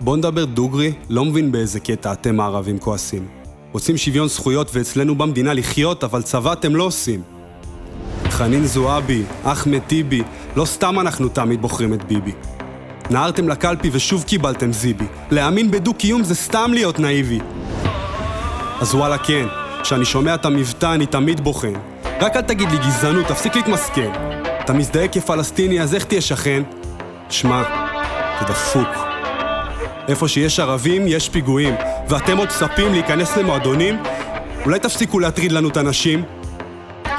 בוא נדבר דוגרי, לא מבין באיזה קטע אתם הערבים כועסים. רוצים שוויון זכויות ואצלנו במדינה לחיות, אבל צבא אתם לא עושים. חנין זועבי, אחמד טיבי, לא סתם אנחנו תמיד בוחרים את ביבי. נהרתם לקלפי ושוב קיבלתם זיבי. להאמין בדו-קיום זה סתם להיות נאיבי. אז וואלה כן, כשאני שומע את המבטא אני תמיד בוחן. רק אל תגיד לי גזענות, תפסיק להתמסכן. אתה מזדהה כפלסטיני, אז איך תהיה שכן? שמע, זה דפוק. איפה שיש ערבים, יש פיגועים, ואתם עוד צפים להיכנס למועדונים? אולי תפסיקו להטריד לנו את הנשים?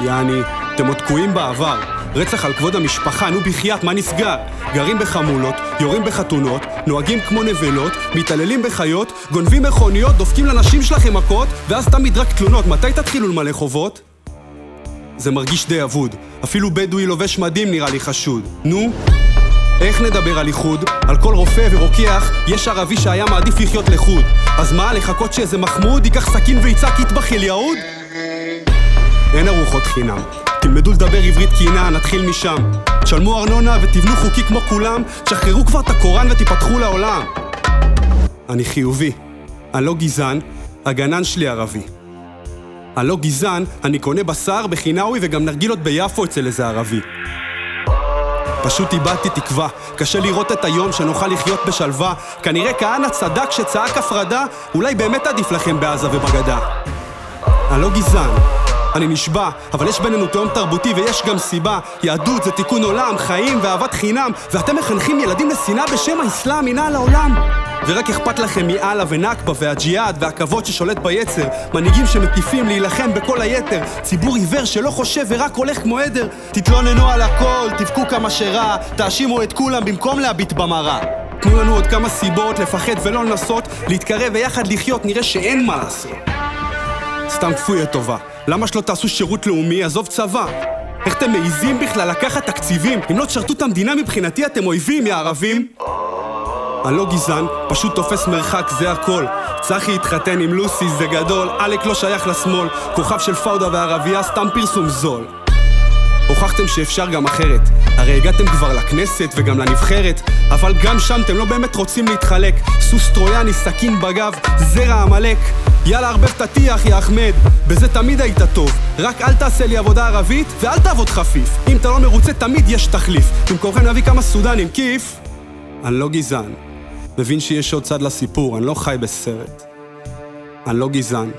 יעני, אתם עוד תקועים בעבר. רצח על כבוד המשפחה, נו בחייאת, מה נסגר? גרים בחמולות, יורים בחתונות, נוהגים כמו נבלות, מתעללים בחיות, גונבים מכוניות, דופקים לנשים שלכם מכות, ואז תמיד רק תלונות, מתי תתחילו למלא חובות? זה מרגיש די אבוד. אפילו בדואי לובש מדים נראה לי חשוד. נו? איך נדבר על איחוד? על כל רופא ורוקח יש ערבי שהיה מעדיף לחיות לחוד. אז מה, לחכות שאיזה מחמוד ייקח סכין ויצעק יטבח אל יהוד? אין ארוחות חינם. תלמדו לדבר עברית קינה, נתחיל משם. תשלמו ארנונה ותבנו חוקי כמו כולם, תשחררו כבר את הקוראן ותיפתחו לעולם. אני חיובי. אני לא גזען, הגנן שלי ערבי. אני לא גזען, אני קונה בשר בחינאווי וגם נרגילות ביפו אצל איזה ערבי. פשוט איבדתי תקווה, קשה לראות את היום שנוכל לחיות בשלווה. כנראה כהנא צדק שצעק הפרדה, אולי באמת עדיף לכם בעזה ובגדה. אני לא גזען, אני נשבע, אבל יש בינינו תהום תרבותי ויש גם סיבה. יהדות זה תיקון עולם, חיים ואהבת חינם, ואתם מחנכים ילדים לשנאה בשם האסלאם, הנה על העולם. ורק אכפת לכם מאללה ונכבה והג'יהאד והכבוד ששולט ביצר מנהיגים שמטיפים להילחם בכל היתר ציבור עיוור שלא חושב ורק הולך כמו עדר. תתלוננו על הכל, תבכו כמה שרע תאשימו את כולם במקום להביט במראה. תנו לנו עוד כמה סיבות לפחד ולא לנסות להתקרב ויחד לחיות נראה שאין מה לעשות. סתם כפוי טובה למה שלא תעשו שירות לאומי? עזוב צבא. איך אתם מעיזים בכלל לקחת תקציבים? אם לא תשרתו את המדינה מבחינתי אתם אויבים, יא ערבים אני לא גזען, פשוט תופס מרחק, זה הכל. צחי התחתן עם לוסי, זה גדול, עלק לא שייך לשמאל, כוכב של פאודה וערבייה, סתם פרסום זול. הוכחתם שאפשר גם אחרת. הרי הגעתם כבר לכנסת וגם לנבחרת, אבל גם שם אתם לא באמת רוצים להתחלק. סוס טרויאני, סכין בגב, זרע עמלק. יאללה, ערבב את הטיח, יא אחמד. בזה תמיד היית טוב. רק אל תעשה לי עבודה ערבית, ואל תעבוד חפיף. אם אתה לא מרוצה, תמיד יש תחליף. במקומכם נביא כמה סודנים, כיף. אני לא גזען. מבין שיש עוד צד לסיפור, אני לא חי בסרט. אני לא גזען.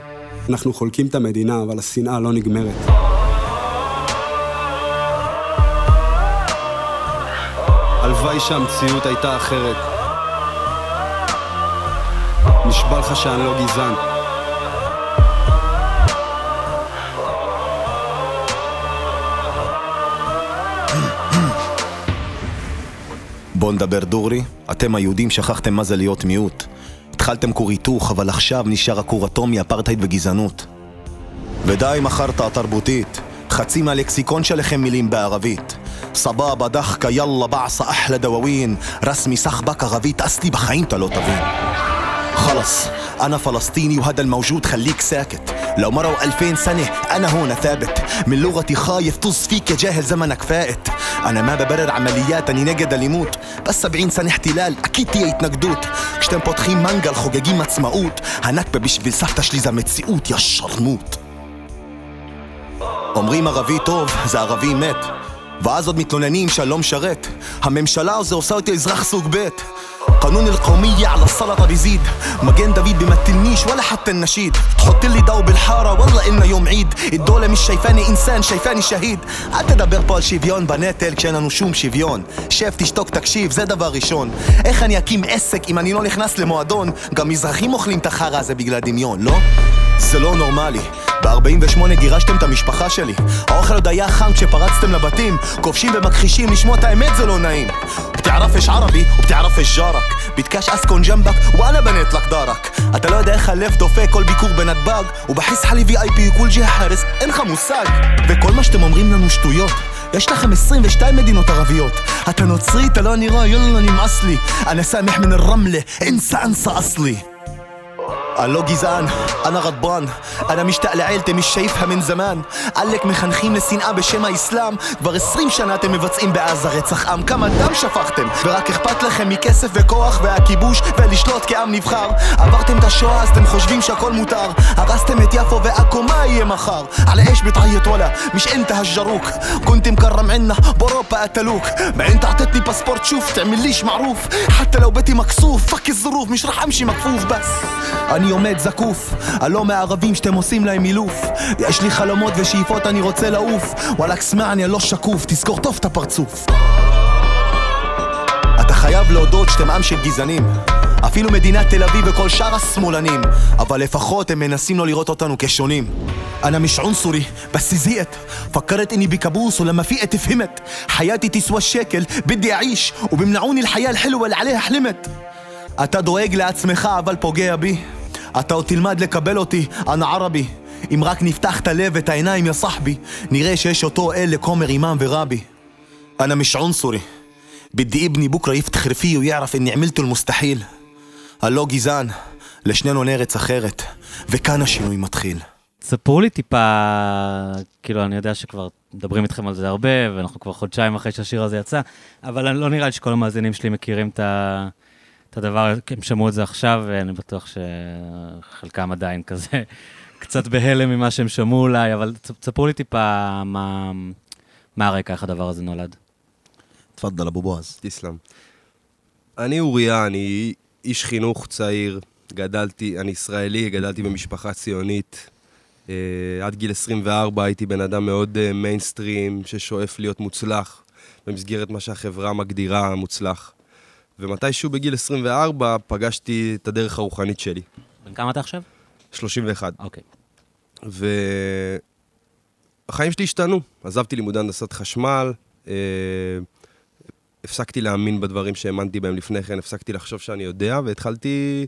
אנחנו חולקים את המדינה, אבל השנאה לא נגמרת. הלוואי שהמציאות הייתה אחרת. נשבע לך שאני לא גזען. בואו נדבר דורי, אתם היהודים שכחתם מה זה להיות מיעוט. התחלתם כור היתוך, אבל עכשיו נשאר הכור אטומי, אפרטהייד וגזענות. ודי עם החרטא התרבותית, חצי מהלקסיקון שלכם מילים בערבית. סבבה, דחקה, יאללה, בעסה, אחלה דוואווין, רסמי סחבק ערבית, אסלי בחיים אתה לא תבין. خلص أنا فلسطيني وهذا الموجود خليك ساكت لو مروا ألفين سنة أنا هون ثابت من لغتي خايف طز فيك يا جاهل زمنك فائت أنا ما ببرر عمليات أني نجد اللي موت بس سبعين سنة احتلال أكيد تي يتنقدوت شتن بطخين مانجا خجاجين ما تسمعوت هنكبة בשביל סבתא שלי זה המציאות, יא שרמוט. אומרים ערבי טוב, זה ערבי מת. ואז עוד מתלוננים שהלא משרת. הממשלה הזו עושה אותי אזרח סוג ב'. قانون القومية على السلطة بيزيد مجان دافيد بيمثلنيش ولا حتى النشيد تحط لي ضو بالحارة والله إلنا يوم عيد الدولة مش شايفاني إنسان شايفاني شهيد אל תדבר פה על שוויון בנטל כשאין לנו שום שוויון שב תשתוק תקשיב זה דבר ראשון איך אני אקים עסק אם אני לא נכנס למועדון גם מזרחים אוכלים את החרא הזה בגלל דמיון לא? זה לא נורמלי ב-48 גירשתם את המשפחה שלי. האוכל עוד היה חם כשפרצתם לבתים. כובשים ומכחישים, לשמוע את האמת זה לא נעים. بتعرف ايش عربي وبتعرف ايش جارك بتكاش اسكن جنبك وانا بنيت لك دارك انت لو ده خلف دوفي كل بيكور بنتباج وبحس حالي في اي بي وكل جهه حارس אין לך מושג. וכל מה שאתם אומרים לנו שטויות. יש לכם 22 מדינות ערביות. אתה נוצרי, אתה לא נראה, יאללה נמאס לי. אני סמך מן אל רמלה אינסה אנסה אסלי. אני לא גזען, אני רדבן אני משתעל לעילתי, מש شايفها من זמן עלק מחנכים לשנאה בשם האסלאם כבר עשרים שנה אתם מבצעים בעזה רצח עם כמה דם שפכתם ורק אכפת לכם מכסף וכוח והכיבוש ולשלוט כעם נבחר עברתם את השואה אז אתם חושבים שהכל מותר הרסתם את יפו ועכו מה יהיה מחר على ايش بتعيط ولا مش انت هالجروك كنت مكرم عنا باوروبا قتلوك ما انت اعطيتني باسبورت شوف تعمليش معروف حتى لو بيتي مكسوف فك الظروف مش رح امشي مكفوف بس אני עומד זקוף, הלא מהערבים שאתם עושים להם אילוף. יש לי חלומות ושאיפות, אני רוצה לעוף. וואלכ סמעני, לא שקוף, תזכור טוב את הפרצוף. אתה חייב להודות שאתם עם של גזענים. אפילו מדינת תל אביב וכל שאר השמאלנים אבל לפחות הם מנסים לא לראות אותנו כשונים אנא משעון סורי, בסיזיית, פקרת איני إني بكابوس ولما فيقت فهمت حياتي تسوى الشكل بدي أعيش وبمنعوني الحياة الحلوة اللي אתה דואג לעצמך אבל פוגע בי אתה עוד תלמד לקבל אותי, אנא ערבי אם רק נפתח את הלב ואת העיניים יא סחבי נראה שיש אותו אל לכומר אימאם ורבי أنا مش عنصري بدي ابني بكرة يفتخر فيه ويعرف إني عملت المستحيل הלא גזען, לשנינו נרץ אחרת, וכאן השינוי מתחיל. ספרו לי טיפה, כאילו, אני יודע שכבר מדברים איתכם על זה הרבה, ואנחנו כבר חודשיים אחרי שהשיר הזה יצא, אבל לא נראה לי שכל המאזינים שלי מכירים את, ה, את הדבר, הם שמעו את זה עכשיו, ואני בטוח שחלקם עדיין כזה, קצת בהלם ממה שהם שמעו אולי, אבל ספרו לי טיפה מה, מה הרקע, איך הדבר הזה נולד. תפאדל, אבו בועז. תסלם. אני אוריה, אני איש חינוך צעיר, גדלתי, אני ישראלי, גדלתי במשפחה ציונית. Uh, עד גיל 24 הייתי בן אדם מאוד מיינסטרים, uh, ששואף להיות מוצלח במסגרת מה שהחברה מגדירה מוצלח. ומתישהו בגיל 24 פגשתי את הדרך הרוחנית שלי. בן כמה אתה עכשיו? 31. אוקיי. והחיים שלי השתנו. עזבתי לימודי הנדסת חשמל, uh, הפסקתי להאמין בדברים שהאמנתי בהם לפני כן, הפסקתי לחשוב שאני יודע, והתחלתי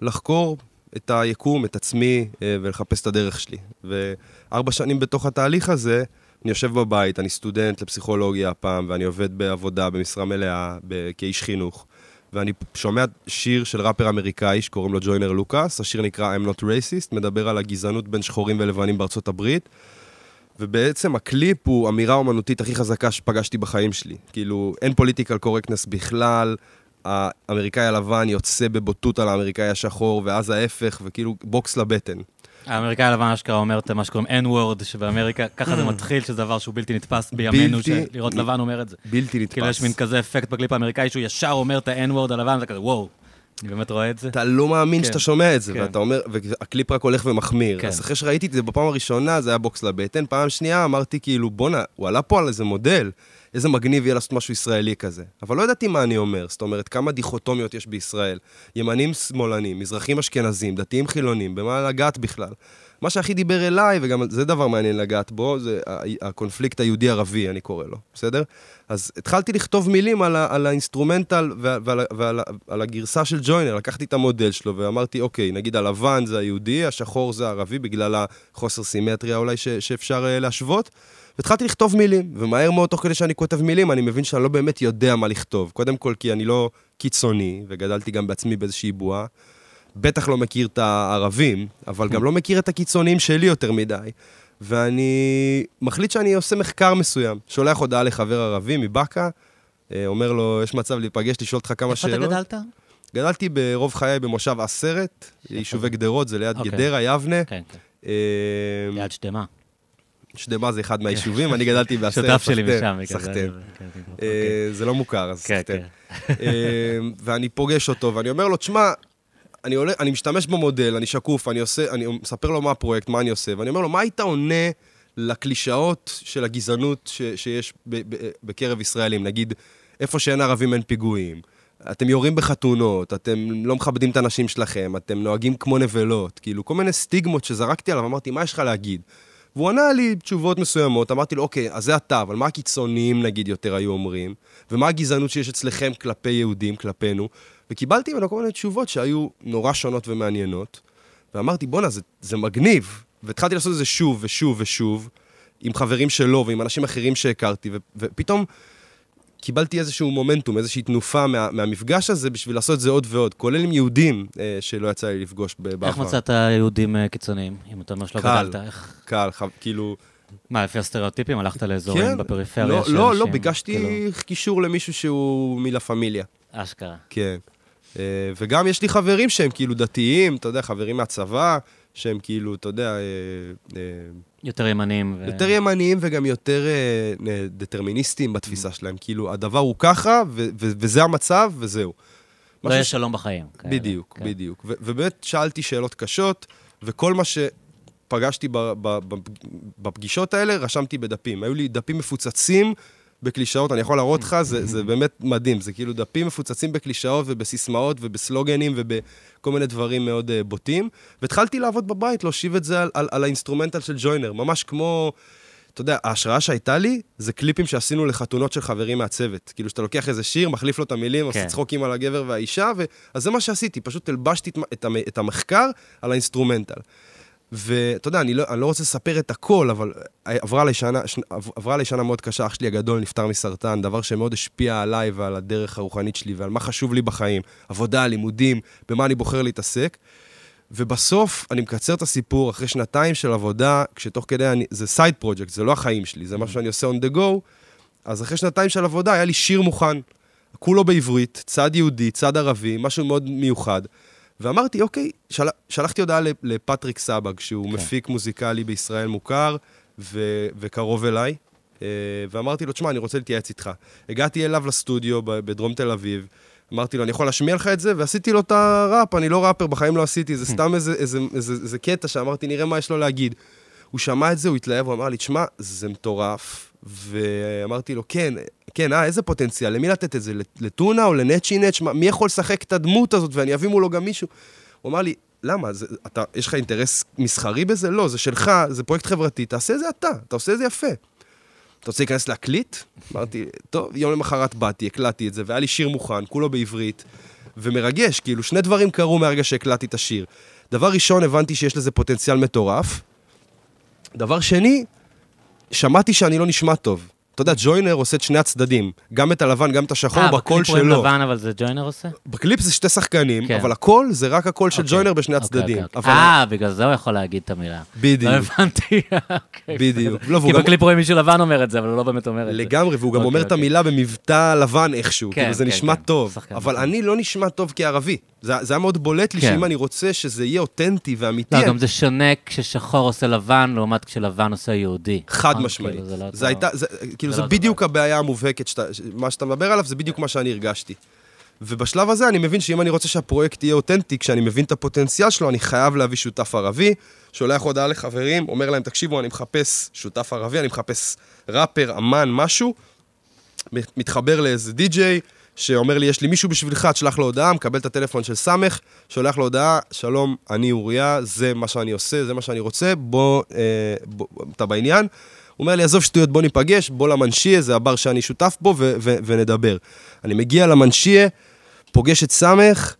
לחקור את היקום, את עצמי, אה, ולחפש את הדרך שלי. וארבע שנים בתוך התהליך הזה, אני יושב בבית, אני סטודנט לפסיכולוגיה הפעם, ואני עובד בעבודה, במשרה מלאה, כאיש חינוך. ואני שומע שיר של ראפר אמריקאי שקוראים לו ג'וינר לוקאס, השיר נקרא I'm Not Racist, מדבר על הגזענות בין שחורים ולבנים בארצות הברית. ובעצם הקליפ הוא אמירה אומנותית הכי חזקה שפגשתי בחיים שלי. כאילו, אין political correctness בכלל, האמריקאי הלבן יוצא בבוטות על האמריקאי השחור, ואז ההפך, וכאילו בוקס לבטן. האמריקאי הלבן אשכרה אומר את מה שקוראים N-word, שבאמריקה, ככה זה מתחיל, שזה דבר שהוא בלתי נתפס בימינו, לראות לבן אומר את זה. בלתי נתפס. כאילו יש מין כזה אפקט בקליפ האמריקאי, שהוא ישר אומר את ה-N-word הלבן, זה כזה, וואו. אני באמת רואה את זה. אתה לא מאמין כן. שאתה שומע את זה, כן. ואתה אומר, והקליפ רק הולך ומחמיר. כן. אז אחרי שראיתי את זה בפעם הראשונה, זה היה בוקס לבטן, פעם שנייה אמרתי כאילו, בואנה, הוא עלה פה על איזה מודל, איזה מגניב יהיה לעשות משהו ישראלי כזה. אבל לא ידעתי מה אני אומר, זאת אומרת, כמה דיכוטומיות יש בישראל. ימנים שמאלנים, מזרחים אשכנזים, דתיים חילונים, במה לגעת בכלל. מה שהכי דיבר אליי, וגם זה דבר מעניין לגעת בו, זה הקונפליקט היהודי-ערבי, אני קורא לו, בסדר? אז התחלתי לכתוב מילים על, על ה instrumental ועל, ועל, ועל על הגרסה של ג'וינר, לקחתי את המודל שלו ואמרתי, אוקיי, נגיד הלבן זה היהודי, השחור זה הערבי, בגלל החוסר סימטריה אולי ש, שאפשר אה, להשוות. והתחלתי לכתוב מילים, ומהר מאוד, תוך כדי שאני כותב מילים, אני מבין שאני לא באמת יודע מה לכתוב. קודם כל, כי אני לא קיצוני, וגדלתי גם בעצמי באיזושהי בועה. בטח לא מכיר את הערבים, אבל גם לא מכיר את הקיצונים שלי יותר מדי. ואני מחליט שאני עושה מחקר מסוים. שולח הודעה לחבר ערבי מבאקה, אה, אומר לו, יש מצב להיפגש, לשאול אותך כמה שאלות. איפה אתה גדלת? גדלתי ברוב חיי במושב עשרת, יישובי גדרות, זה ליד okay. אוקיי. גדרה, יבנה. כן, כן. אה, ליד שדמה. שדמה זה אחד מהיישובים, אני גדלתי בעשרת, שותף שלי משם. סחטן. כן, אה, זה לא מוכר, אז סחטן. ואני פוגש אותו, ואני אומר לו, תשמע, אני, עולה, אני משתמש במודל, אני שקוף, אני עושה, אני מספר לו מה הפרויקט, מה אני עושה, ואני אומר לו, מה היית עונה לקלישאות של הגזענות ש, שיש ב, ב, בקרב ישראלים? נגיד, איפה שאין ערבים אין פיגועים. אתם יורים בחתונות, אתם לא מכבדים את הנשים שלכם, אתם נוהגים כמו נבלות, כאילו, כל מיני סטיגמות שזרקתי עליו, אמרתי, מה יש לך להגיד? והוא ענה לי תשובות מסוימות, אמרתי לו, אוקיי, אז זה אתה, אבל מה הקיצוניים, נגיד, יותר היו אומרים? ומה הגזענות שיש אצלכם כלפי יהודים, כלפינו? וקיבלתי ממנו כל מיני תשובות שהיו נורא שונות ומעניינות, ואמרתי, בואנה, זה, זה מגניב. והתחלתי לעשות את זה שוב ושוב ושוב, עם חברים שלו ועם אנשים אחרים שהכרתי, ו- ופתאום קיבלתי איזשהו מומנטום, איזושהי תנופה מה, מהמפגש הזה בשביל לעשות את זה עוד ועוד, כולל עם יהודים אה, שלא יצא לי לפגוש בעבר. איך מצאת יהודים אה, קיצוניים, אם אתה אומר שלא קל. גדלת? איך... קל, ח... כאילו... מה, לפי הסטריאוטיפים? הלכת לאזורים כן, בפריפריה לא, של לא, לא, אנשים, ביקשתי כאילו, קישור למישהו שהוא מלה פמיליה. אשכרה. כן. אה, וגם יש לי חברים שהם כאילו דתיים, אתה יודע, חברים מהצבא, שהם כאילו, אתה יודע, אה, אה, יותר ימניים. ו... יותר ימניים וגם יותר דטרמיניסטיים בתפיסה שלהם. כאילו, הדבר הוא ככה, ו- ו- וזה המצב, וזהו. לא יש ש- שלום בחיים. כאלה. בדיוק, כן. בדיוק. ו- ובאמת שאלתי שאלות קשות, וכל מה שפגשתי ב- ב- ב- בפגישות האלה, רשמתי בדפים. היו לי דפים מפוצצים בקלישאות, אני יכול להראות לך, זה, זה באמת מדהים. זה כאילו דפים מפוצצים בקלישאות ובסיסמאות ובסלוגנים ובכל מיני דברים מאוד אה, בוטים. והתחלתי לעבוד בבית, להושיב את זה על, על, על ה instrumental של ג'וינר, ממש כמו... אתה יודע, ההשראה שהייתה לי, זה קליפים שעשינו לחתונות של חברים מהצוות. כאילו, שאתה לוקח איזה שיר, מחליף לו את המילים, עושה כן. צחוקים על הגבר והאישה, ו... אז זה מה שעשיתי, פשוט הלבשתי את, את, את המחקר על ה instrumental. ואתה יודע, אני לא, אני לא רוצה לספר את הכל, אבל עברה לי שנה. עברה לי שנה מאוד קשה, אח שלי הגדול נפטר מסרטן, דבר שמאוד השפיע עליי ועל הדרך הרוחנית שלי ועל מה חשוב לי בחיים. עבודה, לימודים, במה אני בוחר להתעסק. ובסוף, אני מקצר את הסיפור, אחרי שנתיים של עבודה, כשתוך כדי, אני, זה side project, זה לא החיים שלי, זה משהו שאני עושה on the go, אז אחרי שנתיים של עבודה, היה לי שיר מוכן, כולו בעברית, צד יהודי, צד ערבי, משהו מאוד מיוחד. ואמרתי, אוקיי, של... שלחתי הודעה לפ- לפטריק סבג, שהוא כן. מפיק מוזיקלי בישראל מוכר ו... וקרוב אליי, אה, ואמרתי לו, תשמע, אני רוצה להתייעץ איתך. הגעתי אליו לסטודיו בדרום תל אביב, אמרתי לו, אני יכול להשמיע לך את זה? ועשיתי לו את הראפ, אני לא ראפר, בחיים לא עשיתי, זה סתם איזה, איזה, איזה, איזה קטע שאמרתי, נראה מה יש לו להגיד. הוא שמע את זה, הוא התלהב, הוא אמר לי, תשמע, זה מטורף. ואמרתי לו, כן, כן, אה, איזה פוטנציאל, למי לתת את זה? לטונה או לנצ'י נץ'? מי יכול לשחק את הדמות הזאת ואני אביא מולו גם מישהו? הוא אמר לי, למה? זה, אתה, יש לך אינטרס מסחרי בזה? לא, זה שלך, זה פרויקט חברתי, תעשה את זה אתה, אתה עושה את זה יפה. אתה רוצה להיכנס להקליט? אמרתי, טוב, יום למחרת באתי, הקלטתי את זה, והיה לי שיר מוכן, כולו בעברית, ומרגש, כאילו, שני דברים קרו מהרגע שהקלטתי את השיר. דבר ראשון, הבנתי שיש לזה פוטנציאל מטורף. דבר שני, שמעתי שאני לא נשמע טוב. אתה יודע, ג'וינר עושה את שני הצדדים, גם את הלבן, גם את השחור, אה, בקול בקליפ רואים שלו. לבן, אבל זה ג'וינר עושה? בקליפ זה שתי שחקנים, כן. אבל הקול זה רק הקול של אוקיי. ג'וינר בשני אוקיי, הצדדים. אוקיי, אבל- אוקיי. אה, בגלל זה הוא יכול להגיד את המילה. בדיוק. לא הבנתי. אוקיי, בדיוק. לא, כי גם- בקליפ רואים מישהו לבן אומר את זה, אבל הוא לא באמת אומר את זה. לגמרי, והוא גם אומר את. המילה במבטא לבן איכשהו, כן, כאילו זה כן, נשמע כן. טוב, אבל נכון. אני לא נשמע טוב כערבי. זה זה היה מאוד בולט לי כן. שאם אני רוצה שזה יהיה אותנטי ואמיתי, לא, גם זה שונה כששחור עושה לבן, לעומת כשלבן עושה יהודי. חד נכון? משמעית. כאילו, זה לא זה הייתה, זה- כאילו זה זה לא בדיוק הבעיה המובהקת, שאתה- מה שאתה מדבר עליו, זה בדיוק מה שאני הרגשתי. ובשלב הזה אני מבין שאם אני רוצה שהפרויקט יהיה אותנטי, כשאני מבין את הפוטנציאל שלו, אני חייב להביא שותף ערבי, שולח הודעה לחברים, אומר להם, תקשיבו, אני מחפש שותף ערבי, אני מחפש ראפר, אמן, משהו, מתחבר לאיזה די-ג'יי, שאומר לי, יש לי מישהו בשבילך, תשלח לו הודעה, מקבל את הטלפון של סמך, שולח לו הודעה, שלום, אני אוריה, זה מה שאני עושה, זה מה שאני רוצה, בוא, אה, בוא אתה בעניין? הוא אומר לי, עזוב שטויות, בוא ניפגש, בוא למנשיה, זה הבר שאני שותף בו, ונדבר. אני מגיע למנשיה, פוגש את סמך,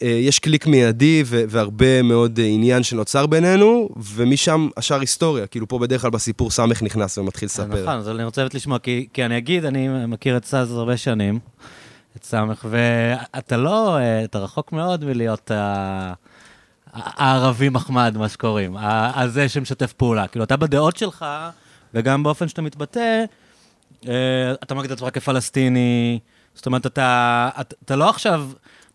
יש קליק מיידי והרבה מאוד אה, עניין שנוצר בינינו, ומשם השאר היסטוריה. כאילו פה בדרך כלל בסיפור סמך נכנס ומתחיל לספר. נכון, אז אני רוצה באמת לשמוע, כי, כי אני אגיד, אני מכיר את סאז הרבה שנים, את סמך, ואתה לא, אה, אתה רחוק מאוד מלהיות ה- הערבי מחמד, מה שקוראים, הזה שמשתף פעולה. כאילו, אתה בדעות שלך, וגם באופן שאתה מתבטא, אה, אתה מגיד את עצמך כפלסטיני, זאת אומרת, אתה, אתה, אתה לא עכשיו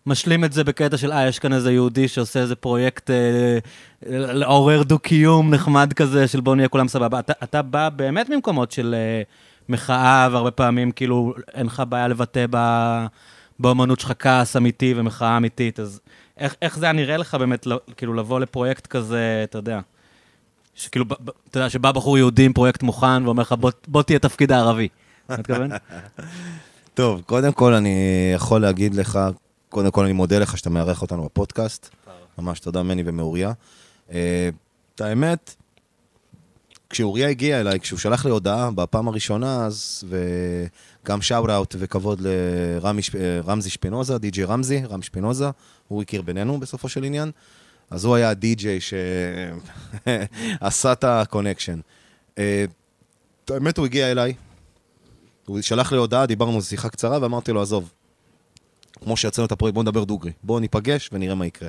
משלים את זה בקטע של, אה, יש כאן איזה יהודי שעושה איזה פרויקט אה, לעורר דו-קיום נחמד כזה, של בואו נהיה כולם סבבה. אתה, אתה בא באמת ממקומות של אה, מחאה, והרבה פעמים כאילו אין לך בעיה לבטא ב, באמנות שלך כעס אמיתי ומחאה אמיתית, אז איך, איך זה היה נראה לך באמת, לא, כאילו לבוא לפרויקט כזה, אתה יודע? שכאילו, אתה יודע, שבא בחור יהודי עם פרויקט מוכן ואומר לך, בוא, בוא תהיה תפקיד הערבי. אתה מתכוון? טוב, קודם כל אני יכול להגיד לך, קודם כל אני מודה לך שאתה מארח אותנו בפודקאסט. ממש תודה מני ומאוריה. אה, את האמת, כשאוריה הגיע אליי, כשהוא שלח לי הודעה בפעם הראשונה, אז, וגם shout-out וכבוד לרמזי שפינוזה, די.ג'יי רמזי, רם שפינוזה, הוא הכיר בינינו בסופו של עניין. אז הוא היה הדי.ג'יי שעשה את ה connection. אה, האמת, הוא הגיע אליי, הוא שלח לי הודעה, דיברנו שיחה קצרה, ואמרתי לו, עזוב, כמו שיצאנו את הפרויקט, בוא נדבר דוגרי. בוא ניפגש ונראה מה יקרה.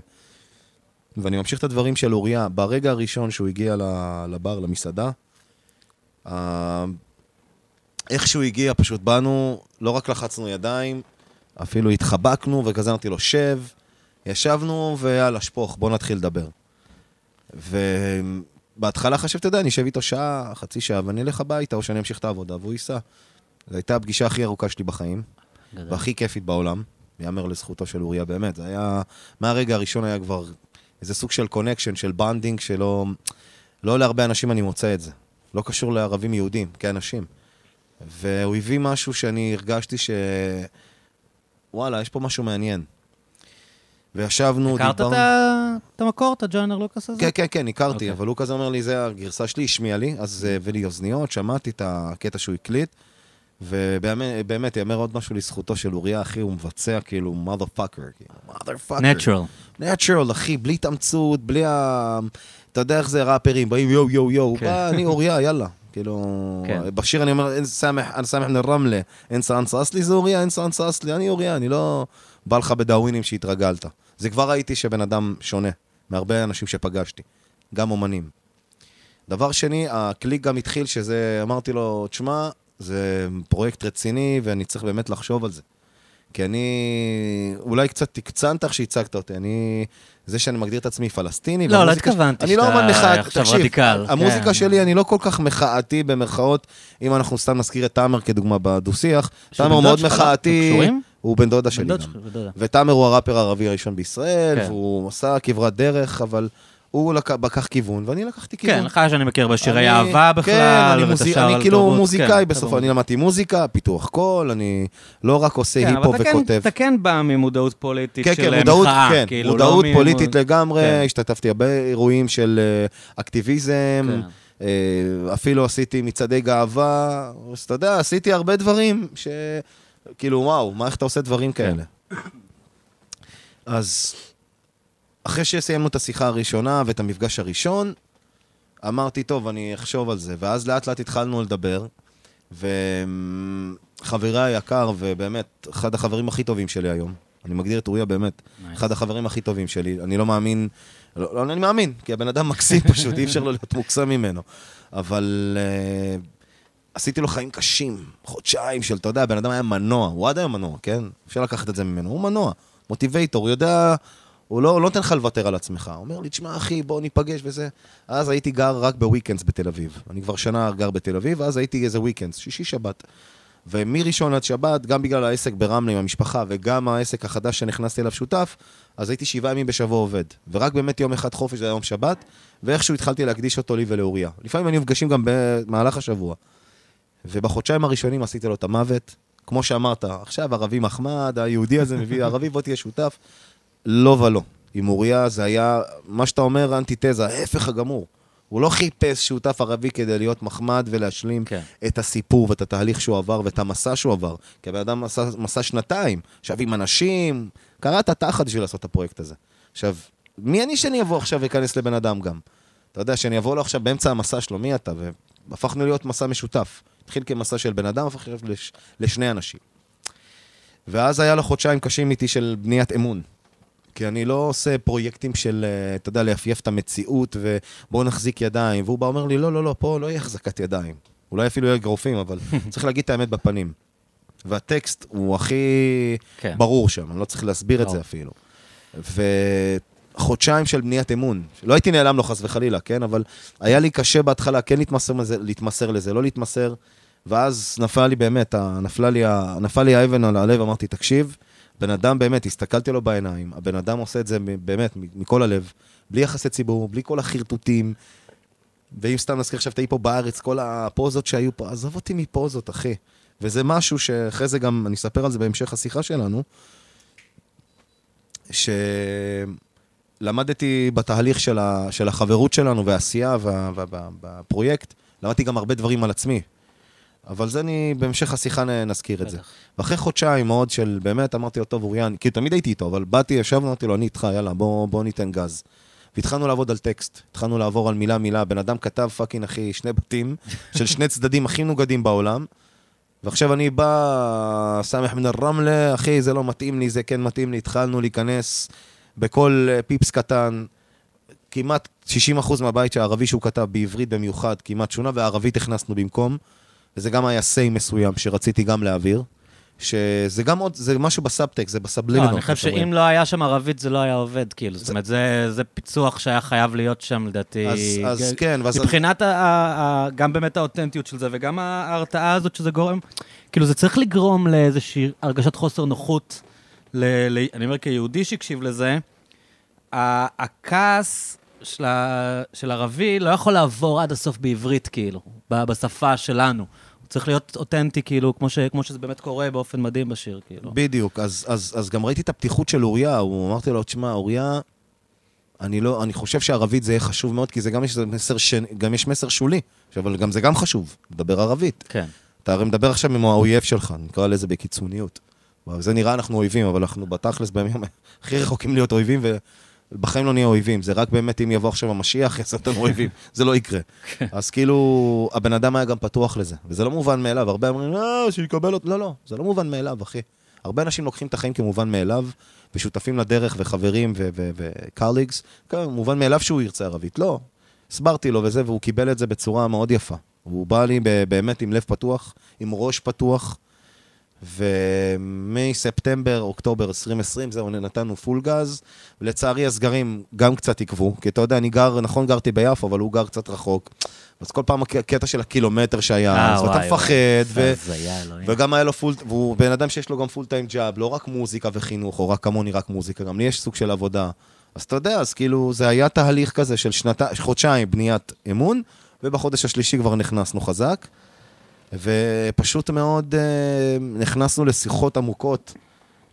ואני ממשיך את הדברים של אוריה. ברגע הראשון שהוא הגיע לבר, למסעדה, אה, איך שהוא הגיע, פשוט באנו, לא רק לחצנו ידיים, אפילו התחבקנו, וכזה אמרתי לו, שב, ישבנו, ויאללה, שפוך, בוא נתחיל לדבר. ובהתחלה חשבתי, אתה יודע, אני אשב איתו שעה, חצי שעה, ואני אלך הביתה, או שאני אמשיך את העבודה, והוא ייסע. זו הייתה הפגישה הכי ארוכה שלי בחיים, גדול. והכי כיפית בעולם. יאמר לזכותו של אוריה, באמת. זה היה, מהרגע הראשון היה כבר איזה סוג של connection, של bonding, שלא... לא להרבה אנשים אני מוצא את זה. לא קשור לערבים יהודים, כאנשים. והוא הביא משהו שאני הרגשתי ש... וואלה, יש פה משהו מעניין. וישבנו, הכרת את ה- את המקור, את הג'וינר לוקאס הזה? כן, כן, כן, הכרתי, אוקיי. אבל הוא כזה אומר לי, זה הגרסה שלי, השמיע לי, אז אה, הביא לי אוזניות, שמעתי את הקטע שהוא הקליט, ובאמת, יאמר עוד משהו לזכותו של אוריה, אחי, הוא מבצע כאילו mother fucker, כאילו, mother fucker. Natural. natural, אחי, בלי התאמצות, בלי ה... אתה יודע איך זה ראפרים, באים יו יו יו, הוא כן. בא, אני אוריה, יאללה. כאילו, כן. בשיר אני אומר, אין סמח, אני סמח מן רמלה, אין סאנסה אסלי, זה אוריה, אין סאנסה אסלי, אני אוריה, אני לא בא לך בדאווינים שהתרגלת. זה כבר ראיתי שבן אדם שונה מהרבה אנשים שפגשתי, גם אומנים. דבר שני, הקליק גם התחיל שזה, אמרתי לו, תשמע, זה פרויקט רציני ואני צריך באמת לחשוב על זה. כי אני, אולי קצת תקצנת איך שהצגת אותי, אני, זה שאני מגדיר את עצמי פלסטיני. לא, לא התכוונתי אני לא שאתה מחאה, עכשיו תקשיב, רדיקל, המוזיקה כן. שלי, אני לא כל כך מחאתי במרכאות, אם אנחנו סתם נזכיר את תאמר כדוגמה בדו-שיח, תאמר מאוד? מחאתי, קשורים? הוא בן דודה שלי בן גם. ותאמר הוא הראפר הערבי הראשון בישראל, כן. והוא עשה כברת דרך, אבל הוא לק- לקח כיוון, ואני לקחתי כיוון. כן, לך שאני מכיר בשירי אני- אהבה בכלל, כן, אני, ואתה מוזיק, שר אני על כאילו תרבות, מוזיקאי כן, אתה אני למדתי מוזיקה, פיתוח קול, אני לא רק עושה כן, היפו כן- וכותב. אתה כן בא ממודעות פוליטית כן, של כן, מודעות, מחאה, כן, כאילו, מודעות לא פוליטית ממוד- לגמרי, כן. השתתפתי הרבה אירועים של אה, אקטיביזם, כן. אה, אפילו עשיתי מצעדי גאווה, אז אתה יודע, עשיתי הרבה דברים ש... כאילו, וואו, מה, איך אתה עושה דברים כן. כאלה? אז אחרי שסיימנו את השיחה הראשונה ואת המפגש הראשון, אמרתי, טוב, אני אחשוב על זה. ואז לאט לאט התחלנו לדבר, וחברי היקר, ובאמת, אחד החברים הכי טובים שלי היום, אני מגדיר את אוריה באמת, Nice. אחד החברים הכי טובים שלי, אני לא מאמין, לא, לא אני מאמין, כי הבן אדם מקסים פשוט, אי אפשר לא להיות מוקסם ממנו. אבל uh, עשיתי לו חיים קשים, חודשיים של, אתה יודע, הבן אדם היה מנוע, הוא עד היום מנוע, כן? אפשר לקחת את זה ממנו, הוא מנוע, motivator, הוא יודע, לא, הוא לא נותן לך לוותר על עצמך. הוא אומר לי, תשמע, אחי, בוא ניפגש וזה. אז הייתי גר רק ב weekends בתל אביב. אני כבר שנה גר בתל אביב, ואז הייתי איזה וויקנדס, שישי-שבת. ומראשון עד שבת, גם בגלל העסק ברמלה עם המשפחה, וגם העסק החדש שנכנסתי אליו שותף, אז הייתי שבעה ימים בשבוע עובד. ורק באמת יום אחד חופש, זה היה יום שבת, ואיכשהו התחלתי להקדיש אותו לי ולאוריה. לפעמים היינו נפגשים גם במהלך השבוע. ובחודשיים הראשונים עשיתי לו את המוות. כמו שאמרת, עכשיו ערבי מחמד, היהודי הזה מביא ערבי, בוא תהיה שותף. לא ולא. עם אוריה זה היה, מה שאתה אומר, אנטיתזה, ההפך הגמור. הוא לא חיפש שותף ערבי כדי להיות מחמד ולהשלים כן. את הסיפור ואת התהליך שהוא עבר ואת המסע שהוא עבר. כי הבן אדם מסע, מסע שנתיים, עכשיו עם אנשים, קראת תחת בשביל לעשות את הפרויקט הזה. עכשיו, מי אני שאני אבוא עכשיו ואכנס לבן אדם גם? אתה יודע, שאני אבוא לו עכשיו באמצע המסע שלו, מי אתה? והפכנו להיות מסע משותף. התחיל כמסע של בן אדם, הפך לש, לשני אנשים. ואז היה לו חודשיים קשים איתי של בניית אמון. כי אני לא עושה פרויקטים של, אה, אתה יודע, ליפייף את המציאות ובואו נחזיק ידיים. והוא בא אומר לי, לא, לא, לא, פה לא יהיה החזקת ידיים. אולי אפילו יהיה אגרופים, אבל צריך להגיד את האמת בפנים. והטקסט הוא הכי כן. ברור שם, אני לא צריך להסביר את זה ברור. אפילו. וחודשיים של בניית אמון. לא הייתי נעלם לו חס וחלילה, כן? אבל היה לי קשה בהתחלה כן להתמסר לזה, להתמסר לזה, לא להתמסר. ואז נפל לי באמת, נפלה לי, נפל לי האבן על הלב, אמרתי, תקשיב, בן אדם באמת, הסתכלתי לו בעיניים, הבן אדם עושה את זה באמת מכל הלב, בלי יחסי ציבור, בלי כל החרטוטים. ואם סתם נזכיר עכשיו, תהיי פה בארץ, כל הפוזות שהיו פה, עזוב אותי מפוזות, אחי. וזה משהו שאחרי זה גם, אני אספר על זה בהמשך השיחה שלנו, שלמדתי בתהליך של, ה... של החברות שלנו והעשייה וה... וה... וה... למדתי גם הרבה דברים על עצמי. אבל זה אני, בהמשך השיחה נ- נזכיר את זה. ואחרי חודשיים מאוד של, באמת, אמרתי לו, טוב, אוריה, כאילו תמיד הייתי איתו, אבל באתי, ישבנו, אמרתי לו, אני איתך, יאללה, בוא, בוא ניתן גז. והתחלנו לעבוד על טקסט, התחלנו לעבור על מילה-מילה, בן אדם כתב fucking, אחי, שני בתים של שני צדדים הכי נוגדים בעולם, ועכשיו אני בא, סאמח מן א-רמלה, אחי, זה לא מתאים לי, זה כן מתאים לי, התחלנו להיכנס בכל אה, פיפס קטן. כמעט 60% מהבית שהערבי שהוא כתב בעברית במיוחד, כמעט שונה, והערבית הכנסנו במקום. וזה גם היה סיי מסוים שרציתי גם להעביר. שזה גם עוד, זה משהו בסאבטקסט, זה לא, בסבלימינל. אני חושב שאם לא היה שם ערבית, זה לא היה עובד, כאילו. זאת אומרת, זה- זה פיצוח שהיה חייב להיות שם, לדעתי. אז, אז כן, ואז... מבחינת ה- ה- ה- גם באמת האותנטיות של זה, וגם ההרתעה הזאת שזה גורם, כאילו זה צריך לגרום לאיזושהי הרגשת חוסר נוחות, ל, ל, אני אומר כיהודי שהקשיב לזה, הכעס של, של ערבי לא יכול לעבור עד הסוף בעברית, כאילו, בשפה שלנו. צריך להיות אותנטי, כאילו, כמו, ש, כמו שזה באמת קורה באופן מדהים בשיר, כאילו. בדיוק, אז, אז, אז גם ראיתי את הפתיחות של אוריה, הוא אמרתי לו, תשמע, אוריה, אני לא, אני חושב שערבית זה יהיה חשוב מאוד, כי זה גם יש מסר, ש... גם יש מסר שולי, אבל גם זה גם חשוב, לדבר ערבית. כן. אתה הרי מדבר עכשיו עם האויב שלך, נקרא לזה בקיצוניות. זה נראה אנחנו אויבים, אבל אנחנו בתכלס בימים הכי רחוקים להיות אויבים, ובחיים לא נהיה אויבים. זה רק באמת אם יבוא עכשיו המשיח, יעשה אותנו אויבים. זה לא יקרה. אז כאילו, הבן אדם היה גם פתוח לזה, וזה לא מובן מאליו. הרבה אומרים, אה, שיקבל אותו. לא, לא, זה לא מובן מאליו, אחי. הרבה אנשים לוקחים את החיים כמובן מאליו, ושותפים לדרך, וחברים וקרליגס. כן, מובן מאליו שהוא ירצה ערבית. לא. הסברתי לו וזה, והוא קיבל את זה בצורה מאוד יפה. הוא בא לי באמת עם לב פתוח, עם ראש פתוח, ומספטמבר, אוקטובר 2020, זהו, נתנו full גז. לצערי הסגרים גם קצת עיכבו, כי אתה יודע, אני גר, נכון גרתי ביפו, אבל הוא גר קצת רחוק. אז כל פעם הק- הקטע של הקילומטר שהיה, אה, אז וואי, מפחד. ו... וגם היה לו full, והוא בן אדם שיש לו גם full time job, לא רק מוזיקה וחינוך, או רק כמוני רק מוזיקה, גם לי יש סוג של עבודה. אז אתה יודע, אז כאילו, זה היה תהליך כזה של שנתה, חודשיים בניית אמון, ובחודש השלישי כבר נכנסנו חזק. ופשוט מאוד אה, נכנסנו לשיחות עמוקות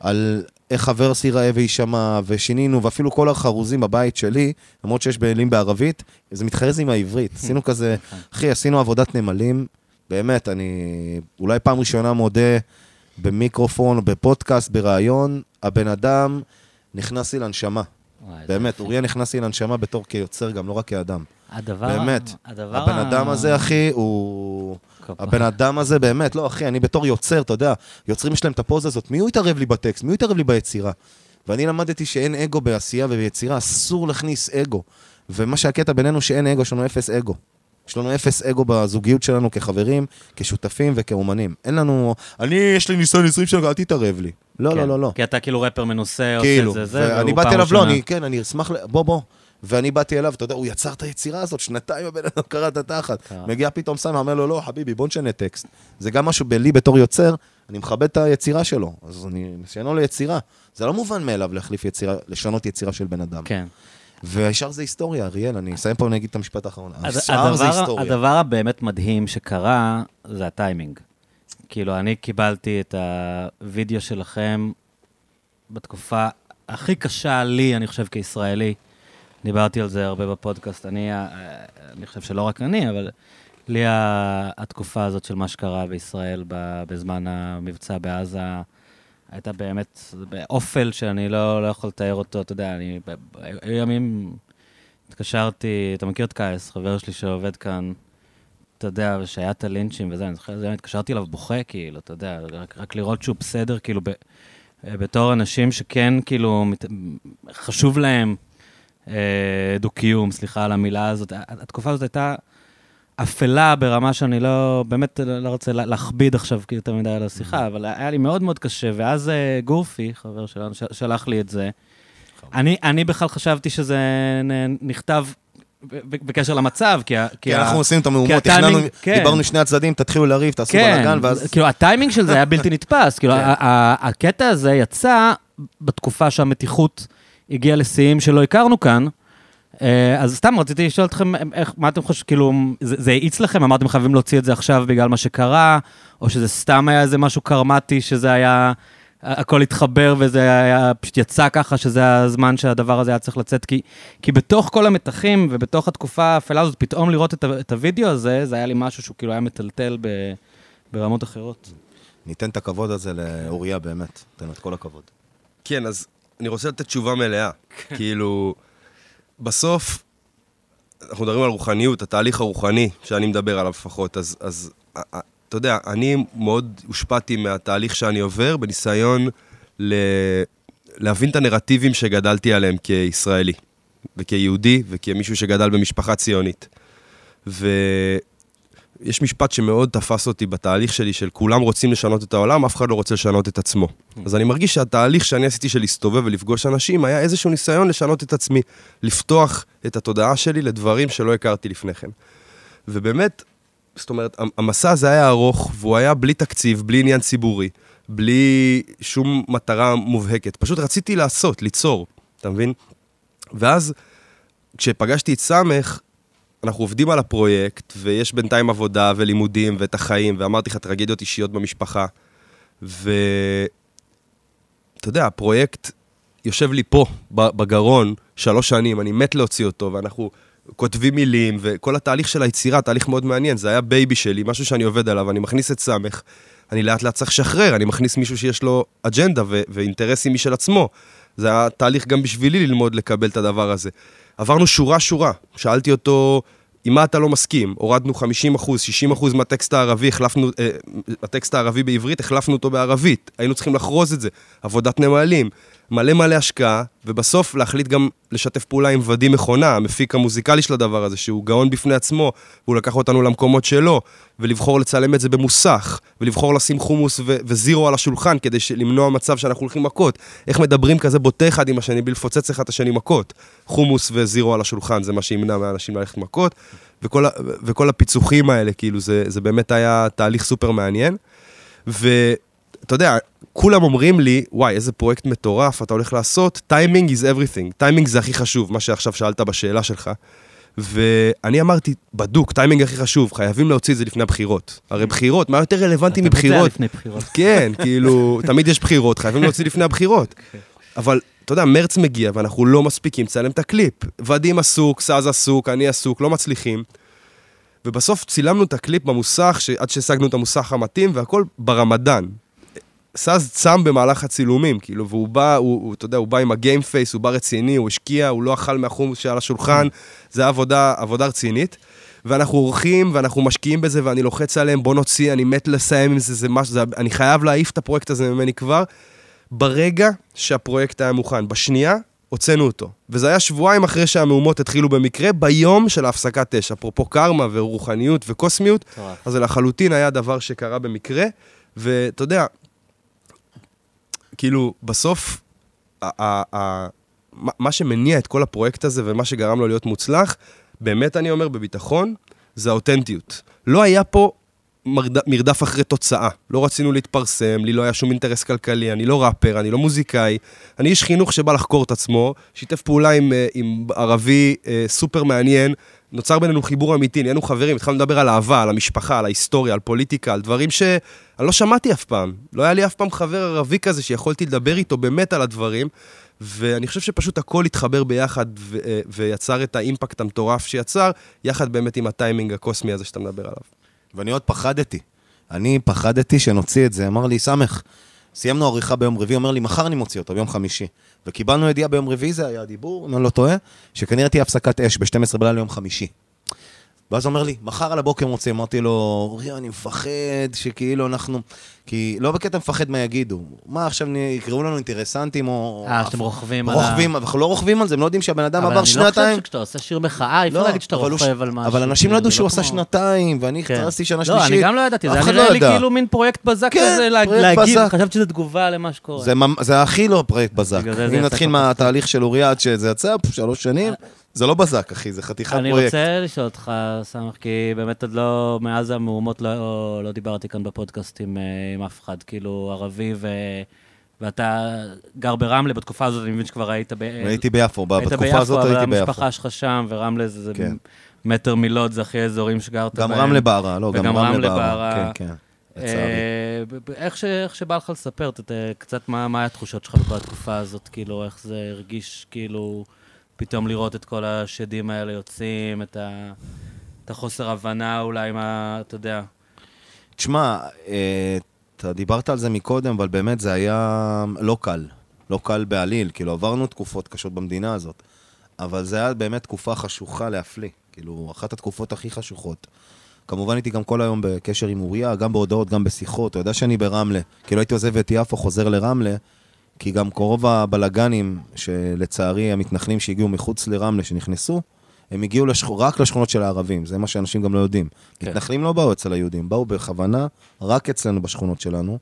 על איך הוורס ייראה ויישמע, ושינינו, ואפילו כל החרוזים בבית שלי, למרות שיש מילים בערבית, זה מתחרז עם העברית. עשינו כזה, אחי, עשינו עבודת נמלים, באמת, אני אולי פעם ראשונה מודה במיקרופון, בפודקאסט, בריאיון, הבן אדם נכנס לי לנשמה. וואי, באמת. אוריה נכנס לי לנשמה בתור כיוצר, גם לא רק כאדם. הדבר... באמת. הדבר... הבן אדם הזה, אחי, הוא... הבן אדם הזה, באמת, לא, אחי, אני בתור יוצר, אתה יודע, יוצרים יש להם את הפוזה הזאת, מי הוא יתערב לי בטקסט? מי הוא יתערב לי ביצירה? ואני למדתי שאין אגו בעשייה וביצירה, אסור להכניס אגו. ומה שהקטע בינינו שאין אגו, יש לנו אפס אגו. יש לנו אפס אגו בזוגיות שלנו כחברים, כשותפים וכאומנים. אין לנו, אני, יש לי ניסיון 20 שנה, אל תתערב לי. לא, כן. לא, לא, לא. כי אתה כאילו רפר מנוסה, עושה כאילו, את זה, זה, והוא באתי פעם אליו, לא, ראשונה. אני, כן, אני אשמח, ל- בוא, בוא. ואני באתי אליו, אתה יודע, הוא יצר את היצירה הזאת, שנתיים הבן אדם קרא את התחת. כן. מגיע פתאום סמי, אומר לו, לא, חביבי, בוא נשנה טקסט. זה גם משהו בלי בתור יוצר, אני מכבד את היצירה שלו. אז אני ניסיונו ליצירה. זה לא מובן מאליו להחליף יצירה, לשנות יצירה של בן אדם. כן. והשאר זה היסטוריה, אריאל, אני אסיים פה, אני אגיד את המשפט האחרון. השאר זה היסטוריה. הדבר הבאמת מדהים שקרה, זה הטיימינג. כאילו, אני קיבלתי את הווידאו שלכם בתקופה הכי קשה לי, אני חושב, כישראלי. דיברתי על זה הרבה בפודקאסט. אני, ה- אני חושב שלא רק אני, אבל לי התקופה הזאת של מה שקרה בישראל בזמן המבצע בעזה, הייתה באמת באופל שאני לא, לא יכול לתאר אותו, אתה יודע, אני... היו ימים... התקשרתי, אתה מכיר את קייס, חבר שלי שעובד כאן, אתה יודע, שהיה את הלינצ'ים וזה, אני זוכר, התקשרתי אליו בוכה, כאילו, אתה יודע, רק, רק לראות שהוא בסדר, כאילו, ב, בתור אנשים שכן, כאילו, מת, חשוב להם אה, דו-קיום, סליחה על המילה הזאת. התקופה הזאת הייתה אפלה ברמה שאני לא, באמת לא, לא רוצה לה- להכביד עכשיו כאילו יותר מדי על השיחה, אבל היה לי מאוד מאוד קשה, ואז אה, גורפי, חבר שלנו, שלח לי את זה. אני, אני בכלל חשבתי שזה נכתב בקשר למצב, כי, ה- כי ה- אנחנו עושים את המהומות, כי תכננו, כן. דיברנו שני הצדדים, תתחילו לריב, תעשו כן, בלאגן, ואז... כאילו הטיימינג של זה היה בלתי נתפס, כאילו כן. הקטע הזה יצא בתקופה שהמתיחות הגיעה לשיאים שלא הכרנו כאן. אה, אז סתם רציתי לשאול אתכם, איך, מה אתם חושבים, כאילו, זה זה האיץ לכם? אמרתם חייבים להוציא את זה עכשיו בגלל מה שקרה, או שזה סתם היה איזה משהו קרמטי, שזה היה, הכל התחבר וזה היה, פשוט יצא ככה, שזה הזמן שהדבר הזה היה צריך לצאת, כי, כי בתוך כל המתחים ובתוך התקופה האפלה הזאת, פתאום לראות את, את הוידאו הזה, זה היה לי משהו שהוא כאילו היה מטלטל ב, ברמות אחרות. ניתן את הכבוד הזה לאוריה, באמת. תן לו את כל הכבוד. כן, אז אני רוצה לתת תשובה מלאה. כאילו, בסוף, אנחנו מדברים על רוחניות, התהליך הרוחני שאני מדבר עליו לפחות, אז, אז אתה יודע, אני מאוד הושפעתי מהתהליך שאני עובר, בניסיון ל... להבין את הנרטיבים שגדלתי עליהם כישראלי, וכיהודי, וכמישהו שגדל במשפחה ציונית. ויש משפט שמאוד תפס אותי בתהליך שלי, של כולם רוצים לשנות את העולם, אף אחד לא רוצה לשנות את עצמו. אז אני מרגיש שהתהליך שאני עשיתי של להסתובב ולפגוש אנשים, היה איזשהו ניסיון לשנות את עצמי, לפתוח את התודעה שלי לדברים שלא הכרתי לפני כן. ובאמת, זאת אומרת, המסע הזה היה ארוך, והוא היה בלי תקציב, בלי עניין ציבורי, בלי שום מטרה מובהקת. פשוט רציתי לעשות, ליצור, אתה מבין? ואז, כשפגשתי את סמך, אנחנו עובדים על הפרויקט, ויש בינתיים עבודה ולימודים ואת החיים, ואמרתי לך, טרגדיות אישיות במשפחה. ואתה יודע, הפרויקט יושב לי פה, בגרון, שלוש שנים, אני מת להוציא אותו, ואנחנו כותבים מילים, וכל התהליך של היצירה, תהליך מאוד מעניין, זה היה baby שלי, משהו שאני עובד עליו, אני מכניס את סאמח, אני לאט לאט צריך לשחרר, אני מכניס מישהו שיש לו אג'נדה ואינטרסים משל עצמו. זה היה תהליך גם בשבילי ללמוד לקבל את הדבר הזה. עברנו שורה-שורה, שאלתי אותו, עם מה אתה לא מסכים? הורדנו 50 אחוז, 60 אחוז מהטקסט הערבי, החלפנו, אה, הטקסט הערבי בעברית, החלפנו אותו בערבית. היינו צריכים לחרוז את זה. עבודת נמלים. מלא מלא השקעה, ובסוף להחליט גם לשתף פעולה עם ודי מכונה, המפיק המוזיקלי של הדבר הזה, שהוא גאון בפני עצמו, והוא לקח אותנו למקומות שלו, ולבחור לצלם את זה במוסך, ולבחור לשים חומוס ו- וזירו על השולחן, כדי למנוע מצב שאנחנו הולכים מכות. איך מדברים כזה בוטה אחד עם השני, בלי לפוצץ אחד את השני מכות. חומוס וזירו על השולחן, זה מה שימנע מהאנשים ללכת מכות, וכל, וכל הפיצוחים האלה, כאילו, זה, זה באמת היה תהליך סופר מעניין. ו... אתה יודע, כולם אומרים לי, וואי, איזה פרויקט מטורף אתה הולך לעשות, timing is everything. טיימינג זה הכי חשוב, מה שעכשיו שאלת בשאלה שלך. ואני אמרתי, בדוק, טיימינג הכי חשוב, חייבים להוציא את זה לפני הבחירות. הרי בחירות, מה יותר רלוונטי מבחירות? לפני בחירות. כן, כאילו, תמיד יש בחירות, חייבים להוציא לפני הבחירות. כן. אבל, אתה יודע, מרץ מגיע ואנחנו לא מספיקים לצלם את הקליפ. ודים עסוק, סאז עסוק, אני עסוק, לא מצליחים. ובסוף צילמנו את הקליפ במוסך, עד שהשגנו את המוסך המתאים, והכל ברמדאן. סאז צם במהלך הצילומים, כאילו, והוא בא, הוא, הוא, אתה יודע, הוא בא עם ה game face, הוא בא רציני, הוא השקיע, הוא לא אכל מהחומוס שעל השולחן, זה עבודה, עבודה רצינית. ואנחנו עורכים, ואנחנו משקיעים בזה, ואני לוחץ עליהם, בוא נוציא, אני מת לסיים עם זה, זה משהו, זה, אני חייב להעיף את הפרויקט הזה ממני כבר. ברגע שהפרויקט היה מוכן, בשנייה, הוצאנו אותו. וזה היה שבועיים אחרי שהמהומות התחילו במקרה, ביום של ההפסקת אש. אפרופו קרמה ורוחניות וקוסמיות, אז זה לחלוטין היה דבר שקרה במקרה. ואתה יודע, כאילו, בסוף, מה שמניע את כל הפרויקט הזה ומה שגרם לו להיות מוצלח, באמת אני אומר בביטחון, זה האותנטיות. לא היה פה מרד... מרדף אחרי תוצאה. לא רצינו להתפרסם, לי לא היה שום אינטרס כלכלי, אני לא ראפר, אני לא מוזיקאי. אני איש חינוך שבא לחקור את עצמו, שיתף פעולה עם, אה, עם ערבי אה, סופר מעניין, נוצר בינינו חיבור אמיתי, נהיינו חברים, התחלנו לדבר על אהבה, על המשפחה, על ההיסטוריה, על פוליטיקה, על דברים שאני לא שמעתי אף פעם. לא היה לי אף פעם חבר ערבי כזה שיכולתי לדבר איתו באמת על הדברים, ואני חושב שפשוט הכל התחבר ביחד ו- אה, ויצר את האימפקט המטורף שיצר, יחד באמת עם הטיימינג הקוסמי הזה שאתה מדבר עליו. ואני עוד פחדתי. אני פחדתי שנוציא את זה. אמר לי, סמך, סיימנו עריכה ביום רביעי, אומר לי, מחר אני מוציא אותו, ביום חמישי. וקיבלנו ידיעה ביום רביעי, זה היה הדיבור, אם אני לא טועה, שכנראה תהיה הפסקת אש ב-12 בלילה יום חמישי. ואז הוא אומר לי, מחר על הבוקר מוצא, אמרתי לו, אורי, אני מפחד שכאילו אנחנו... כי לא בקטע מפחד מה יגידו. מה עכשיו יקראו לנו אינטרסנטים או... אה, שאתם רוכבים על ה... רוכבים, אנחנו לא רוכבים על זה, הם לא יודעים שהבן אדם עבר שנתיים. אבל אני לא חושב שכשאתה עושה שיר מחאה, אי אפשר לא, להגיד שאתה רוכב על משהו. אבל אנשים לא ידעו שהוא עשה שנתיים, ואני כן. חצי שנה שלישית. לא, אני גם לא ידעתי, זה היה נראה לי כאילו מין פרויקט בזק כן, כזה להגיב, חשבתי שזו תגובה למה שקורה. זה הכי לא פרויקט בזק. אם נתחיל מהתהליך של אוריה עד שזה יצא, שלוש שנים. זה לא בזק, אחי, זה חתיכת פרויקט. אני רוצה לשאול אותך, סמך, כי באמת עוד לא, מאז המהומות לא, לא דיברתי כאן בפודקאסט עם, אה, עם אף אחד, כאילו ערבי, ו, ואתה גר ברמלה, בתקופה הזאת אני מבין שכבר היית ב... הייתי ביפו, בתקופה הזאת הייתי ביפו. המשפחה שלך שם, ורמלה זה כן. מטר מילוט, זה הכי אזורים שגרת בהם. גם רמלה בערה, לא, גם רמלה בערה. כן, כן. אה, איך, ש, איך שבא לך לספר, ת, קצת מה, מה התחושות שלך בתקופה הזאת, כאילו, איך זה הרגיש, כאילו... פתאום לראות את כל השדים האלה יוצאים, את, ה... את החוסר הבנה אולי, מה, אתה יודע. תשמע, אה, אתה דיברת על זה מקודם, אבל באמת זה היה לא קל. לא קל בעליל, כאילו עברנו תקופות קשות במדינה הזאת, אבל זה היה באמת תקופה חשוכה להפליא, כאילו, אחת התקופות הכי חשוכות. כמובן הייתי גם כל היום בקשר עם אוריה, גם בהודעות, גם בשיחות. אתה יודע שאני ברמלה. כאילו הייתי עוזב את יפו, חוזר לרמלה, כי גם רוב הבלגנים, שלצערי המתנחלים שהגיעו מחוץ לרמלה, שנכנסו, הם הגיעו לשכ... רק לשכונות של הערבים, זה מה שאנשים גם לא יודעים. כן. מתנחלים לא באו אצל היהודים, באו בכוונה רק אצלנו בשכונות שלנו.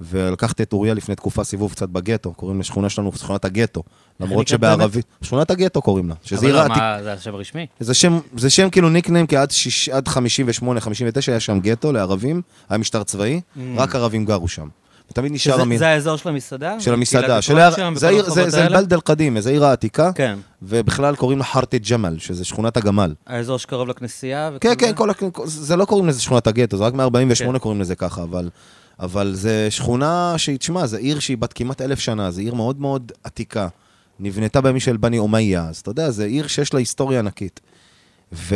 ולקחתי את אוריה לפני תקופה סיבוב קצת בגטו, קוראים לשכונה שלנו שכונת הגטו. למרות שבערבית, שכונת הגטו קוראים לה, שזה אבל עיר העתיק. מה, זה השם הרשמי? זה שם, זה שם כאילו ניקניים, כי עד, שיש, עד 58, 59 היה שם גטו לערבים, היה משטר צבאי, רק ערבים גרו שם. ותמיד נשאר המ... זה האזור של המסעדה? של המסעדה, של הר- שם, זה העיר- זה- זה האלה? בלד אל-קדימה, זה עיר העתיקה, כן. ובכלל קוראים לה חרטי ג'מל, שזה שכונת הגמל. האזור שקרוב לכנסייה? כן, וכל כן, זה? כל, זה לא קוראים לזה שכונת הגטו, זה רק מ-48 כן. קוראים לזה ככה, אבל, אבל זה שכונה שהיא, תשמע, זו עיר שהיא בת כמעט אלף שנה, זו עיר מאוד מאוד עתיקה. נבנתה בימים של בני אומיה, אז אתה יודע, זו עיר שיש לה היסטוריה ענקית. ו...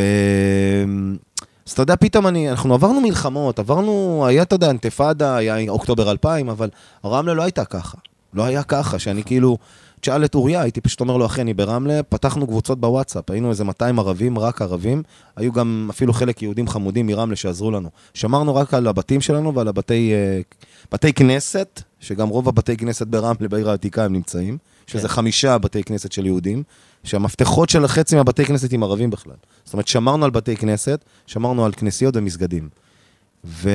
אז אתה יודע, פתאום אני, אנחנו עברנו מלחמות, עברנו, היה, אתה יודע, אינתיפאדה, היה אוקטובר 2000, אבל רמלה לא הייתה ככה. לא היה ככה, שאני כאילו, תשאל את אוריה, הייתי פשוט אומר לו, אחי, אני ברמלה, פתחנו קבוצות בוואטסאפ, היינו איזה 200 ערבים, רק ערבים, היו גם אפילו חלק יהודים חמודים מרמלה שעזרו לנו. שמרנו רק על הבתים שלנו ועל הבתי אה, בתי כנסת, שגם רוב הבתי כנסת ברמלה, בעיר העתיקה, הם נמצאים, שזה כן. חמישה בתי כנסת של יהודים, שהמפתחות של חצי מהבתי כנסת עם ערבים בכלל. זאת אומרת, שמרנו על בתי כנסת, שמרנו על כנסיות ומסגדים. ו...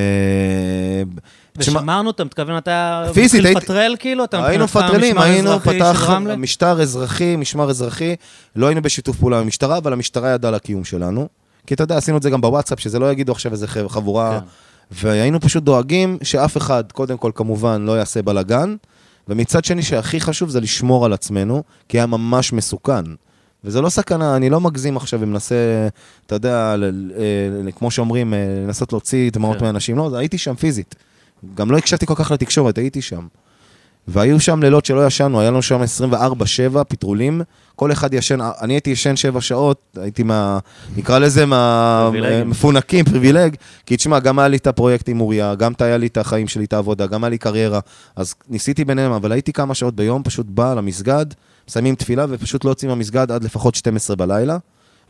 ושמרנו, אתה מתכוון, אתה פיזית, מתחיל לפטרל כאילו? אתה היינו מפטרלים, היינו, פתח? משטר אזרחי, משמר אזרחי, לא היינו בשיתוף פעולה עם המשטרה, אבל המשטרה ידעה על הקיום שלנו. כי אתה יודע, עשינו את זה גם בוואטסאפ, שזה לא יגידו עכשיו איזה חבורה... כן. והיינו פשוט דואגים שאף אחד, קודם כל, כמובן, לא יעשה בלאגן, ומצד שני, שהכי חשוב זה לשמור על עצמנו, כי היה ממש מסוכן. וזה לא סכנה, אני לא מגזים עכשיו ומנסה, אתה יודע, אה, כמו שאומרים, אה, לנסות להוציא דמעות כן. מאנשים. לא, הייתי שם פיזית. גם לא הקשבתי כל כך לתקשורת, הייתי שם. והיו שם לילות שלא ישנו, היה לנו שם 24-7 פטרולים, כל אחד ישן, אני הייתי ישן 7 שעות, הייתי מה, נקרא לזה. מהמפונקים, פריבילג, כי תשמע, גם היה לי את הפרויקט עם אוריה, גם היה לי את החיים שלי, את העבודה, גם היה לי קריירה, אז ניסיתי ביניהם, אבל הייתי כמה שעות ביום, פשוט בא למסגד, מסיימים תפילה ופשוט לא יוצאים מהמסגד עד לפחות 12 בלילה,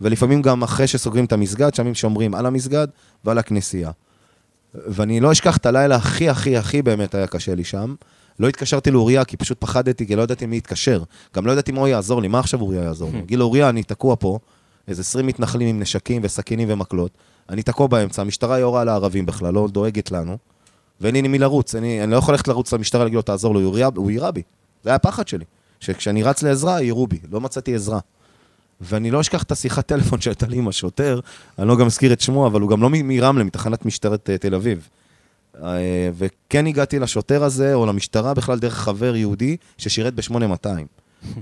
ולפעמים גם אחרי שסוגרים את המסגד, שמים שומרים על המסגד ועל הכנסייה. ואני לא אשכח את הלילה הכי הכי הכי באמת היה קשה לי שם. לא התקשרתי לאוריה, כי פשוט פחדתי, כי לא ידעתי מי יתקשר. גם לא ידעתי מה הוא יעזור לי, מה עכשיו אוריה יעזור לי? אגיד לאוריה, אני תקוע פה, איזה 20 מתנחלים עם נשקים וסכינים ומקלות, אני תקוע באמצע, המשטרה יורה על הערבים בכלל, לא דואגת לנו, ואין לי מי לרוץ, אני, אני לא יכול ללכת לרוץ למשטרה, להגיד לו, תעזור לו, הוא יירה- בי. זה היה הפחד שלי, שכשאני רץ לעזרה, יירו בי, לא מצאתי עזרה. ואני לא אשכח את השיחת טלפון שהייתה לי עם השוטר, אני לא גם אזכיר את שמו, אבל הוא גם לא מרמלה, מתחנת משטרת אה, תל אביב. אה, וכן הגעתי לשוטר הזה, או למשטרה בכלל, דרך חבר יהודי ששירת ב-8200.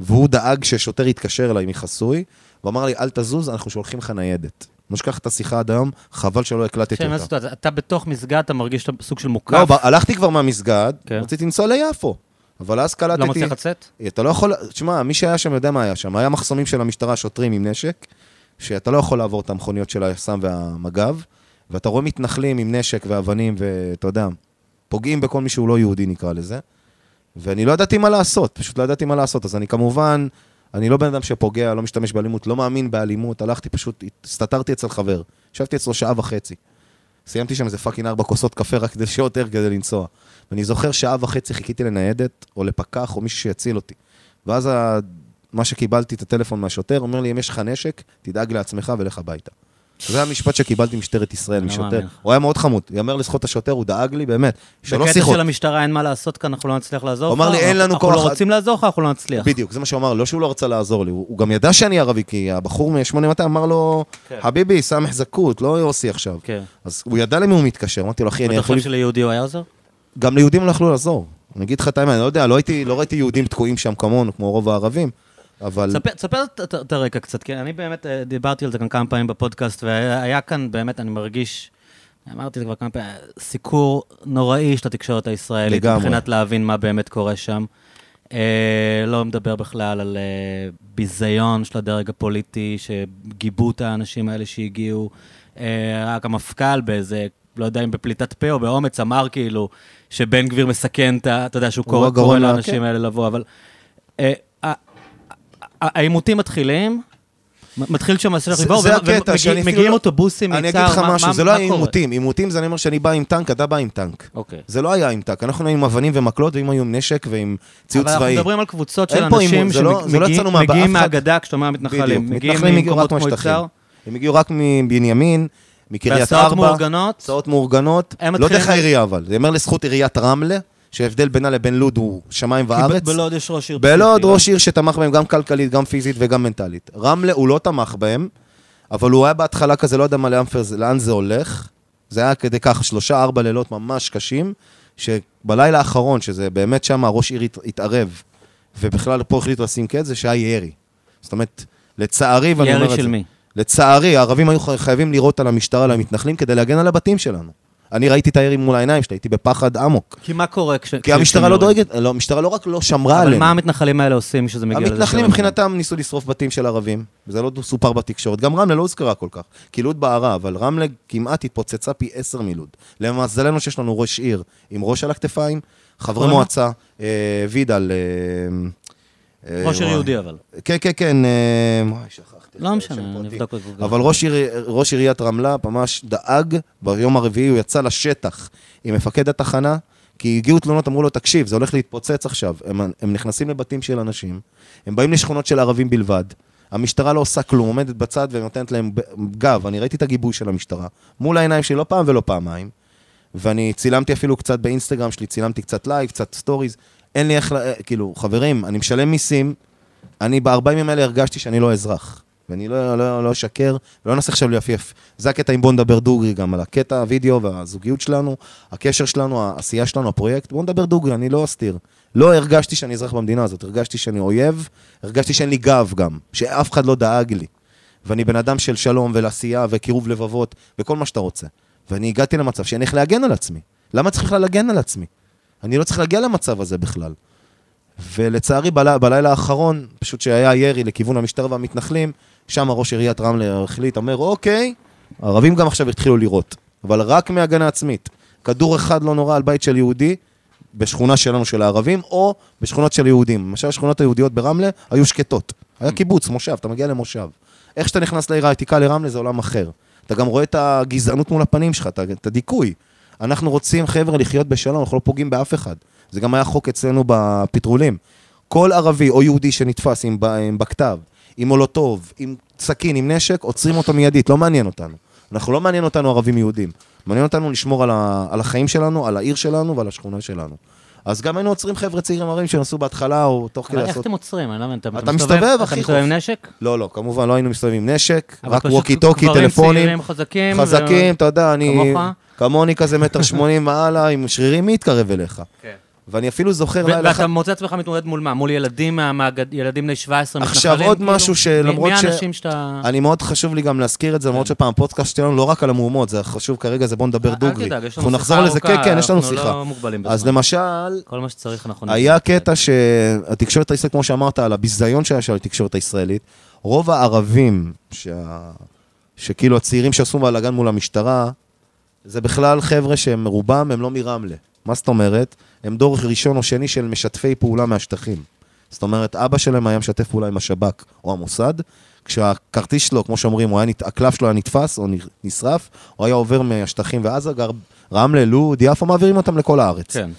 והוא דאג ששוטר יתקשר אליי מחסוי, ואמר לי, אל תזוז, אנחנו שולחים לך ניידת. לא אשכח את השיחה עד היום, חבל שלא הקלטתי כן, אותה. אומרת, אתה בתוך מסגד, אתה מרגיש שאתה סוג של מוקף, לא, הלכתי כבר מהמסגד, כן. רציתי לנסוע ליפו. אבל אז קלטתי... לא מצליח לצאת? אתה לא יכול, תשמע, מי שהיה שם יודע מה היה שם. היה מחסומים של המשטרה, שוטרים עם נשק, שאתה לא יכול לעבור את המכוניות של היס"מ והמג"ב, ואתה רואה מתנחלים עם נשק ואבנים, ואתה יודע, פוגעים בכל מי שהוא לא יהודי, נקרא לזה. ואני לא ידעתי מה לעשות, פשוט לא ידעתי מה לעשות. אז אני כמובן, אני לא בן אדם שפוגע, לא משתמש באלימות, לא מאמין באלימות, הלכתי פשוט, הסתתרתי אצל חבר. ישבתי אצלו שעה וחצי. סיימתי שם איזה fucking ארבע כוסות קפה רק כדי שיהיה יותר כדי לנסוע. ואני זוכר שעה וחצי חיכיתי לניידת, או לפקח, או מישהו שיציל אותי. ואז ה... מה שקיבלתי את הטלפון מהשוטר, אומר לי, אם יש לך נשק, תדאג לעצמך ולך הביתה. זה המשפט שקיבלתי ממשטרת ישראל, לא משוטר. הוא היה מאוד חמוד, יאמר לזכות השוטר, הוא דאג לי, באמת. שלוש בקטע שיחות. של המשטרה אין מה לעשות כאן, אנחנו לא נצליח לעזור לך. הוא אמר לי, אין לנו אנחנו כוח- לא רוצים לעזור לך, אנחנו לא נצליח. בדיוק, זה מה שהוא אמר, לא שהוא לא רצה לעזור לי, הוא, גם ידע שאני ערבי, כי הבחור מ-8200 אמר לו, כן. חביבי, סמך זכות, לא יוסי עכשיו. כן. אז הוא ידע למי הוא מתקשר, אמרתי לו, אחי, אני אתה יכול... חושב שליהודי הוא היה עוזר? גם ליהודים לא יכלו לעזור. אני אגיד לך את האמת, אני לא יודע, לא, הייתי, לא ראיתי יהודים תקועים שם כמונו, כמו רוב הערבים, אבל... תספר- את- הרקע קצת, כי אני באמת אה, דיברתי על זה כאן כמה פעמים בפודקאסט, והיה כאן באמת, אני מרגיש, אמרתי את זה כבר כמה פעמים, סיקור נוראי של התקשורת הישראלית, לגמרי. מבחינת להבין מה באמת קורה שם. אה, לא מדבר בכלל על אה, ביזיון של הדרג הפוליטי, שגיבו את האנשים האלה שהגיעו. אה, רק המפכ"ל באיזה, לא יודע אם בפליטת פה או באומץ, אמר כאילו שבן גביר מסכן את ה... אתה יודע, שהוא הוא קורא, קורא לאנשים כן. האלה לבוא, אבל... אה, העימותים מתחילים, מתחיל שם זה- ריבור, ומגיעים לא- אוטובוסים אני מיצהר, אגיד לך מה- משהו, מה- זה לא מה היה קורה? עימותים. עימותים זה אני אומר שאני בא עם טנק, אתה בא עם טנק. אוקיי. זה לא היה עם טנק, אנחנו היינו עם אבנים ומקלות, והם היו עם נשק ועם ציוד אבל אנחנו צבאי. מדברים על קבוצות של אנשים לא- לא מה- שמגיעים אחד- מהגדה, כשאתה אומר מתנחלים, מתנחלים הגיעו רק מהשטחים. הם הגיעו רק מבנימין, מקריית ארבע. מאורגנות, הצעות מאורגנות. לא דרך העירייה אבל, זה אומר לזכות עיריית רמלה, שההבדל בינה לבין לוד הוא שמיים כי וארץ. ב- בלוד יש ראש עיר בלוד פסיכי, ראש עיר שתמך בהם גם כלכלית, גם פיזית וגם מנטלית. רמלה הוא לא תמך בהם, אבל הוא היה בהתחלה כזה, לא יודע מה, לאן, זה הולך. זה היה כדי ככה שלושה, ארבע לילות ממש קשים, שבלילה האחרון, שזה באמת שם הראש עיר הת- התערב, ובכלל פה החליטו לשים קץ, זה שהיה ירי. זאת אומרת, לצערי, ואני אומר את ירי זה. של מי? לצערי, הערבים היו חייבים לירות על המשטרה, על המתנחלים, כדי להגן על הבתים שלנו. אני ראיתי את הירי מול העיניים שלי, הייתי בפחד עמוק. כי מה קורה כש... כי המשטרה לא? דואגת, לא, המשטרה לא רק לא שמרה אבל עליהם. מה המתנחלים האלה עושים כשזה מגיע לזה? המתנחלים מבחינתם ניסו לשרוף בתים של ערבים, וזה לא סופר בתקשורת. גם רמלה לא הוזכרה כל כך, כי לוד בערה, אבל רמלה כמעט התפוצצה פי עשר מלוד. למזלנו שיש לנו ראש עיר עם ראש על הכתפיים, חברי? מועצה, אה, וידל... אה, אה, ראש עיר. יהודי אבל. כן, כן, כן, וואי, שכחתי. לא את משנה. נבדוק את זה. אבל ראש, עיר, ראש עיריית רמלה ממש דאג, ביום הרביעי הוא יצא לשטח עם מפקד התחנה, כי הגיעו תלונות, אמרו לו, תקשיב, זה הולך להתפוצץ עכשיו. הם, הם נכנסים לבתים של אנשים, הם באים לשכונות של ערבים בלבד, המשטרה לא עושה כלום, עומדת בצד ונותנת להם גב, אני ראיתי את הגיבוי של המשטרה, מול העיניים שלי לא פעם ולא פעמיים, ואני צילמתי אפילו קצת באינסטגרם שלי, צילמתי קצת live, קצת סטוריז, אין לי איך, כאילו, חברים, אני משלם מיסים, אני ב-40 ימים האלה הרגשתי שאני לא אזרח. ואני לא, לא, לא אשקר, ולא אנסה עכשיו לייפייף. זה הקטע עם בוא נדבר דוגרי גם, על הקטע, הדואו והזוגיות שלנו, הקשר שלנו, העשייה שלנו, הפרויקט, בוא נדבר דוגרי, אני לא אסתיר. לא הרגשתי שאני אזרח במדינה הזאת, הרגשתי שאני אויב, הרגשתי שאין לי גב גם, שאף אחד לא דאג לי. ואני בן אדם של שלום ולעשייה וקירוב לבבות וכל מה שאתה רוצה. ואני הגעתי למצב שאין איך להגן על עצמי. למה צריך בכלל להגן על עצמי? אני לא צריך להגיע למצב הזה בכלל. ולצערי בלילה, בלילה האחרון, פשוט שהיה ירי לכיוון המשטרה והמתנחלים, שם ראש עיריית רמלה החליט, אומר, אוקיי, הערבים גם עכשיו התחילו לירות, אבל רק מהגנה עצמית. כדור אחד לא נורא על בית של יהודי, בשכונה שלנו של הערבים, או בשכונות של יהודים. למשל, השכונות היהודיות ברמלה היו שקטות. היה קיבוץ, מושב, אתה מגיע למושב. איך שאתה נכנס לעיר העתיקה לרמלה זה עולם אחר. אתה גם רואה את הגזענות מול הפנים שלך, את הדיכוי. אנחנו רוצים, חבר'ה, לחיות בשלום, אנחנו לא פוגעים באף אחד. זה גם היה חוק אצלנו בפטרולים. כל ערבי או יהודי שנתפס עם, עם בכתב, עם מולוטוב, עם סכין, עם נשק, עוצרים אותו מיידית, לא מעניין אותנו. אנחנו לא מעניין אותנו ערבים יהודים. מעניין אותנו לשמור על, ה, על החיים שלנו, על העיר שלנו ועל השכונה שלנו. אז גם היינו עוצרים חבר'ה צעירים ערבים שנסעו בהתחלה או תוך כדי אבל איך לעשות... אתם עוצרים? אני לא מבין. אתה מסתובב, אחי, אתה מסתובב עם. נשק? לא, לא, כמובן לא היינו מסתובבים עם נשק, רק ווקי טוקי, גברים טלפונים. צעירים חזקים. חזקים, אתה יודע, אני... כמוך? כמוני כזה מטר שמונים מעלה, עם שרירים, מי יתקרב אליך? כן. ואני אפילו זוכר ו- לילה אחד... ואתה מוצא עצמך מתמודד מול מה? מול ילדים מה- מהגד- ילדים בני 17 עכשיו, מתנחלים? עוד כאילו? משהו שלמרות ש- מי האנשים שאתה... אני מאוד חשוב לי גם להזכיר את זה, למרות שפעם פודקאסט שלנו לא רק על המהומות, זה חשוב כרגע, זה בוא נדבר אל דוגרי. אנחנו נחזור לזה, כן, כן, יש לנו שיחה. לא מוגבלים אז בזמן. למשל, כל מה שצריך אנחנו היה. קטע שהתקשורת הישראלית, כמו שאמרת, על הביזיון שהיה של התקשורת הישראלית, רוב הערבים. שכאילו הצעירים שעשו בלאגן מול המשטרה, זה בכלל חבר'ה שהם רובם הם לא מרמלה. מה זאת אומרת? הם דור ראשון או שני של משתפי פעולה מהשטחים. זאת אומרת, אבא שלהם היה משתף פעולה עם השב"כ או המוסד, כשהכרטיס שלו, כמו שאומרים, היה, נת- הקלף שלו היה נתפס או נשרף, הוא היה עובר מהשטחים ועזה, גר רמלה, לוד, יפו, מעבירים אותם לכל הארץ. כן.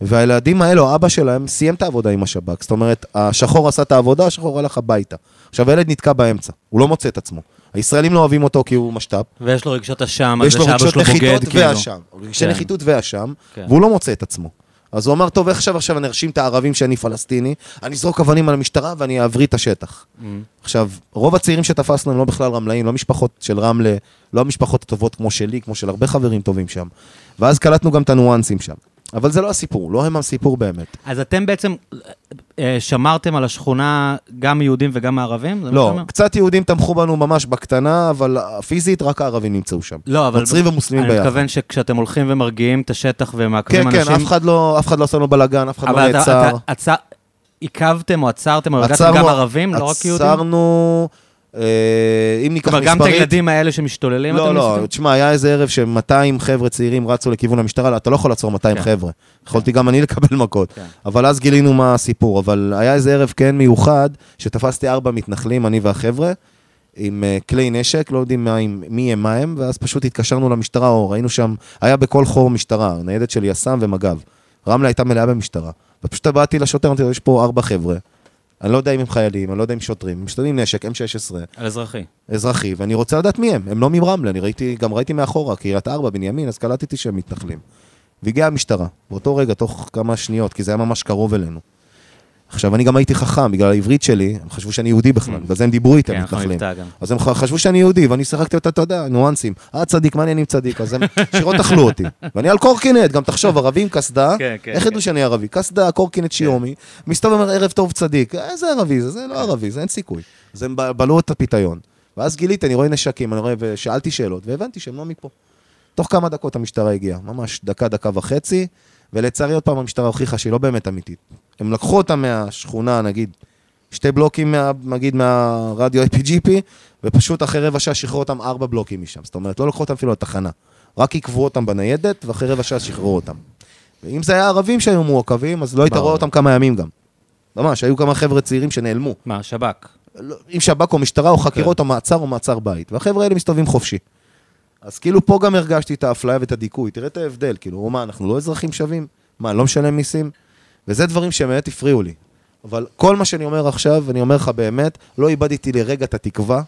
והילדים האלו, אבא שלהם, סיים את העבודה עם השב"כ. זאת אומרת, השחור עשה את העבודה, השחור הלך הביתה. עכשיו, הילד נתקע באמצע, הוא לא מוצא את עצמו. הישראלים לא אוהבים אותו כי הוא משת"פ, ויש לו רגשות אשם, על ויש זה לו שאבא רגשות שלו בוגד, נחיתות כאילו. ואשם. רגשי כן. נחיתות ואשם, כן. והוא לא מוצא את עצמו. אז הוא אמר, טוב, איך עכשיו עכשיו אני ארשים את הערבים שאני פלסטיני, אני אזרוק אבנים על המשטרה ואני אעברי את השטח. Mm. עכשיו, רוב הצעירים שתפסנו הם לא בכלל רמלאים, לא משפחות של רמלה, לא המשפחות הטובות כמו שלי, כמו של הרבה חברים טובים שם. ואז קלטנו גם את הניואנסים שם. אבל זה לא הסיפור, לא הם הסיפור באמת. אז אתם בעצם אה, שמרתם על השכונה גם מיהודים וגם שאתה לא? קצת יהודים תמכו בנו ממש בקטנה, אבל פיזית רק הערבים נמצאו שם. לא, אבל... נוצרים ומוסלמים אני ביחד. מתכוון שכשאתם הולכים ומרגיעים את השטח כן, ומעכבים כן, אנשים... אף אחד לא אף אחד לא עשה לנו בלאגן, אף אחד לא אבל נעצר. עצר- עיכבתם או עצרתם או הרגעתם גם ערבים, לא רק יהודים? עצרנו, אם ניקח כלומר, מספרית... גם את הילדים האלה שמשתוללים לא, לא? תשמע, היה איזה ערב ש-200 חבר'ה צעירים רצו לכיוון המשטרה, אתה לא יכול לעצור 200 כן. חבר'ה. יכולתי גם אני לקבל מכות. כן. אבל אז גילינו מה הסיפור. אבל היה איזה ערב כן מיוחד, שתפסתי ארבע מתנחלים, אני והחבר'ה, עם אה, כלי נשק, לא יודעים מי הם, מה הם, ואז פשוט התקשרנו למשטרה, או ראינו שם, היה בכל חור משטרה, ניידת של יס"מ ומג"ב. רמלה הייתה מלאה במשטרה. ופשוט באתי לשוטר, אמרתי לו, יש פה ארבע חבר'ה, אני לא יודע אם הם חיילים, אני לא יודע אם שוטרים, הם משתדלים נשק, M16, על אזרחי. אזרחי, ואני רוצה לדעת מי הם. הם לא מרמלה, אני ראיתי, גם ראיתי מאחורה, קריית ארבע, בנימין, אז קלטתי שהם מתנחלים. והגיעה המשטרה, באותו רגע, תוך כמה שניות, כי זה היה ממש קרוב אלינו. עכשיו, אני גם הייתי חכם, בגלל העברית שלי, הם חשבו שאני יהודי בכלל, בגלל זה הם דיברו איתי, כן. מבטא גם. אז הם חשבו שאני יהודי, ואני שיחקתי אותה, אתה יודע, ניואנסים. אה, צדיק, מה העניינים צדיק? אז הם שירות אכלו אותי. ואני על קורקינט, גם תחשוב, ערבים, קסדה, כן, כן, איך. ידעו שאני ערבי? קסדה, קורקינט שיומי, מסתובב אומר, ערב טוב צדיק. איזה ערבי זה? זה לא ערבי, זה אין סיכוי. אז הם בלעו את הפיתיון. ואז גיליתי, אני רואה נשקים, אני רואה, ושאלתי שאלות, והבנתי שהם לא מפה. תוך כמה דקות המשטרה הגיעה, ממש דקה, דקה וחצי, ולצערי עוד פעם המשטרה הוכיחה שהיא לא באמת אמיתית. הם לקחו אותה מהשכונה, נגיד, שתי בלוקים, מה, נגיד, מהרדיו IPGP, ופשוט אחרי רבע שעה שחררו אותם ארבע בלוקים משם. זאת אומרת, לא לקחו אותם אפילו לתחנה. רק עיכבו אותם בניידת, ואחרי רבע שעה שחררו אותם. ואם זה היה ערבים שהיו מעוכבים, אז לא היית. רואה אותם כמה ימים גם. ממש, היו כמה חבר'ה צעירים שנעלמו. מה, שב"כ? לא- עם שב"כ או משטרה או חקירות או מעצר או מעצר בית. והחבר'ה האלה מסתובבים חופשי. אז כאילו פה גם הרגשתי את האפליה ואת הדיכוי. תראה את ההבדל, כאילו, מה, אנחנו לא אזרחים שווים? מה, לא משלם מיסים? וזה דברים שבאמת הפריעו לי. אבל כל מה שאני אומר עכשיו, אני אומר לך באמת, לא איבדתי לרגע את התקווה,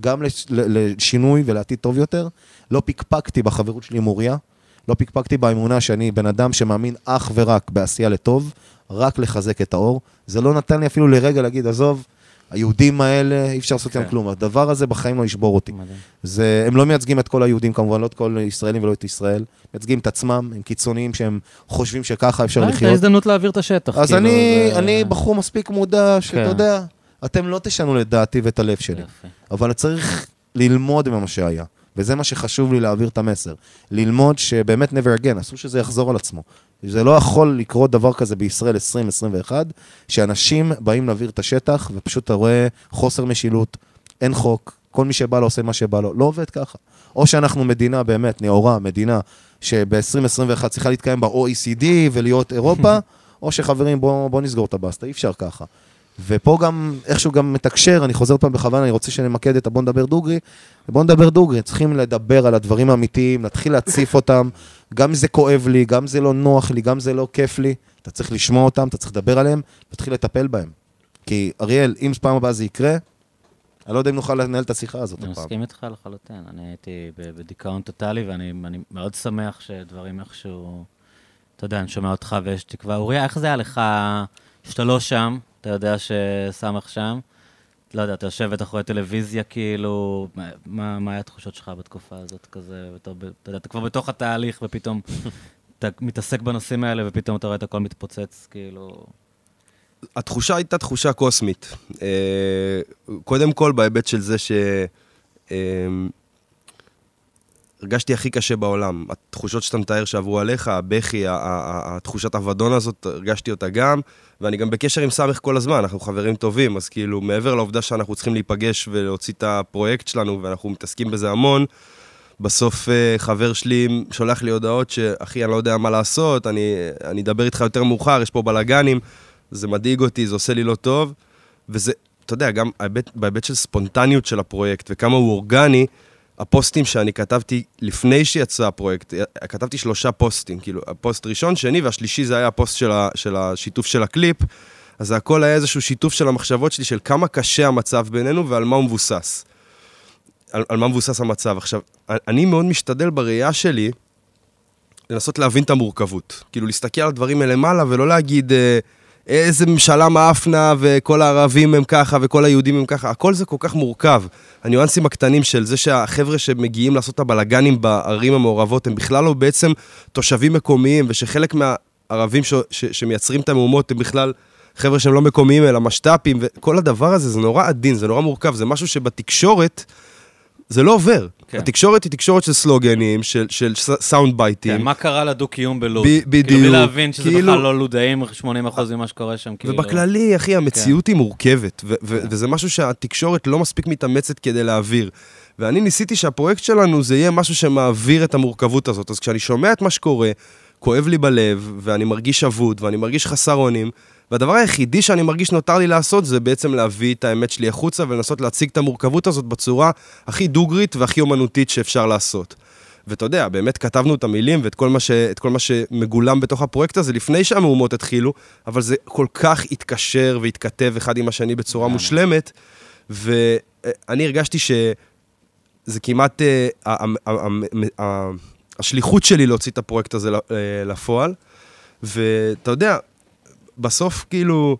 גם לשינוי ולעתיד טוב יותר. לא פקפקתי בחברות שלי עם אוריה, לא פקפקתי באמונה שאני בן אדם שמאמין אך ורק בעשייה לטוב, רק לחזק את האור. זה לא נתן לי אפילו לרגע להגיד, עזוב, היהודים האלה, אי אפשר לעשות איתם כן. כלום. הדבר הזה בחיים לא ישבור אותי. זה, הם לא מייצגים את כל היהודים כמובן, לא את כל הישראלים ולא את ישראל. מייצגים את עצמם, הם קיצוניים שהם חושבים שככה אפשר אה, לחיות. הזדמנות להעביר את השטח. אז כאילו, אני, זה- אני בחור מספיק מודע, שאתה כן. יודע, אתם לא תשנו את דעתי ואת הלב שלי. יפה. אבל צריך ללמוד ממה שהיה. וזה מה שחשוב לי להעביר את המסר. ללמוד שבאמת never again, אסור שזה יחזור על עצמו. זה לא יכול לקרות דבר כזה בישראל 2021, שאנשים באים להעביר את השטח, ופשוט אתה רואה חוסר משילות, אין חוק, כל מי שבא לו עושה מה שבא לו. לא עובד ככה. או שאנחנו מדינה באמת נאורה, מדינה שב-2021 צריכה להתקיים ב-OECD ולהיות אירופה, או שחברים, בואו בוא נסגור את הבסטה, אי אפשר ככה. ופה גם, איכשהו גם מתקשר, אני חוזר פעם בכוונה, אני רוצה שנמקד את הבוא נדבר דוגרי. בוא נדבר דוגרי, צריכים לדבר על הדברים האמיתיים, להתחיל להציף אותם, גם אם זה כואב לי, גם אם זה לא נוח לי, גם אם זה לא כיף לי, אתה צריך לשמוע אותם, אתה צריך לדבר עליהם, להתחיל לטפל בהם. כי אריאל, אם פעם הבאה זה יקרה, אני לא יודע אם נוכל לנהל את השיחה הזאת אני הפעם. מסכים איתך לחלוטין. אני הייתי בדיכאון טוטאלי, ואני אני מאוד שמח שדברים איכשהו... אתה יודע, אני שומע אותך ויש תקווה. אוריה, איך זה היה לך שאתה לא שם, אתה יודע שסמך שם? לא יודע, אתה יושב בטח רואה טלוויזיה, כאילו, מה- מה מה היה התחושות שלך בתקופה הזאת כזה? בתור אתה יודע, אתה כבר בתוך התהליך, ופתאום אתה מתעסק בנושאים האלה, ופתאום אתה רואה את הכל מתפוצץ, כאילו... התחושה הייתה תחושה קוסמית. אה, קודם כל, בהיבט של זה ש... הרגשתי הכי קשה בעולם. התחושות שאתה מתאר שעברו עליך, הבכי, התחושת אבדון הזאת, הרגשתי אותה גם, ואני גם בקשר עם סמך כל הזמן, אנחנו חברים טובים, אז כאילו, מעבר לעובדה שאנחנו צריכים להיפגש ולהוציא את הפרויקט שלנו, ואנחנו מתעסקים בזה המון, בסוף אה, חבר שלי שולח לי הודעות שאחי, אני לא יודע מה לעשות, אני, אני אדבר איתך יותר מאוחר, יש פה בלאגנים, זה מדאיג אותי, זה עושה לי לא טוב, וזה, אתה יודע, גם בהיבט של ספונטניות של הפרויקט וכמה הוא אורגני, הפוסטים שאני כתבתי לפני שיצא הפרויקט, כתבתי שלושה פוסטים, כאילו, הפוסט ראשון, שני, והשלישי זה היה הפוסט של, ה, של השיתוף של הקליפ, אז זה הכל היה איזשהו שיתוף של המחשבות שלי, של כמה קשה המצב בינינו ועל מה הוא מבוסס. על, על מה מבוסס המצב. עכשיו, אני מאוד משתדל בראייה שלי לנסות להבין את המורכבות. כאילו, להסתכל על הדברים מלמעלה ולא להגיד אה, איזה ממשלה מאפנה וכל הערבים הם ככה וכל היהודים הם ככה. הכל זה כל כך מורכב. הניואנסים הקטנים של זה שהחבר'ה שמגיעים לעשות את הבלגנים בערים המעורבות הם בכלל לא בעצם תושבים מקומיים, ושחלק מהערבים ש, ש, שמייצרים את המהומות הם בכלל... חבר'ה שהם לא מקומיים, אלא משת"פים, וכל הדבר הזה זה נורא עדין, זה נורא מורכב, זה משהו שבתקשורת זה לא עובר. כן. כן. התקשורת היא תקשורת של סלוגנים, של, של סאונד בייטים. כן, מה קרה לדו-קיום בלוד? ב- בדיוק, כאילו, בלי להבין שזה כאילו- בכלל לא לודאים, 80% ממה שקורה שם, כאילו... ובכללי, אחי, המציאות היא מורכבת, ו- ו- וזה משהו שהתקשורת לא מספיק מתאמצת כדי להעביר. ואני ניסיתי שהפרויקט שלנו זה יהיה משהו שמעביר את המורכבות הזאת. אז כשאני שומע את מה שקורה, כואב לי בלב, ואני מרגיש אבוד, ואני מרגיש חסר אונים, והדבר היחידי שאני מרגיש נותר לי לעשות, זה בעצם להביא את האמת שלי החוצה ולנסות להציג את המורכבות הזאת בצורה הכי דוגרית והכי אומנותית שאפשר לעשות. ואתה יודע, באמת כתבנו את המילים ואת כל מה, ש, כל מה שמגולם בתוך הפרויקט הזה לפני שהמהומות התחילו, אבל זה כל כך התקשר והתכתב אחד עם השני בצורה לגמרי. מושלמת, ואני הרגשתי שזה כמעט ה- השליחות שלי להוציא את הפרויקט הזה אה, לפועל, ואתה יודע, בסוף כאילו,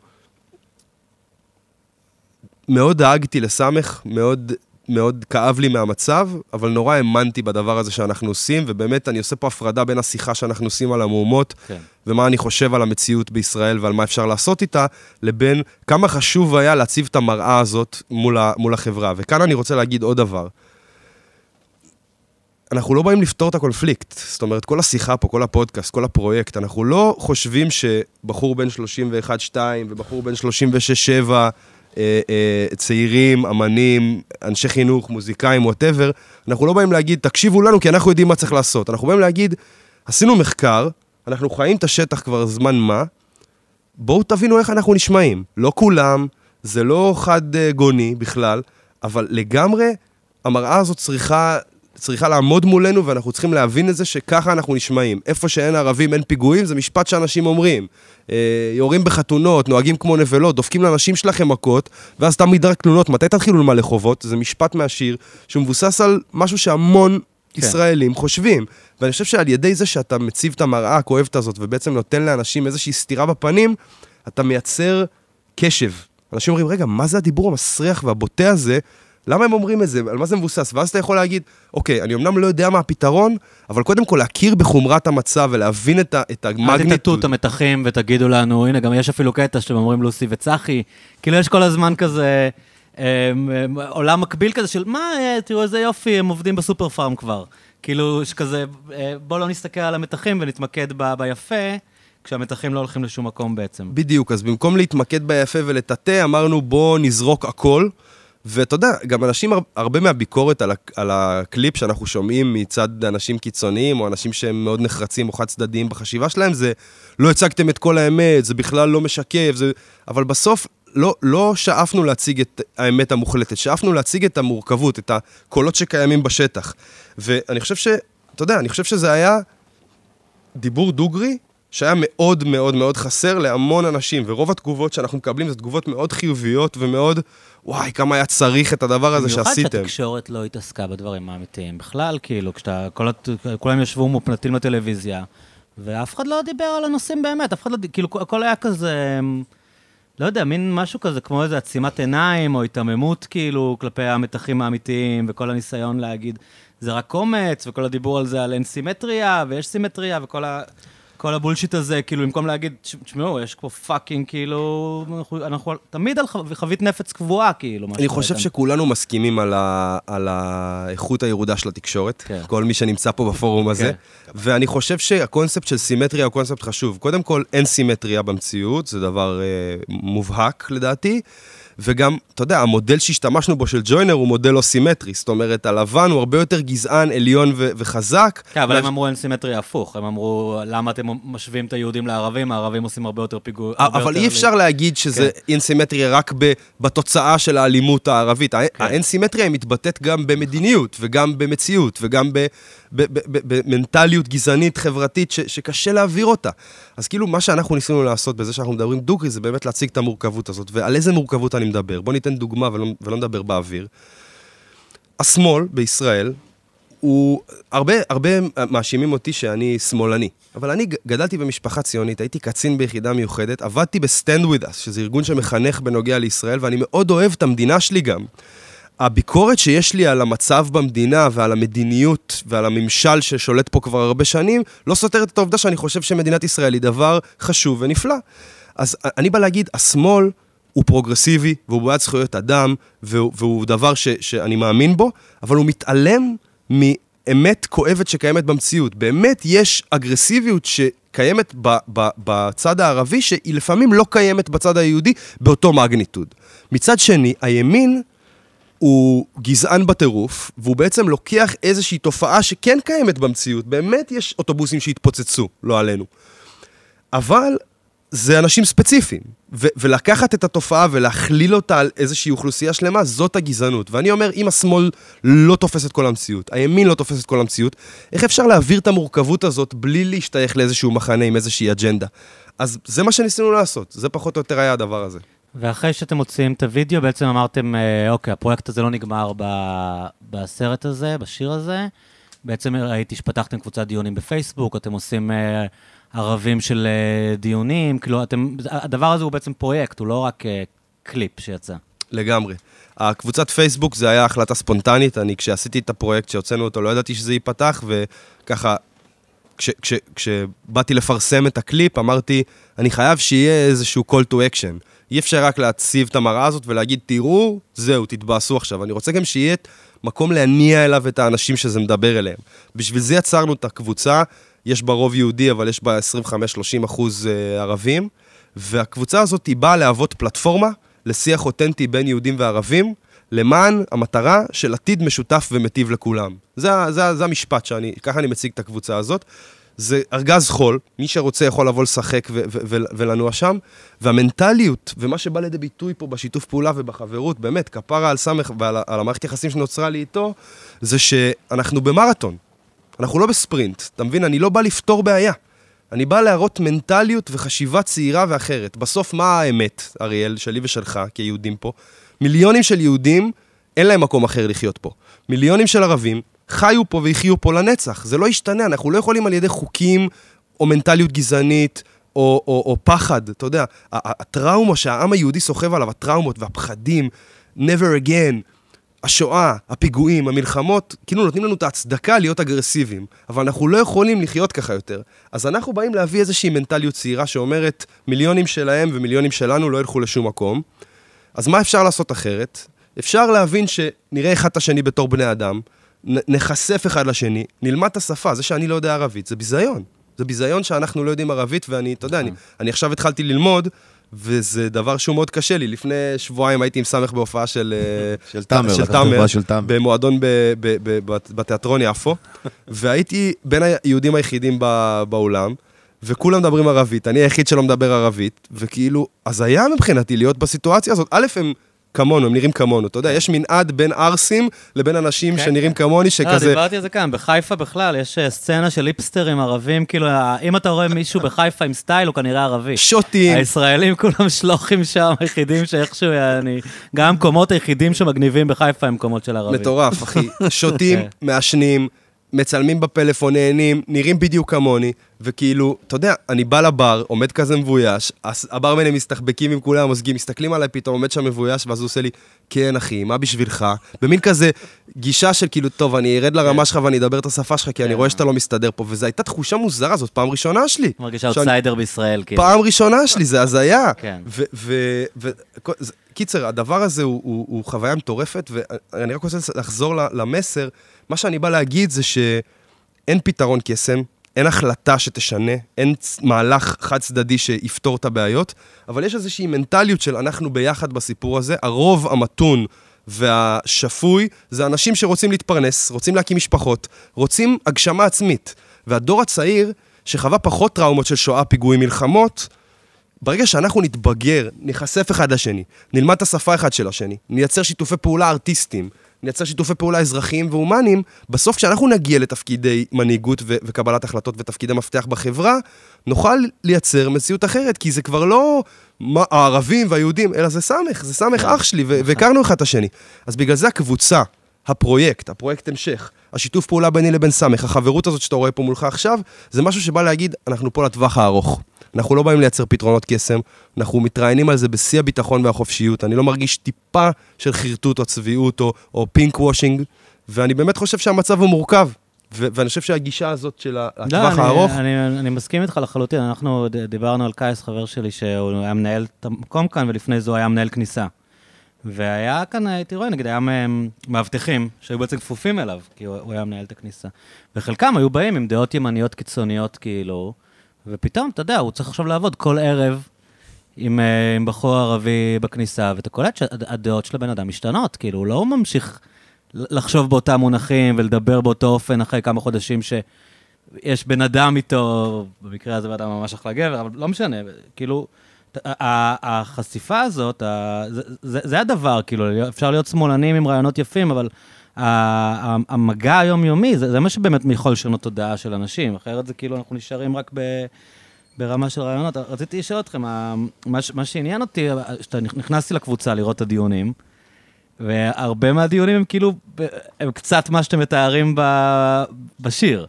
מאוד דאגתי לסמך, מאוד, מאוד כאב לי מהמצב, אבל נורא האמנתי בדבר הזה שאנחנו עושים, ובאמת אני עושה פה הפרדה בין השיחה שאנחנו עושים על המהומות, כן. ומה אני חושב על המציאות בישראל ועל מה אפשר לעשות איתה, לבין כמה חשוב היה להציב את המראה הזאת מול, ה, מול החברה. וכאן אני רוצה להגיד עוד דבר. אנחנו לא באים לפתור את הקונפליקט. זאת אומרת, כל השיחה פה, כל הפודקאסט, כל הפרויקט, אנחנו לא חושבים שבחור בן 31-2 ובחור בן 36-7, אה, אה, צעירים, אמנים, אנשי חינוך, מוזיקאים, וואטאבר, אנחנו לא באים להגיד, תקשיבו לנו כי אנחנו יודעים מה צריך לעשות. אנחנו באים להגיד, עשינו מחקר, אנחנו חיים את השטח כבר זמן מה, בואו תבינו איך אנחנו נשמעים. לא כולם, זה לא חד אה, גוני בכלל, אבל לגמרי המראה הזאת צריכה, צריכה לעמוד מולנו, ואנחנו צריכים להבין את זה שככה אנחנו נשמעים. איפה שאין ערבים אין פיגועים, זה משפט שאנשים אומרים. אה, יורים בחתונות, נוהגים כמו נבלות, דופקים לאנשים שלכם מכות, ואז תמיד רק תלונות, מתי תתחילו למלא חובות? זה משפט מהשיר, שהוא מבוסס על משהו שהמון כן. ישראלים חושבים. ואני חושב שעל ידי זה שאתה מציב את המראה הכואבת הזאת, ובעצם נותן לאנשים איזושהי סטירה בפנים, אתה מייצר קשב. אנשים אומרים, רגע, מה זה הדיבור המסריח והבוטה הזה? למה הם אומרים את זה? על מה זה מבוסס? ואז אתה יכול להגיד, אוקיי, אני אמנם לא יודע מה הפתרון, אבל קודם כל להכיר בחומרת המצב ולהבין את, ה- את אל תטטו המגניטוד. את המתחים ותגידו לנו, הנה, גם יש אפילו קטע שאתם אומרים לוסי וצחי, כאילו יש כל הזמן כזה אה, עולם מקביל כזה של, מה, אה, תראו איזה יופי, הם עובדים בסופר פארם כבר. כאילו, שכזה, אה, בואו לא נסתכל על המתחים ונתמקד ב- ביפה, כשהמתחים לא הולכים לשום מקום בעצם. בדיוק, אז במקום להתמקד ביפה ולטאטא, אמרנו בוא נזרוק הכל. ואתה יודע, גם אנשים, הר- הרבה מהביקורת על, ה- על הקליפ שאנחנו שומעים מצד אנשים קיצוניים, או אנשים שהם מאוד נחרצים או חד צדדיים בחשיבה שלהם, זה לא הצגתם את כל האמת, זה בכלל לא משקף, זה... אבל בסוף לא, לא שאפנו להציג את האמת המוחלטת, שאפנו להציג את המורכבות, את הקולות שקיימים בשטח. ואני חושב ש... אתה יודע, אני חושב שזה היה דיבור דוגרי שהיה מאוד מאוד מאוד חסר להמון אנשים, ורוב התגובות שאנחנו מקבלים זה תגובות מאוד חיוביות ומאוד, וואי, כמה היה צריך את הדבר הזה שעשיתם. במיוחד שהתקשורת לא התעסקה בדברים האמיתיים. בכלל, כאילו, כשאתה, כל, כולם ישבו מופנטים לטלוויזיה, ואף אחד לא דיבר על הנושאים באמת, אף אחד לא, כאילו, הכל היה כזה, אמ, לא יודע, מין משהו כזה, כמו איזה עצימת עיניים, או היתממות, כאילו, כלפי המתחים האמיתיים, וכל הניסיון להגיד, זה רק קומץ, וכל הדיבור על זה על אין סימטריה, ויש סימטריה, וכל ה... כל ה bullshit הזה, כאילו, במקום להגיד, "תש- תשמעו, יש פה fucking, כאילו, אנחנו, אנחנו תמיד על חב- חבית נפץ קבועה, כאילו, מה אני חושב כאן. שכולנו מסכימים על, ה, על האיכות הירודה של התקשורת, כן. כל מי שנמצא פה בפורום הזה, ואני חושב שהקונספט של סימטריה הוא קונספט חשוב. קודם כל, אין סימטריה במציאות, זה דבר אה, מובהק לדעתי, וגם, אתה יודע, המודל שהשתמשנו בו של ג'וינר הוא מודל לא סימטרי, זאת אומרת, הלבן הוא הרבה יותר גזען, עליון ו- וחזק. כן, אבל הם אמרו אין סימטריה הפוך, הם אמרו, למה אתם משווים את היהודים לערבים, הערבים עושים הרבה יותר פיגוע... אבל אי אפשר להגיד שזה אין סימטריה רק ב- בתוצאה של האלימות הערבית. כן. האין סימטריה מתבטאת גם במדיניות, וגם במציאות, וגם ב- במנטליות גזענית חברתית ש- שקשה להעביר אותה. אז כאילו, מה שאנחנו ניסינו לעשות בזה שאנחנו מדברים דוגרי, זה באמת להציג את המורכבות הזאת. ועל איזה מורכבות אני מדבר? בוא ניתן דוגמה ולא, ולא נדבר באוויר. השמאל בישראל, הוא... הרבה, הרבה מאשימים אותי שאני שמאלני, אבל אני גדלתי במשפחה ציונית, הייתי קצין ביחידה מיוחדת, עבדתי ב-Stand With Us, שזה ארגון שמחנך בנוגע לישראל, ואני מאוד אוהב את המדינה שלי גם. הביקורת שיש לי על המצב במדינה ועל המדיניות ועל הממשל ששולט פה כבר הרבה שנים, לא סותרת את העובדה שאני חושב שמדינת ישראל היא דבר חשוב ונפלא. אז אני בא להגיד, השמאל הוא פרוגרסיבי והוא בעד זכויות אדם והוא, והוא דבר ש, שאני מאמין בו, אבל הוא מתעלם מאמת כואבת שקיימת במציאות. באמת יש אגרסיביות שקיימת ב, ב, בצד הערבי, שהיא לפעמים לא קיימת בצד היהודי באותו מגניטוד. מצד שני, הימין הוא גזען בטירוף, והוא בעצם לוקח איזושהי תופעה שכן קיימת במציאות. באמת יש אוטובוסים שהתפוצצו, לא עלינו. אבל זה אנשים ספציפיים. ו- ולקחת את התופעה ולהכליל אותה על איזושהי אוכלוסייה שלמה, זאת הגזענות. ואני אומר, אם השמאל לא תופס את כל המציאות, הימין לא תופס את כל המציאות, איך אפשר להעביר את המורכבות הזאת בלי להשתייך לאיזשהו מחנה עם איזושהי אג'נדה? אז זה מה שניסינו לעשות, זה פחות או יותר היה הדבר הזה. ואחרי שאתם מוציאים את הוידאו, בעצם אמרתם, אה, אוקיי, הפרויקט הזה לא נגמר ב... בסרט הזה, בשיר הזה. בעצם ראיתי שפתחתם קבוצת דיונים בפייסבוק, אתם עושים אה, ערבים של אה, דיונים, כאילו, אתם, הדבר הזה הוא בעצם פרויקט, הוא לא רק אה, קליפ שיצא. לגמרי. הקבוצת פייסבוק זה היה החלטה ספונטנית, אני כשעשיתי את הפרויקט, שהוצאנו אותו, לא ידעתי שזה ייפתח, וככה, כש, כש, כשבאתי לפרסם את הקליפ, אמרתי, אני חייב שיהיה איזשהו call to action. אי אפשר רק להציב את המראה הזאת ולהגיד, תראו, זהו, תתבאסו עכשיו. אני רוצה גם שיהיה מקום להניע אליו את האנשים שזה מדבר אליהם. בשביל זה יצרנו את הקבוצה, יש בה רוב יהודי, אבל יש בה 25-30 אחוז אה, ערבים, והקבוצה הזאת היא באה להוות פלטפורמה לשיח אותנטי בין יהודים וערבים, למען המטרה של עתיד משותף ומיטיב לכולם. זה, זה, זה המשפט שאני, ככה אני מציג את הקבוצה הזאת. זה ארגז חול, מי שרוצה יכול לבוא לשחק ו- ו- ו- ולנוע שם, והמנטליות, ומה שבא לידי ביטוי פה בשיתוף פעולה ובחברות, באמת, כפרה על סמך ועל על המערכת יחסים שנוצרה לי איתו, זה שאנחנו במרתון, אנחנו לא בספרינט, אתה מבין? אני לא בא לפתור בעיה. אני בא להראות מנטליות וחשיבה צעירה ואחרת. בסוף, מה האמת, אריאל, שלי ושלך, כיהודים פה? מיליונים של יהודים, אין להם מקום אחר לחיות פה. מיליונים של ערבים, חיו פה ויחיו פה לנצח. זה לא ישתנה, אנחנו לא יכולים על ידי חוקים או מנטליות גזענית או, או, או פחד, אתה יודע, הטראומה שהעם היהודי סוחב עליו, הטראומות והפחדים, never again, השואה, הפיגועים, המלחמות, כאילו נותנים לנו את ההצדקה להיות אגרסיביים, אבל אנחנו לא יכולים לחיות ככה יותר. אז אנחנו באים להביא איזושהי מנטליות צעירה שאומרת, מיליונים שלהם ומיליונים שלנו לא ילכו לשום מקום. אז מה אפשר לעשות אחרת? אפשר להבין שנראה אחד את השני בתור בני אדם, נחשף אחד לשני, נלמד את השפה, זה שאני לא יודע ערבית, זה ביזיון. זה ביזיון שאנחנו לא יודעים ערבית, ואני, אתה יודע, אני, אני עכשיו התחלתי ללמוד, וזה דבר שהוא מאוד קשה לי. לפני שבועיים הייתי עם סמך בהופעה של... אה, של תאמר, של תאמר, של תאמר. במועדון בתיאטרון יפו, והייתי בין היהודים היחידים ב- באולם, וכולם מדברים ערבית, אני היחיד שלא מדבר ערבית, וכאילו, הזיה מבחינתי להיות בסיטואציה הזאת. א', הם כמונו, הם נראים כמונו, אתה יודע, יש מנעד בין ערסים לבין אנשים כן, שנראים כן. כמוני, לא, שכזה... דיברתי על זה כאן, בחיפה בכלל, יש אה, סצנה של היפסטרים ערבים, כאילו, אם אתה רואה מישהו בחיפה עם סטייל, הוא כנראה ערבי. שוטים, הישראלים כולם שלוחים שם, היחידים שאיכשהו, אני... גם המקומות היחידים שמגניבים בחיפה הם מקומות של ערבים. מטורף, אחי. שותים, כן. מעשנים, מצלמים בפלאפון, נהנים, נראים בדיוק כמוני, וכאילו, אתה יודע, אני בא לבר, עומד כזה מבויש, הברמנים מסתחבקים עם כולם, המוזגים, מסתכלים עליי פתאום, עומד שם מבויש, ואז הוא עושה לי, כן, אחי, מה בשבילך? במין כזה גישה של כאילו, טוב, אני ארד לרמה שלך ואני אדבר את השפה שלך, כי אני כן. רואה שאתה לא מסתדר פה, וזו הייתה תחושה מוזרה, זאת פעם ראשונה שלי. מרגיש שאני- אאוטסיידר בישראל, כאילו. פעם ראשונה שלי, זה הזיה. כן. קיצר, הדבר הזה הוא, חוויה מטורפת, ואני רק רוצה לחזור למסר. מה שאני בא להגיד זה שאין פתרון קסם, אין החלטה שתשנה, אין מהלך חד צדדי שיפתור את הבעיות, אבל יש איזושהי מנטליות של אנחנו ביחד בסיפור הזה. הרוב המתון והשפוי זה אנשים שרוצים להתפרנס, רוצים להקים משפחות, רוצים הגשמה עצמית. והדור הצעיר, שחווה פחות טראומות של שואה, פיגועים, מלחמות, ברגע שאנחנו נתבגר, ניחשף אחד לשני, נלמד את השפה אחד של השני, נייצר שיתופי פעולה ארטיסטיים, נייצר שיתופי פעולה אזרחיים והומניים, בסוף כשאנחנו נגיע לתפקידי מנהיגות ו- וקבלת החלטות ותפקידי מפתח בחברה, נוכל לייצר מציאות אחרת, כי זה כבר לא מה, הערבים והיהודים, אלא זה סמך, זה סמך אח שלי, ו- והכרנו אחד את השני. אז בגלל זה הקבוצה, הפרויקט, הפרויקט המשך, השיתוף פעולה ביני לבין סמך, החברות הזאת שאתה רואה פה מולך עכשיו, זה משהו שבא להגיד, אנחנו פה לטווח הארוך. אנחנו לא באים לייצר פתרונות קסם, אנחנו מתראיינים על זה בשיא הביטחון והחופשיות. אני לא מרגיש טיפה של חרטוט או צביעות או, או פינק וושינג, ואני באמת חושב שהמצב הוא מורכב. ו- ואני חושב שהגישה הזאת של לא, הטווח אני, הארוך, אני, אני מסכים איתך לחלוטין. אנחנו דיברנו על קייס, חבר שלי, שהוא היה מנהל את המקום כאן, ולפני זה הוא היה מנהל כניסה. והיה כאן, הייתי רואה, נגיד, היה מאבטחים שהיו בעצם כפופים אליו, כי הוא, הוא היה מנהל את הכניסה. וחלקם היו באים עם דעות ימניות קיצוניות, כאילו, ופתאום, אתה יודע, הוא צריך עכשיו לעבוד כל ערב עם, אה, עם בחור ערבי בכניסה, ואתה קולט שהדעות של הבן אדם משתנות, כאילו, הוא לא ממשיך לחשוב באותם מונחים ולדבר באותו אופן אחרי כמה חודשים ש... יש בן אדם איתו, במקרה הזה בן אדם ממש אחלה גבר, אבל לא משנה, כאילו, החשיפה הזאת, זה- זה זה הדבר, כאילו, אפשר להיות שמאלנים עם רעיונות יפים, אבל המגע היומיומי, זה זה מה שבאמת יכול לשנות תודעה של אנשים, אחרת זה כאילו, אנחנו נשארים רק ב... ברמה של רעיונות. רציתי לשאול אתכם, מה, מה שעניין אותי, שאתה נכנסתי לקבוצה לראות את הדיונים, והרבה מהדיונים הם כאילו, הם קצת מה שאתם מתארים ב- בשיר.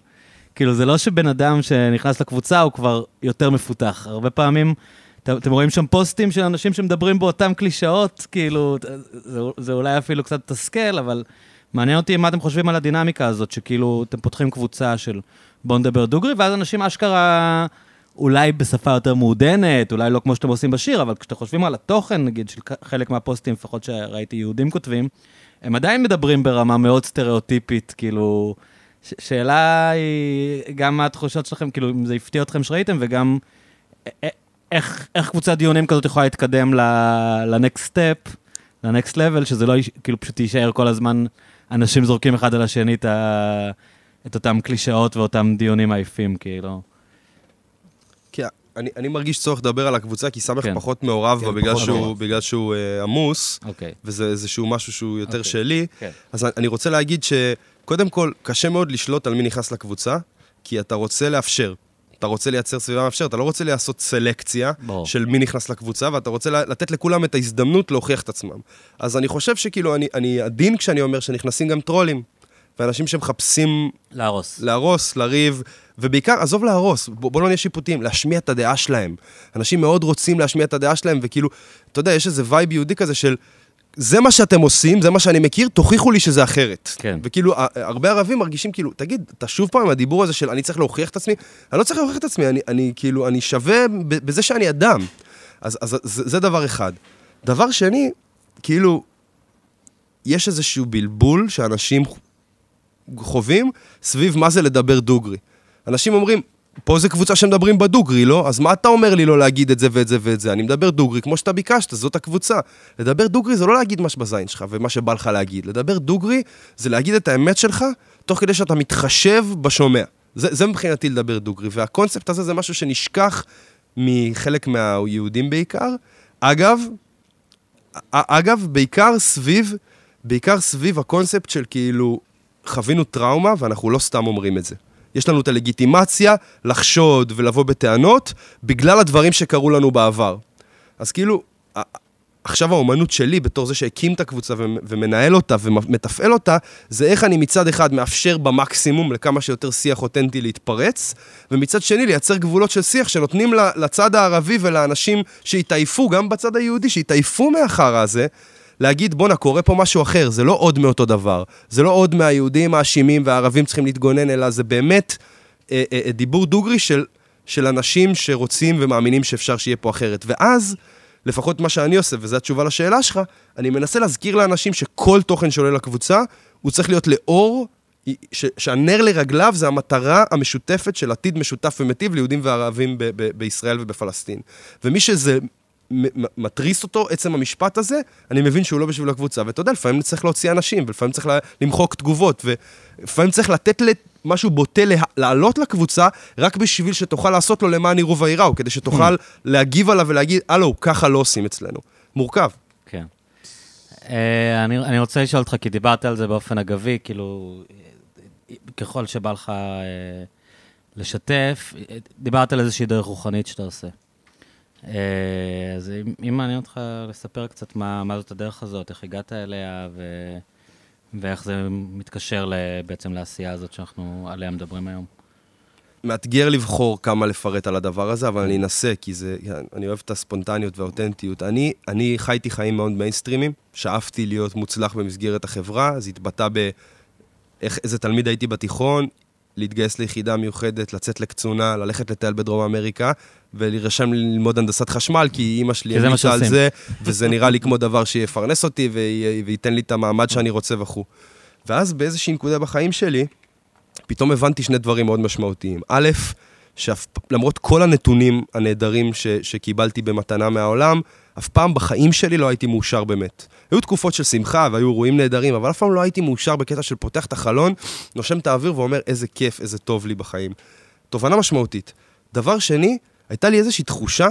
כאילו, זה לא שבן אדם שנכנס לקבוצה הוא כבר יותר מפותח. הרבה פעמים, אתם רואים שם פוסטים של אנשים שמדברים באותן קלישאות, כאילו, זה, זה אולי אפילו קצת מתסכל, אבל מעניין אותי מה אתם חושבים על הדינמיקה הזאת, שכאילו, אתם פותחים קבוצה של בוא נדבר דוגרי, ואז אנשים אשכרה... אולי בשפה יותר מעודנת, אולי לא כמו שאתם עושים בשיר, אבל כשאתם חושבים על התוכן, נגיד, של חלק מהפוסטים, לפחות שראיתי יהודים כותבים, הם עדיין מדברים ברמה מאוד סטריאוטיפית, כאילו... שאלה היא גם מה התחושות שלכם, כאילו, אם זה הפתיע אתכם שראיתם, וגם איך, איך קבוצת דיונים כזאת יכולה להתקדם לנקסט סטפ, לנקסט לבל, שזה לא, כאילו, פשוט יישאר כל הזמן, אנשים זורקים אחד על השני את, ה, את אותם קלישאות ואותם דיונים עייפים, כאילו. כי אני, אני מרגיש צורך לדבר על הקבוצה, כי סמך כן. פחות מעורב כן, בה בגלל שהוא, מעורב. בגלל שהוא אה, עמוס, אוקיי. וזה איזשהו משהו שהוא יותר אוקיי. שלי. כן. אז אני רוצה להגיד שקודם כל, קשה מאוד לשלוט על מי נכנס לקבוצה, כי אתה רוצה לאפשר. אתה רוצה לייצר סביבה מאפשרת, אתה לא רוצה לעשות סלקציה ברור. של מי נכנס לקבוצה, ואתה רוצה לתת לכולם את ההזדמנות להוכיח את עצמם. אז אני חושב שכאילו, אני, אני עדין כשאני אומר שנכנסים גם טרולים, ואנשים שמחפשים להרוס. להרוס, לריב, ובעיקר, עזוב להרוס, בוא, בוא לא נהיה שיפוטיים, להשמיע את הדעה שלהם. אנשים מאוד רוצים להשמיע את הדעה שלהם, וכאילו, אתה יודע, יש איזה vibe יהודי כזה של, זה מה שאתם עושים, זה מה שאני מכיר, תוכיחו לי שזה אחרת. כן. וכאילו, הרבה ערבים מרגישים כאילו, תגיד, אתה שוב פעם עם הדיבור הזה של אני צריך להוכיח את עצמי, אני לא צריך להוכיח את עצמי, אני, אני כאילו, אני שווה בזה שאני אדם. אז, אז זה, זה דבר אחד. דבר שני, כאילו, יש איזשהו בלבול שאנשים חווים סביב מה זה לדבר דוגרי. אנשים אומרים, פה זה קבוצה שמדברים בדוגרי, לא? אז מה אתה אומר לי לא להגיד את זה ואת זה ואת זה? אני מדבר דוגרי כמו שאתה ביקשת, זאת הקבוצה. לדבר דוגרי זה לא להגיד מה שבזין שלך ומה שבא לך להגיד. לדבר דוגרי זה להגיד את האמת שלך, תוך כדי שאתה מתחשב בשומע. זה, זה מבחינתי לדבר דוגרי, והקונספט הזה זה משהו שנשכח מחלק מהיהודים בעיקר. אגב, אגב, בעיקר סביב, בעיקר סביב הקונספט של כאילו, חווינו טראומה ואנחנו לא סתם אומרים את זה. יש לנו את הלגיטימציה לחשוד ולבוא בטענות בגלל הדברים שקרו לנו בעבר. אז כאילו, עכשיו האומנות שלי, בתור זה שהקים את הקבוצה ומ- ומנהל אותה ומתפעל אותה, זה איך אני מצד אחד מאפשר במקסימום לכמה שיותר שיח אותנטי להתפרץ, ומצד שני לייצר גבולות של שיח שנותנים לצד הערבי ולאנשים שהתעייפו, גם בצד היהודי, שהתעייפו מהחרא הזה, להגיד, בואנה, קורה פה משהו אחר, זה לא עוד מאותו דבר. זה לא עוד מהיהודים האשימים והערבים צריכים להתגונן, אלא זה באמת אה, אה, אה, דיבור דוגרי של, של אנשים שרוצים ומאמינים שאפשר שיהיה פה אחרת. ואז, לפחות מה שאני עושה, וזו התשובה לשאלה שלך, אני מנסה להזכיר לאנשים שכל תוכן שעולה לקבוצה, הוא צריך להיות לאור, ש, שהנר לרגליו זה המטרה המשותפת של עתיד משותף ומיטיב ליהודים וערבים ב, ב, בישראל ובפלסטין. ומי שזה מתריס אותו, עצם המשפט הזה, אני מבין שהוא לא בשביל הקבוצה. ואתה יודע, לפעמים צריך להוציא אנשים, ולפעמים צריך למחוק תגובות, ולפעמים צריך לתת משהו בוטה לעלות לקבוצה, רק בשביל שתוכל לעשות לו למען יראו וייראו, כדי שתוכל להגיב עליו ולהגיד, הלו, ככה לא עושים אצלנו. מורכב. כן. אה, אני, אני רוצה לשאול אותך, כי דיברת על זה באופן אגבי, כאילו, ככל שבא לך אה, לשתף, אה, דיברת על איזושהי דרך רוחנית שאתה עושה. אה, אז אם, מעניין אותך לספר קצת מה, מה זאת הדרך הזאת, איך הגעת אליה, ו, ואיך זה מתקשר בעצם לעשייה הזאת שאנחנו עליה מדברים היום. מאתגר לבחור כמה לפרט על הדבר הזה, אבל אני אנסה, כי זה, אני אוהב את הספונטניות והאותנטיות. אני, אני חייתי חיים מאוד מיינסטרימים, שאפתי להיות מוצלח במסגרת החברה, זה התבטא באיך, איזה תלמיד הייתי בתיכון, להתגייס ליחידה מיוחדת, לצאת לקצונה, ללכת לטייל בדרום אמריקה, ולהירשם ללמוד הנדסת חשמל, כי אימא שלי המליצה על. זה, וזה נראה לי כמו דבר שיפרנס אותי וי- וייתן לי את המעמד שאני רוצה וכו'. ואז באיזושהי נקודה בחיים שלי, פתאום הבנתי שני דברים מאוד משמעותיים. א', שלמרות כל הנתונים הנהדרים ש, שקיבלתי במתנה מהעולם, אף פעם בחיים שלי לא הייתי מאושר באמת. היו תקופות של שמחה והיו אירועים נהדרים, אבל אף פעם לא הייתי מאושר בקטע של פותח את החלון, נושם את האוויר ואומר איזה כיף, איזה טוב לי בחיים. תובנה משמעותית. דבר שני, הייתה לי איזושהי תחושה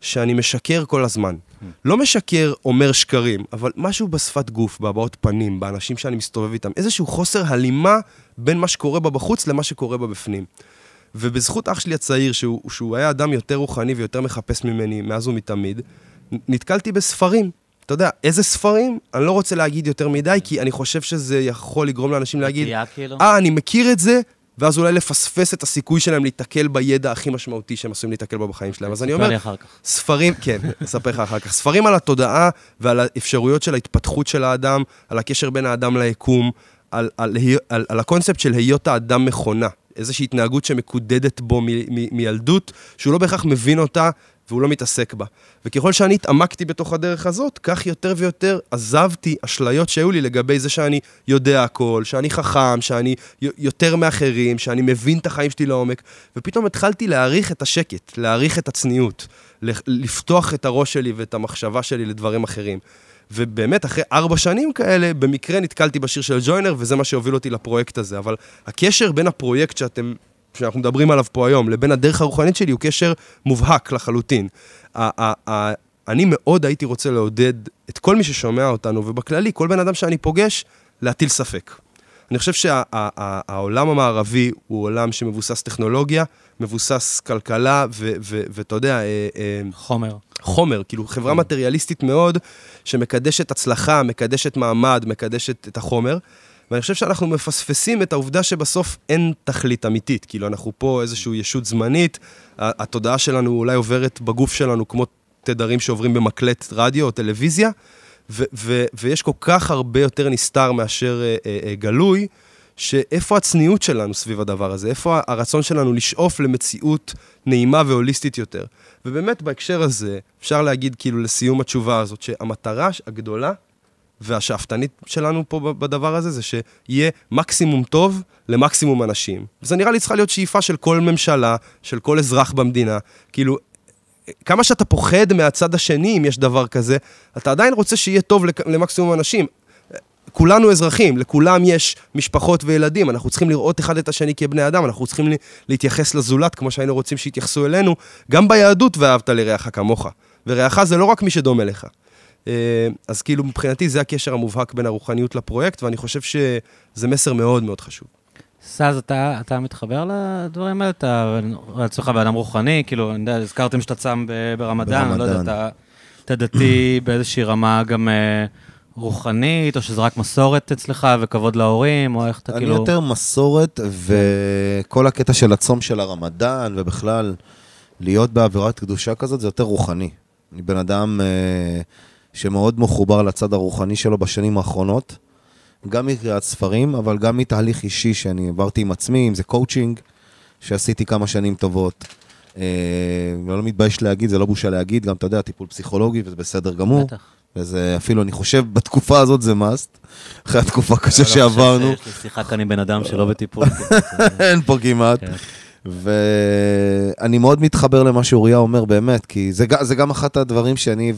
שאני משקר כל הזמן. לא משקר אומר שקרים, אבל משהו בשפת גוף, בהבעות פנים, באנשים שאני מסתובב איתם, איזשהו חוסר הלימה בין מה שקורה בה בחוץ למה שקורה בה בפנים. ובזכות אח שלי הצעיר, שהוא, שהוא היה אדם יותר רוחני ויותר מחפש ממני מאז ומתמיד, נתקלתי בספרים. אתה יודע, איזה ספרים? אני לא רוצה להגיד יותר מדי, כי אני חושב שזה יכול לגרום לאנשים להגיד, כאילו? אה, אני מכיר את זה, ואז אולי לפספס את הסיכוי שלהם להיתקל בידע הכי משמעותי שהם עשויים להיתקל בו בחיים שלהם. אז אני אומר. ספרים, כן, אספר לך אחר כך. ספרים על התודעה ועל האפשרויות של ההתפתחות של האדם, על הקשר בין האדם ליקום, על, על, על, על, הקונספט של היות האדם מכונה. איזושהי התנהגות שמקודדת בו מילדות, שהוא לא בהכרח מבין אותה והוא לא מתעסק בה. וככל שאני התעמקתי בתוך הדרך הזאת, כך יותר ויותר עזבתי אשליות שהיו לי לגבי זה שאני יודע הכל, שאני חכם, שאני יותר מאחרים, שאני מבין את החיים שלי לעומק, ופתאום התחלתי להעריך את השקט, להעריך את הצניעות, לפ- לפתוח את הראש שלי ואת המחשבה שלי לדברים אחרים. ובאמת, אחרי ארבע שנים כאלה, במקרה נתקלתי בשיר של ג'וינר, וזה מה שהוביל אותי לפרויקט הזה. אבל הקשר בין הפרויקט שאתם, שאנחנו מדברים עליו פה היום, לבין הדרך הרוחנית שלי, הוא קשר מובהק לחלוטין. אני מאוד הייתי רוצה לעודד את כל מי ששומע אותנו, ובכללי, כל בן אדם שאני פוגש, להטיל ספק. אני חושב שהעולם המערבי הוא עולם שמבוסס טכנולוגיה, מבוסס כלכלה, ואתה יודע, אה, אה, חומר. חומר, כאילו חברה מטריאליסטית מאוד, שמקדשת הצלחה, מקדשת מעמד, מקדשת את החומר. ואני חושב שאנחנו מפספסים את העובדה שבסוף אין תכלית אמיתית. כאילו, אנחנו פה איזושהי ישות זמנית, התודעה שלנו אולי עוברת בגוף שלנו כמו תדרים שעוברים במקלט רדיו או טלוויזיה, ו- ו- ויש כל כך הרבה יותר נסתר מאשר אה, אה, אה, גלוי, שאיפה הצניעות שלנו סביב הדבר הזה? איפה הרצון שלנו לשאוף למציאות נעימה והוליסטית יותר? ובאמת, בהקשר הזה, אפשר להגיד, כאילו, לסיום התשובה הזאת, שהמטרה הגדולה והשאפתנית שלנו פה בדבר הזה, זה שיהיה מקסימום טוב למקסימום אנשים. וזה נראה לי צריכה להיות שאיפה של כל ממשלה, של כל אזרח במדינה. כאילו, כמה שאתה פוחד מהצד השני, אם יש דבר כזה, אתה עדיין רוצה שיהיה טוב למקסימום אנשים. כולנו אזרחים, לכולם יש משפחות וילדים, אנחנו צריכים לראות אחד את השני כבני אדם, אנחנו צריכים לה- להתייחס לזולת כמו שהיינו רוצים שיתייחסו אלינו, גם ביהדות ואהבת לרעך כמוך. ורעך זה לא רק מי שדומה לך. אה, אז כאילו מבחינתי זה הקשר המובהק בין הרוחניות לפרויקט, ואני חושב שזה מסר מאוד מאוד חשוב. סאז, אתה, אתה מתחבר לדברים האלה? אתה רואה עצמך בן אדם רוחני? כאילו, אני יודע, הזכרתם שאתה צם ברמדאן, אני לא יודע, ברמדאן. אתה, אתה דתי באיזושהי רמה גם אה, רוחנית, או שזה רק מסורת אצלך וכבוד להורים, או איך אתה אני כאילו... יותר מסורת, וכל הקטע של הצום של הרמדאן, ובכלל, להיות באווירת קדושה כזאת, זה יותר רוחני. אני בן אדם אה, שמאוד מחובר לצד הרוחני שלו בשנים האחרונות, גם מקריאת ספרים, אבל גם מתהליך אישי שאני עברתי עם עצמי, אם זה קואוצ'ינג, שעשיתי כמה שנים טובות. אה, אני לא מתבייש להגיד, זה לא בושה להגיד, גם אתה יודע, טיפול פסיכולוגי, וזה בסדר גמור. בטח. וזה אפילו, אני חושב, בתקופה הזאת זה must, אחרי התקופה הקשה אני חושב שעברנו. שיש לי שיחה כאן עם בן אדם שלא בטיפול. אין פה כמעט. כן. ואני מאוד מתחבר למה שאוריה אומר, באמת, כי זה גם אחת הדברים שאני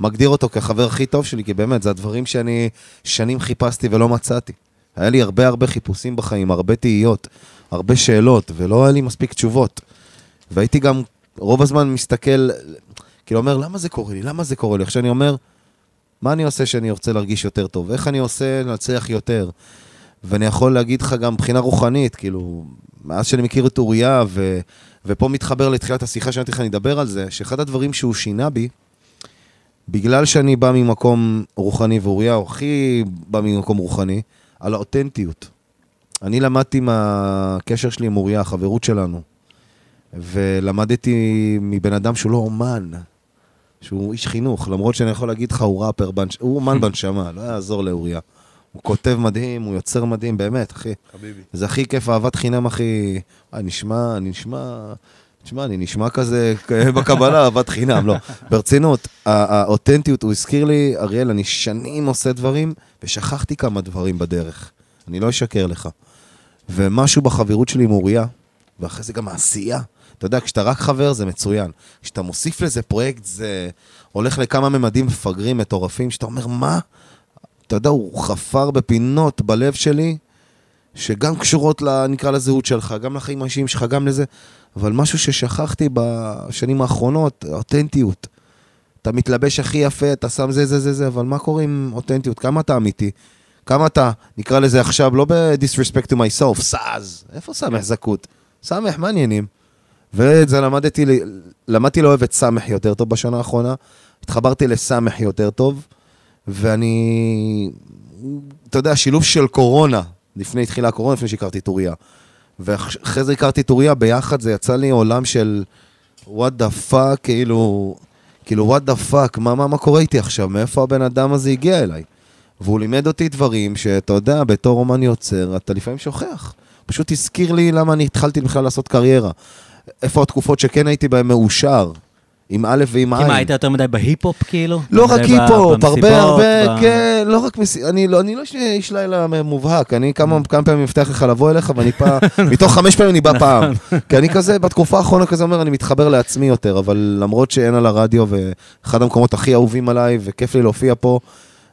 מגדיר אותו כחבר הכי טוב שלי, כי באמת, זה הדברים שאני שנים חיפשתי ולא מצאתי. היה לי הרבה הרבה חיפושים בחיים, הרבה תהיות, הרבה שאלות, ולא היה לי מספיק תשובות. והייתי גם רוב הזמן מסתכל, כאילו אומר, למה זה קורה לי? למה זה קורה לי? עכשיו אני אומר, מה אני עושה שאני רוצה להרגיש יותר טוב? איך אני עושה להצליח יותר? ואני יכול להגיד לך גם מבחינה רוחנית, כאילו, מאז שאני מכיר את אוריה, ו, ופה מתחבר לתחילת השיחה שנתתי לך, אני אדבר על זה, שאחד הדברים שהוא שינה בי, בגלל שאני בא ממקום רוחני, ואוריה הכי בא ממקום רוחני, על האותנטיות. אני למדתי מהקשר שלי עם אוריה, החברות שלנו, ולמדתי מבן אדם שהוא לא אומן, שהוא איש חינוך, למרות שאני יכול להגיד לך, הוא ראפר, בנש... הוא אומן בנשמה, לא יעזור לאוריה. הוא כותב מדהים, הוא יוצר מדהים, באמת, אחי. חביבי. זה הכי כיף, אהבת חינם, אחי. אה, נשמע, אני נשמע... תשמע, אני נשמע כזה בקבלה, אהבת חינם, לא. ברצינות, הא- האותנטיות, הוא הזכיר לי, אריאל, אני שנים עושה דברים, ושכחתי כמה דברים בדרך. אני לא אשקר לך. ומשהו בחברות שלי עם אוריה, ואחרי זה גם העשייה. אתה יודע, כשאתה רק חבר זה מצוין. כשאתה מוסיף לזה פרויקט, זה הולך לכמה ממדים מפגרים מטורפים, שאתה אומר, מה? אתה יודע, הוא חפר בפינות בלב שלי, שגם קשורות, נקרא לזהות שלך, גם לחיים האישיים שלך, גם לזה, אבל משהו ששכחתי בשנים האחרונות, אותנטיות. אתה מתלבש הכי יפה, אתה שם זה, זה, זה, זה, אבל מה קורה עם אותנטיות? כמה אתה אמיתי? כמה אתה, נקרא לזה עכשיו, לא ב-disrespect to myself, סאז. איפה סמך זכות? סמך, מה העניינים? ואת זה למדתי, למדתי לאהוב את סמך יותר טוב בשנה האחרונה, התחברתי לסמך יותר טוב, ואני, אתה יודע, שילוב של קורונה, לפני התחילה הקורונה, לפני שהכרתי את אוריה. ואחרי זה הכרתי את אוריה, ביחד זה יצא לי עולם של what the fuck, כאילו, כאילו what the fuck, מה, מה, מה קורה איתי עכשיו, מאיפה הבן אדם הזה הגיע אליי? והוא לימד אותי דברים שאתה יודע, בתור אומן יוצר, אתה לפעמים שוכח. פשוט הזכיר לי למה אני התחלתי בכלל לעשות קריירה. איפה התקופות שכן הייתי בהן מאושר, עם א' ועם עין. כי מה, היית יותר מדי בהיפ-הופ כאילו? לא רק היפ-הופ, הרבה הרבה, כן, לא רק מס... אני לא, לא איש- איש לילה מובהק, אני כמה, כמה פעמים מבטיח לך לבוא אליך, ואני פעם, מתוך חמש פעמים אני בא פעם. כי אני כזה, בתקופה האחרונה כזה אומר, אני מתחבר לעצמי יותר, אבל למרות שאין על הרדיו, ואחד המקומות הכי אהובים עליי, וכיף לי להופיע פה,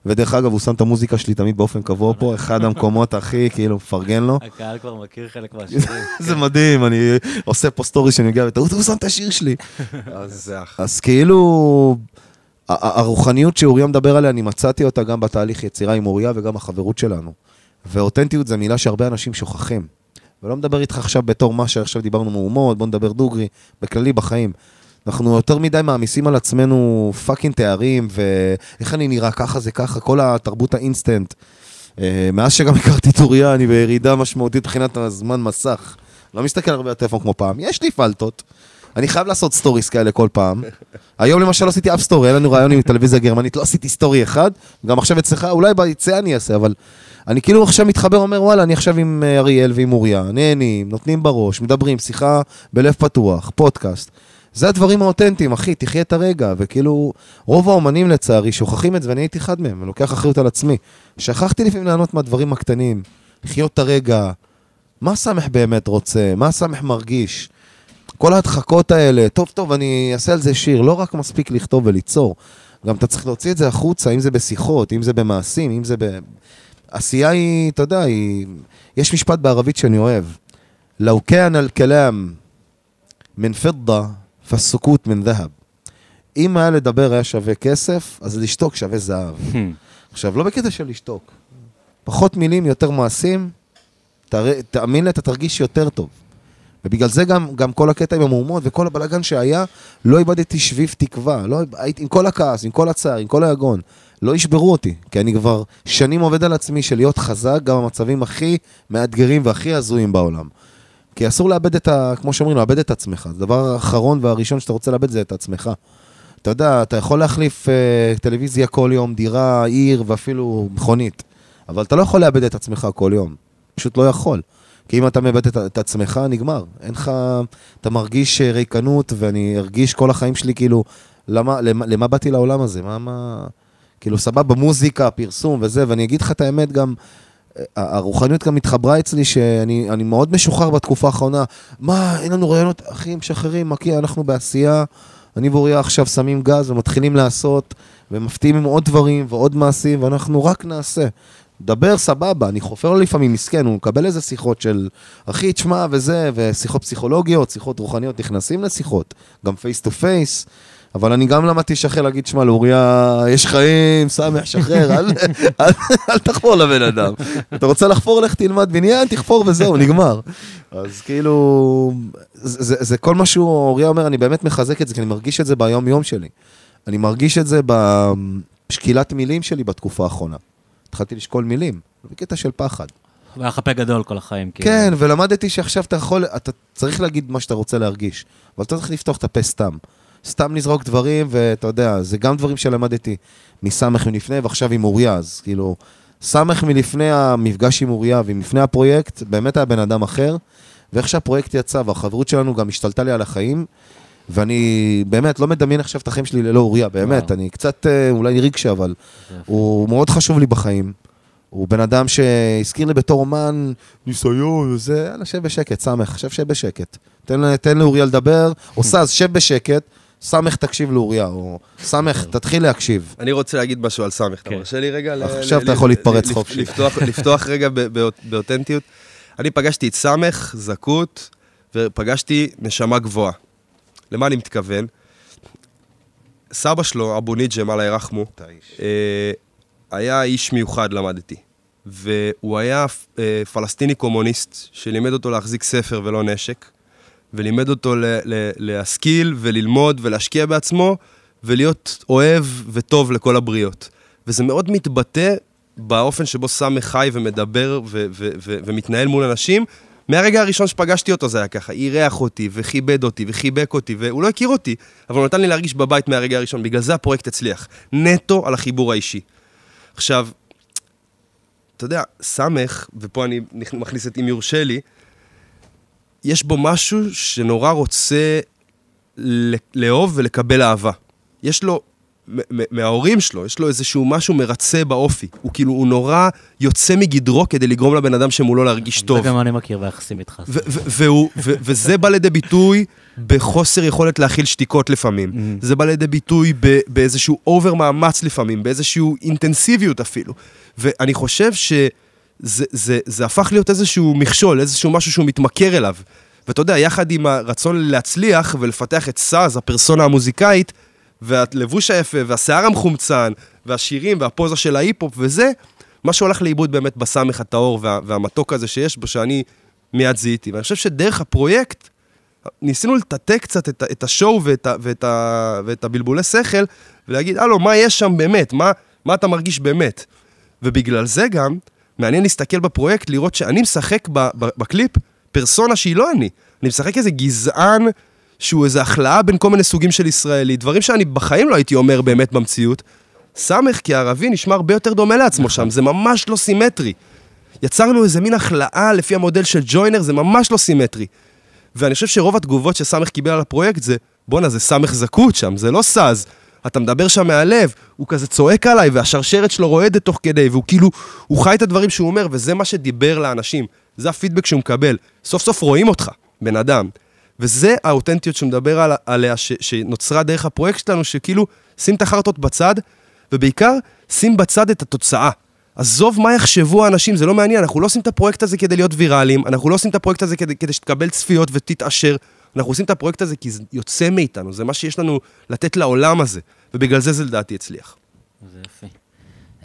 ודרך אגב, הוא שם את המוזיקה שלי תמיד באופן קבוע פה, אחד המקומות הכי, כאילו, מפרגן לו. הקהל כבר מכיר חלק מהשירים. זה מדהים, אני עושה פה סטורי שאני מגיע בטעות, הוא שם את השיר שלי. אז, כאילו, הרוחניות שאוריה מדבר עליה, אני מצאתי אותה גם בתהליך יצירה עם אוריה וגם החברות שלנו. ואותנטיות זו מילה שהרבה אנשים שוכחים. ולא מדבר איתך עכשיו בתור מה שעכשיו דיברנו מהומות, בוא נדבר דוגרי, בכללי בחיים. אנחנו יותר מדי מעמיסים על עצמנו fucking תארים, ואיך אני נראה, ככה זה ככה, כל התרבות האינסטנט. אה, מאז שגם הכרתי את אוריה, אני בירידה משמעותית מבחינת הזמן מסך. לא מסתכל הרבה בטלפון כמו פעם. יש לי פלטות. אני חייב לעשות סטוריס כאלה כל פעם. היום למשל לא עשיתי אף סטורי, היה לנו ריאיון עם טלוויזיה גרמנית, לא עשיתי סטורי אחד. גם עכשיו אצלך, אולי ביציאה אני אעשה, אבל אני כאילו עכשיו מתחבר, אומר, וואלה, אני עכשיו עם אה, אריאל ועם אוריה, נהנים, נותנים בראש, מדברים, שיחה בלב פתוח, פודקאסט. זה הדברים האותנטיים, אחי, תחיה את הרגע. וכאילו, רוב האומנים לצערי שוכחים את זה, ואני הייתי אחד מהם, אני לוקח אחריות על עצמי. שכחתי לפעמים לענות מהדברים הקטנים, לחיות את הרגע, מה סמך באמת רוצה, מה סמך מרגיש. כל ההדחקות האלה, טוב, טוב, אני אעשה על זה שיר, לא רק מספיק לכתוב וליצור, גם אתה צריך להוציא את זה החוצה, אם זה בשיחות, אם זה במעשים, אם זה ב... עשייה היא, אתה יודע, היא... יש משפט בערבית שאני אוהב. لو كان الكلام من فضة פסוקות מן זהב. אם היה לדבר היה שווה כסף, אז לשתוק שווה זהב. Hmm. עכשיו, לא בקטע של לשתוק. פחות מילים, יותר מעשים, תאר... תאמין לי, אתה תרגיש יותר טוב. ובגלל זה גם, גם כל הקטע עם המהומות וכל הבלאגן שהיה, לא איבדתי שביב תקווה. לא, הייתי עם כל הכעס, עם כל הצער, עם כל היגון. לא ישברו אותי, כי אני כבר שנים עובד על עצמי של להיות חזק גם במצבים הכי מאתגרים והכי הזויים בעולם. כי אסור לאבד את ה... כמו שאומרים, לאבד את עצמך. הדבר האחרון והראשון שאתה רוצה לאבד זה את עצמך. אתה יודע, אתה יכול להחליף uh, טלוויזיה כל יום, דירה, עיר ואפילו מכונית, אבל אתה לא יכול לאבד את עצמך כל יום. פשוט לא יכול. כי אם אתה מאבד את, את עצמך, נגמר. אין לך... אתה מרגיש אה, ריקנות, ואני ארגיש כל החיים שלי כאילו, למה, למה, למה באתי לעולם הזה? מה, מה... כאילו, סבבה, מוזיקה, פרסום וזה, ואני אגיד לך את האמת גם, הרוחניות גם התחברה אצלי, שאני אני מאוד משוחרר בתקופה האחרונה. מה, אין לנו רעיונות, אחי, משחררים, מקיא, אנחנו בעשייה. אני ואוריה עכשיו שמים גז ומתחילים לעשות, ומפתיעים עם עוד דברים ועוד מעשים, ואנחנו רק נעשה. דבר סבבה, אני חופר לו לפעמים מסכן, הוא מקבל איזה שיחות של אחי, תשמע, וזה, ושיחות פסיכולוגיות, שיחות רוחניות, נכנסים לשיחות, גם face to face, אבל אני גם למדתי לשחרר להגיד, שמע, לאוריה, יש חיים, סאמח, שחרר, אל, אל, אל תחפור לבן אדם. אתה רוצה לחפור, לך תלמד בניין, תחפור וזהו, נגמר. אז כאילו, זה, זה, זה כל מה שהוא, אוריה אומר, אני באמת מחזק את זה, כי אני מרגיש את זה ביום-יום שלי. אני מרגיש את זה בשקילת מילים שלי בתקופה האחרונה. התחלתי לשקול מילים, בקטע של פחד. והיה לך פה גדול כל החיים. כאילו. כן, ולמדתי שעכשיו אתה יכול, אתה צריך להגיד מה שאתה רוצה להרגיש, אבל אתה צריך לפתוח את הפה סתם. סתם לזרוק דברים, ואתה יודע, זה גם דברים שלמדתי מסמך מלפני, ועכשיו עם אוריה, אז כאילו, סמך מלפני המפגש עם אוריה ומלפני הפרויקט, באמת היה בן אדם אחר, ואיך שהפרויקט יצא, והחברות שלנו גם השתלטה לי על החיים, ואני באמת לא מדמיין עכשיו את החיים שלי ללא אוריה, באמת, וואו. אני קצת, אה, אולי רגשי, אבל הוא מאוד חשוב לי בחיים. הוא בן אדם שהזכיר לי בתור אומן, ניסיון וזה, יאללה, שב בשקט, סמך, שב, שב בשקט. תן, תן לאוריה לדבר, או סאז, שב בשקט, סמך תקשיב לאוריה, או סמך, תתחיל להקשיב. אני רוצה להגיד משהו על סמך, אתה כן. מרשה לי רגע? עכשיו אתה יכול להתפרץ חופשי. לפתוח- לפתוח רגע באותנטיות. אני פגשתי את סמך, זכות, ופגשתי נשמה גבוהה. למה אני מתכוון? סבא שלו, אבו ניג'ם, אללה ירחמו, אה, היה איש מיוחד, למדתי. והוא היה אה, פלסטיני קומוניסט, שלימד אותו להחזיק ספר ולא נשק, ולימד אותו ל- ל- להשכיל וללמוד ולהשקיע בעצמו, ולהיות אוהב וטוב לכל הבריות. וזה מאוד מתבטא באופן שבו סמך חי ומדבר ו- ו- ו- ומתנהל מול אנשים. מהרגע הראשון שפגשתי אותו זה היה ככה, אירח אותי וכיבד אותי וחיבק אותי, והוא לא הכיר אותי, אבל הוא נתן לי להרגיש בבית מהרגע הראשון, בגלל זה הפרויקט הצליח. נטו על החיבור האישי. עכשיו, אתה יודע, סמך, ופה אני מכניס את אם יורשה לי, יש בו משהו שנורא רוצה לאהוב ולקבל אהבה. יש לו, מההורים שלו, יש לו איזשהו משהו מרצה באופי. הוא כאילו, הוא נורא יוצא מגדרו כדי לגרום לבן אדם שמולו להרגיש טוב. זה גם אני מכיר ביחסים איתך. וזה בא לידי ביטוי בחוסר יכולת להכיל שתיקות לפעמים. זה בא לידי ביטוי באיזשהו אובר מאמץ לפעמים, באיזושהי אינטנסיביות אפילו. ואני חושב שזה זה, זה הפך להיות איזשהו מכשול, איזשהו משהו שהוא מתמכר אליו. ואתה יודע, יחד עם הרצון להצליח ולפתח את סאז, הפרסונה המוזיקאית, והלבוש היפה, והשיער המחומצן, והשירים, והפוזה של ההיפ-הופ וזה, מה שהולך לאיבוד באמת בסמך הטהור וה, והמתוק הזה שיש בו, שאני מיד זיהיתי. ואני חושב שדרך הפרויקט, ניסינו לטאטא קצת את, את השואו ואת, ואת, ואת הבלבולי שכל, ולהגיד, הלו, מה יש שם באמת? מה, מה אתה מרגיש באמת? ובגלל זה גם, מעניין להסתכל בפרויקט, לראות שאני משחק ב, ב, בקליפ פרסונה שהיא לא אני. אני משחק איזה גזען שהוא איזה הכלאה בין כל מיני סוגים של ישראלי, דברים שאני בחיים לא הייתי אומר באמת במציאות. סאמח כערבי נשמע הרבה יותר דומה לעצמו שם, זה ממש לא סימטרי. יצרנו איזה מין הכלאה לפי המודל של ג'וינר, זה ממש לא סימטרי. ואני חושב שרוב התגובות שסאמח קיבל על הפרויקט זה, בואנה, זה סמך זכות שם, זה לא סאז. אתה מדבר שם מהלב, הוא כזה צועק עליי, והשרשרת שלו רועדת תוך כדי, והוא כאילו, הוא חי את הדברים שהוא אומר, וזה מה שדיבר לאנשים. זה הפידבק שהוא מקבל. סוף סוף רואים אותך, בן אדם. וזה האותנטיות שהוא מדבר על, עליה, ש, שנוצרה דרך הפרויקט שלנו, שכאילו, שים את החרטות בצד, ובעיקר, שים בצד את התוצאה. עזוב מה יחשבו האנשים, זה לא מעניין, אנחנו לא עושים את הפרויקט הזה כדי להיות ויראליים, אנחנו לא עושים את הפרויקט הזה כדי, כדי שתקבל צפיות ותתעשר, אנחנו עושים את הפרויקט הזה כי זה יוצא מאיתנו, זה מה שיש לנו לתת לעולם הזה, ובגלל זה זה לדעתי הצליח. זה יפה.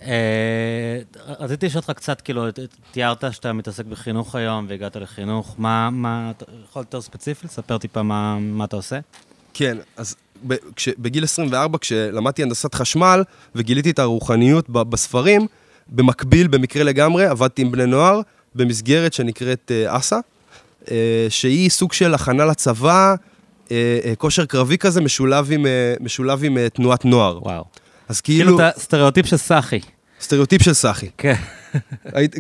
אה, רציתי לשאול אותך קצת, כאילו, תיארת שאתה מתעסק בחינוך היום והגעת לחינוך. מה, מה, אתה יכול יותר ספציפי לספר טיפה מה, מה אתה עושה? כן, אז ב, כש, בגיל 24, כשלמדתי הנדסת חשמל וגיליתי את הרוחניות ב, בספרים, במקביל, במקרה לגמרי, עבדתי עם בני נוער במסגרת שנקראת אה, אסא, שהיא סוג של הכנה לצבא, אה, אה, כושר קרבי כזה, משולב עם, אה, משולב עם אה, תנועת נוער. וואו. אז כאילו כאילו, אתה סטריאוטיפ של סאחי. סטריאוטיפ של סאחי. כן.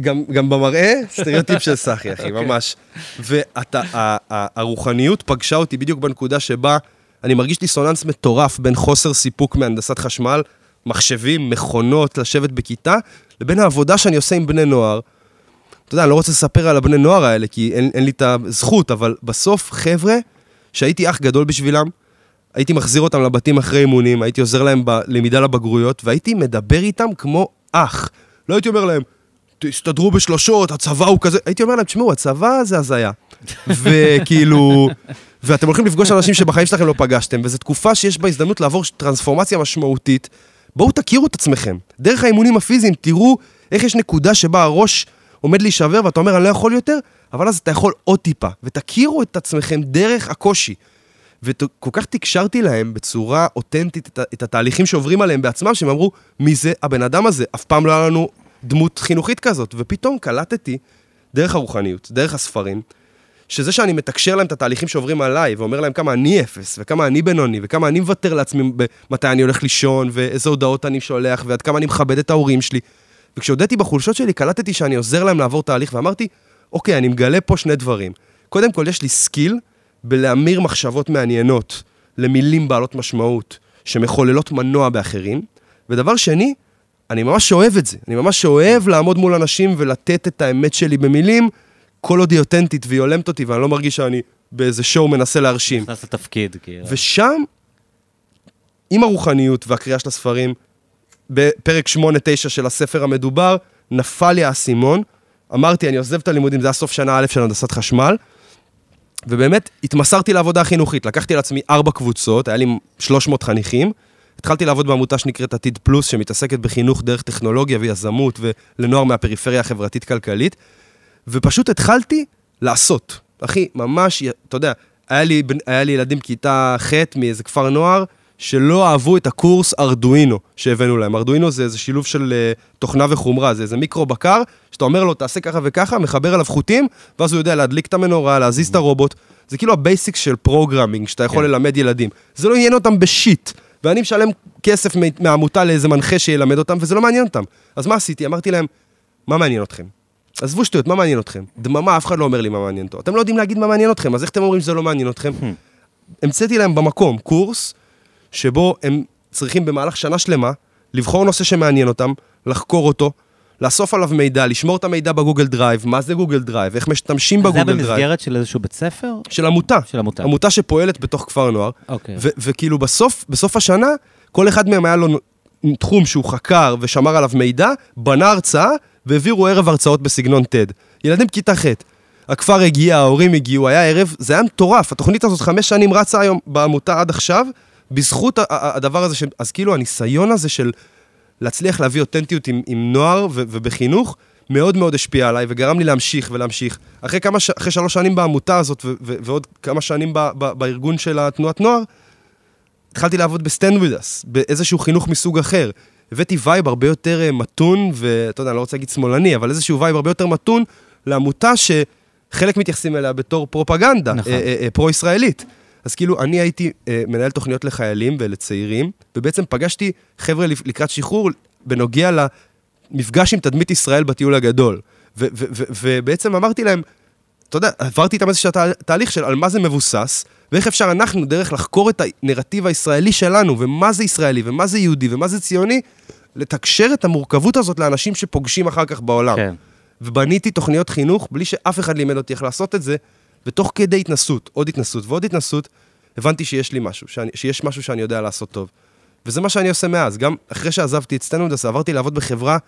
גם, גם במראה, סטריאוטיפ של סאחי, אחי, ממש. והרוחניות פגשה אותי בדיוק בנקודה שבה אני מרגיש דיסוננס מטורף בין חוסר סיפוק מהנדסת חשמל, מחשבים, מכונות, לשבת בכיתה, לבין העבודה שאני עושה עם בני נוער. אתה יודע, אני לא רוצה לספר על הבני נוער האלה, כי אין, אין לי את הזכות, אבל בסוף, חבר'ה, שהייתי אח גדול בשבילם, הייתי מחזיר אותם לבתים אחרי אימונים, הייתי עוזר להם בלמידה לבגרויות, והייתי מדבר איתם כמו אח. לא הייתי אומר להם, תסתדרו בשלושות, הצבא הוא כזה, הייתי אומר להם, תשמעו, הצבא זה הזיה. וכאילו, ואתם הולכים לפגוש אנשים שבחיים שלכם לא פגשתם, וזו תקופה שיש בה הזדמנות לעבור טרנספורמציה משמעותית. בואו תכירו את עצמכם. דרך האימונים הפיזיים, תראו איך יש נקודה שבה הראש עומד להישבר ואתה אומר, אני לא יכול יותר, אבל אז אתה יכול עוד טיפה, ותכירו את עצמכם דרך הקושי. וכל כך תקשרתי להם בצורה אותנטית את, את התהליכים שעוברים עליהם בעצמם, שהם אמרו, מי זה הבן אדם הזה? אף פעם לא היה לנו דמות חינוכית כזאת. ופתאום קלטתי, דרך הרוחניות, דרך הספרים, שזה שאני מתקשר להם את התהליכים שעוברים עליי, ואומר להם כמה אני אפס, וכמה אני בינוני, וכמה אני מוותר לעצמי מתי אני הולך לישון, ואיזה הודעות אני שולח, ועד כמה אני מכבד את ההורים שלי. וכשהודיתי בחולשות שלי, קלטתי שאני עוזר להם לעבור תהליך, ואמרתי, אוקיי, אני מגלה פה שני דברים. קודם כל, יש לי skill בלהמיר מחשבות מעניינות למילים בעלות משמעות, שמחוללות מנוע באחרים. ודבר שני, אני ממש אוהב את זה. אני ממש אוהב לעמוד מול אנשים ולתת את האמת שלי במילים, כל עוד היא אותנטית והיא הולמת אותי, ואני לא מרגיש שאני באיזה שואו מנסה להרשים. נכנס לתפקיד, כאילו. ושם, עם הרוחניות והקריאה של הספרים, בפרק 8-9 של הספר המדובר, נפל לי האסימון. אמרתי, אני עוזב את הלימודים, זה היה סוף שנה א' של הנדסת חשמל, ובאמת התמסרתי לעבודה החינוכית. לקחתי על עצמי ארבע קבוצות, היה לי 300 חניכים. התחלתי לעבוד בעמותה שנקראת עתיד פלוס, שמתעסקת בחינוך דרך טכנולוגיה ויזמות ולנוער מהפריפריה החברתית-כלכלית, ופשוט התחלתי לעשות. אחי, ממש, אתה יודע, היה לי, היה לי ילדים בכיתה ח' מאיזה כפר נוער, שלא אהבו את הקורס ארדואינו שהבאנו להם. ארדואינו זה איזה שילוב של אה, תוכנה וחומרה, זה איזה מיקרו בקר, שאתה אומר לו, תעשה ככה וככה, מחבר עליו חוטים, ואז הוא יודע להדליק את המנורה, להזיז את הרובוט. זה כאילו ה basic של programming, שאתה יכול כן. ללמד ילדים. זה לא עניין אותם ב shit. ואני משלם כסף מהעמותה לאיזה מנחה שילמד אותם, וזה לא מעניין אותם. אז מה עשיתי? אמרתי להם, מה מעניין אתכם? עזבו שטויות, מה מעניין אתכם? דממה, אף אחד לא אומר לי מה מעניין אותו. אתם לא יודעים להגיד מה מעניין אתכם, אז איך אתם אומרים שזה לא מעניין אתכם? המצאתי להם במקום קורס, שבו הם צריכים במהלך שנה שלמה לבחור נושא שמעניין אותם, לחקור אותו, לאסוף עליו מידע, לשמור את המידע בגוגל דרייב, מה זה גוגל דרייב, איך משתמשים זה היה בגוגל דרייב. במסגרת של איזשהו בית ספר? של עמותה. של עמותה. עמותה שפועלת בתוך כפר נוער. אוקיי. ו- וכאילו בסוף, בסוף השנה, כל אחד מהם היה לו תחום שהוא חקר ושמר עליו מידע, בנה הרצאה, והעבירו ערב הרצאות בסגנון TED. ילדים בכיתה ח'. הכפר הגיע, ההורים הגיעו, היה ערב, זה היה מטורף. התוכנית הזאת חמש שנים רצה היום בעמותה עד עכשיו, בזכות הדבר הזה, ש... אז כאילו הניסיון הזה של להצליח להביא אותנטיות עם, עם נוער ו- ובחינוך, מאוד מאוד השפיע עליי וגרם לי להמשיך ולהמשיך. אחרי, כמה ש... אחרי שלוש שנים בעמותה הזאת ו- ו- ועוד כמה שנים ב- ב- בארגון של התנועת נוער, התחלתי לעבוד ב StandWithUs, באיזשהו חינוך מסוג אחר. הבאתי vibe הרבה יותר אה, מתון, ואתה יודע, אני לא רוצה להגיד שמאלני, אבל איזשהו vibe הרבה יותר מתון לעמותה שחלק מתייחסים אליה בתור פרופגנדה, נכון. אה, אה, אה, פרו-ישראלית. אז כאילו, אני הייתי אה, מנהל תוכניות לחיילים ולצעירים, ובעצם פגשתי חבר'ה לק- לקראת שחרור בנוגע למפגש עם תדמית ישראל בטיול הגדול. ובעצם אמרתי להם, אתה יודע, עברתי איתם איזשהו תה- תהליך של על מה זה מבוסס, ואיך אפשר אנחנו, דרך לחקור את הנרטיב הישראלי שלנו, ומה זה ישראלי, ומה זה יהודי, ומה זה ציוני, לתקשר את המורכבות הזאת לאנשים שפוגשים אחר כך בעולם. כן. ובניתי תוכניות חינוך בלי שאף אחד לימד אותי איך לעשות את זה, ותוך כדי התנסות, עוד התנסות ועוד התנסות, הבנתי שיש לי משהו, שאני, שיש משהו שאני יודע לעשות טוב. וזה מה שאני עושה מאז. גם אחרי שעזבתי את StandWithUs, עברתי לעבוד בחברה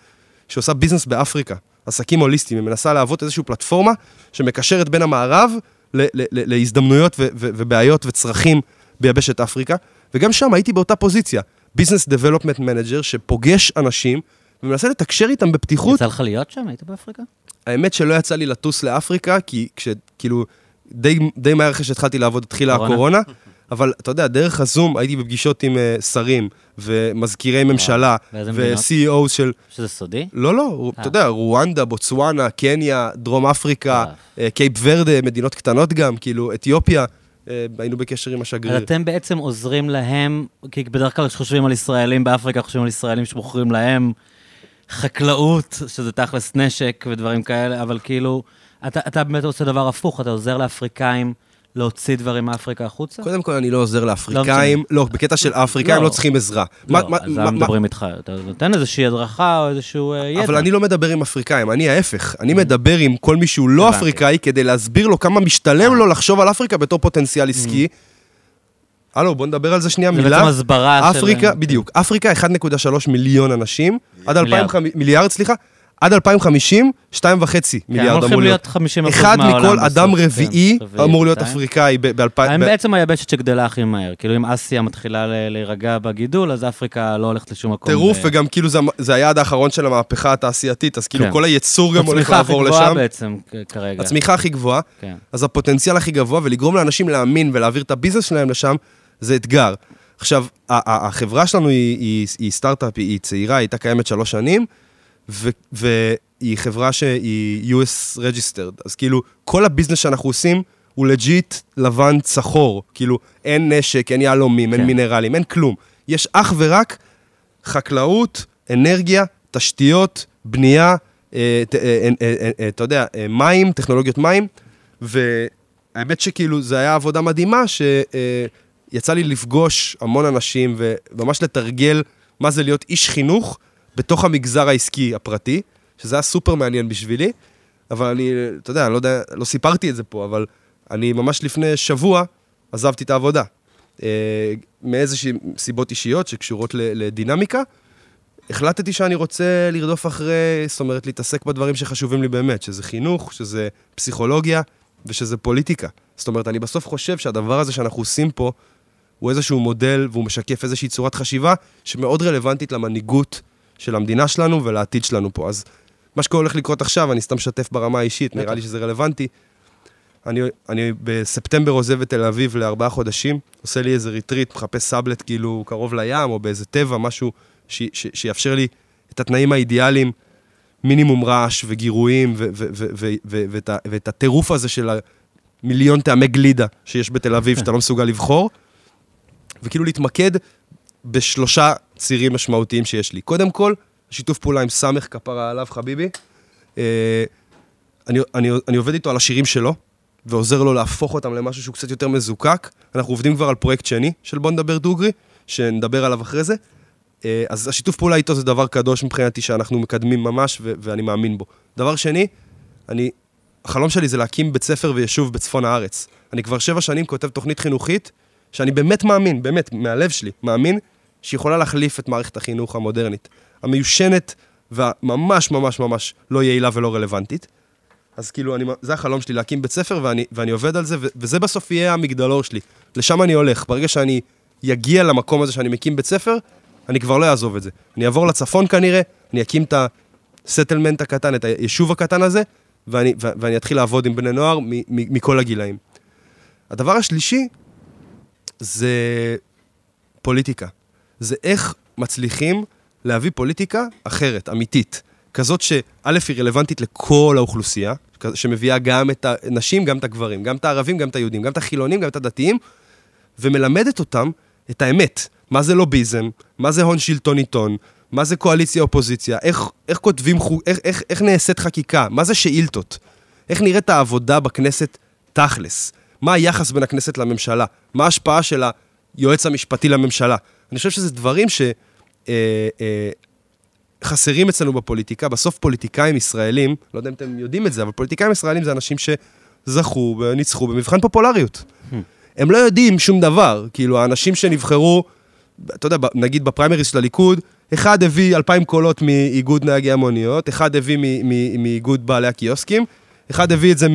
שעושה ביזנס באפריקה, עסקים הוליסטיים. היא מנסה להוות איזושהי פלטפורמה שמקשרת בין המערב ל- ל- ל- להזדמנויות ו- ו- ובעיות וצרכים ביבשת אפריקה. וגם שם הייתי באותה פוזיציה, business development manager, שפוגש אנשים ומנסה לתקשר איתם בפתיחות. יצא לך להיות שם? היית באפריקה? האמת שלא יצא לי לטוס לאפריקה, כי כשכאילו, די, די מהר אחרי שהתחלתי לעבוד התחילה קורונה. הקורונה, אבל אתה יודע, דרך הזום הייתי בפגישות עם אה, שרים ומזכירי ממשלה מדינות? ו-CEO של... שזה סודי? לא, לא, אתה יודע, רואנדה, בוצואנה, קניה, דרום אפריקה, אה. אה, קייפ ורדה, מדינות קטנות גם, כאילו, אתיופיה, אה, היינו בקשר עם אז השגריר. אתם בעצם עוזרים להם, כי בדרך כלל כשחושבים על ישראלים באפריקה, חושבים על ישראלים שמוכרים להם חקלאות, שזה תכלס נשק ודברים כאלה, אבל כאילו, אתה, אתה באמת עושה דבר הפוך, אתה עוזר לאפריקאים להוציא דברים מאפריקה החוצה? קודם כל, אני לא עוזר לאפריקאים, לא, בקטע של אפריקאים לא. לא צריכים עזרה. לא, מה- מה- אז מה- למה מה- מדברים איתך? אתה נותן איזושהי הדרכה או איזשהו אה, ידע. אבל אני לא מדבר עם אפריקאים, אני ההפך. אני מדבר עם כל מי שהוא לא. אפריקאי כדי להסביר לו כמה משתלם לו לחשוב על אפריקה בתור פוטנציאל עסקי. הלו, בוא נדבר על זה שנייה, זה מילה. בעצם הסברה של... אפריקה, בדיוק. אפריקה 1.3 מיליון אנשים, עד מיליארד. 2050, מיליארד, סליחה. עד 2050, 2.5 כן, מיליארד הולכים אמור להיות להיות. 50 אחוז אחד מהעולם מכל אדם כן, רביעי אמור להיות כן. אפריקאי ב-2000. הם בעצם היבשת שגדלה הכי מהר. כאילו, אם אסיה מתחילה להירגע בגידול, אז אפריקה לא הולכת לשום מקום. טירוף, וגם כאילו זה- זה היעד האחרון של המהפכה התעשייתית, אז כאילו כן. כל הייצור גם הולך הצמיחה הכי לעבור גבוהה לשם. בעצם כרגע. הצמיחה הכי גבוהה. כן. אז הפוטנציאל הכי גבוה, ולגרום לאנשים להאמין ולהעביר את הביזנס שלהם לשם, זה אתגר. עכשיו, החברה שלנו היא סטארט-אפ, היא צעירה, היא הייתה קיימת שלוש שנים, ו, והיא חברה שהיא US registered, אז כאילו, כל הביזנס שאנחנו עושים הוא legit לבן צחור. כאילו, אין נשק, אין יהלומים, אין כן. מינרלים, אין כלום. יש אך ורק חקלאות, אנרגיה, תשתיות, בנייה, אה, אה, אה, אתה יודע, מים, טכנולוגיות מים, והאמת שכאילו, זו הייתה עבודה מדהימה, שיצא לי לפגוש המון אנשים וממש לתרגל מה זה להיות איש חינוך בתוך המגזר העסקי הפרטי, שזה היה סופר מעניין בשבילי, אבל אני, אתה יודע, אני לא יודע, לא סיפרתי את זה פה, אבל אני ממש לפני שבוע עזבתי את העבודה. אה, מאיזשהן סיבות אישיות שקשורות לדינמיקה, החלטתי שאני רוצה לרדוף אחרי, זאת אומרת, להתעסק בדברים שחשובים לי באמת, שזה חינוך, שזה פסיכולוגיה ושזה פוליטיקה. זאת אומרת, אני בסוף חושב שהדבר הזה שאנחנו עושים פה, הוא איזשהו מודל והוא משקף איזושהי צורת חשיבה שמאוד רלוונטית למנהיגות של המדינה שלנו ולעתיד שלנו פה. אז מה שהולך לקרות עכשיו, אני סתם משתף ברמה האישית, נראה לי שזה רלוונטי. אני, אני בספטמבר עוזב את תל אביב לארבעה חודשים, עושה לי איזה ריטריט, מחפש סאבלט כאילו קרוב לים, או באיזה טבע, משהו ש, ש, שיאפשר לי את התנאים האידיאליים, מינימום רעש וגירויים, ו, ו, ו, ו, ו, ואת, ה- ואת הטירוף הזה של המיליון טעמי גלידה שיש בתל אביב, שאתה לא מסוגל לבחור, וכאילו להתמקד בשלושה צירים משמעותיים שיש לי. קודם כל, שיתוף פעולה עם סמך כפרה עליו, חביבי. אה, אני, אני, אני עובד איתו על השירים שלו, ועוזר לו להפוך אותם למשהו שהוא קצת יותר מזוקק. אנחנו עובדים כבר על פרויקט שני של בוא נדבר דוגרי, שנדבר עליו אחרי זה. אה, אז השיתוף פעולה איתו זה דבר קדוש מבחינתי שאנחנו מקדמים ממש, ו- ואני מאמין בו. דבר שני, אני, החלום שלי זה להקים בית ספר ויישוב בצפון הארץ. אני כבר שבע שנים כותב תוכנית חינוכית, שאני באמת מאמין, באמת, מהלב שלי, מאמין שיכולה להחליף את מערכת החינוך המודרנית. המיושנת והממש ממש ממש לא יעילה ולא רלוונטית. אז כאילו, אני, זה החלום שלי, להקים בית ספר, ואני, ואני עובד על זה, ו, וזה בסוף יהיה המגדלור שלי. לשם אני הולך. ברגע שאני אגיע למקום הזה שאני מקים בית ספר, אני כבר לא אעזוב את זה. אני אעבור לצפון כנראה, אני אקים את הסטלמנט הקטן, את היישוב הקטן הזה, ואני, ו, ואני אתחיל לעבוד עם בני נוער מ, מ, מכל הגילאים. הדבר השלישי זה פוליטיקה. זה איך מצליחים להביא פוליטיקה אחרת, אמיתית. כזאת שא' היא רלוונטית לכל האוכלוסייה, שמביאה גם את הנשים, גם את הגברים, גם את הערבים, גם את היהודים, גם את החילונים, גם את הדתיים, ומלמדת אותם את האמת. מה זה לוביזם, מה זה הון שלטון עיתון, מה זה קואליציה אופוזיציה, איך, איך כותבים, איך, איך, איך נעשית חקיקה, מה זה שאילתות, איך נראית העבודה בכנסת תכלס, מה היחס בין הכנסת לממשלה, מה ההשפעה של היועץ המשפטי לממשלה. אני חושב שזה דברים ש... אה, אה, אצלנו בפוליטיקה. בסוף פוליטיקאים ישראלים, לא יודע אם אתם יודעים את זה, אבל פוליטיקאים ישראלים זה אנשים שזכו וניצחו במבחן פופולריות. הם לא יודעים שום דבר. כאילו, האנשים שנבחרו, אתה יודע, נגיד בפריימריס של הליכוד, אחד הביא 2,000 קולות מאיגוד נהגי המוניות, אחד הביא מאיגוד בעלי הקיוסקים, אחד הביא את זה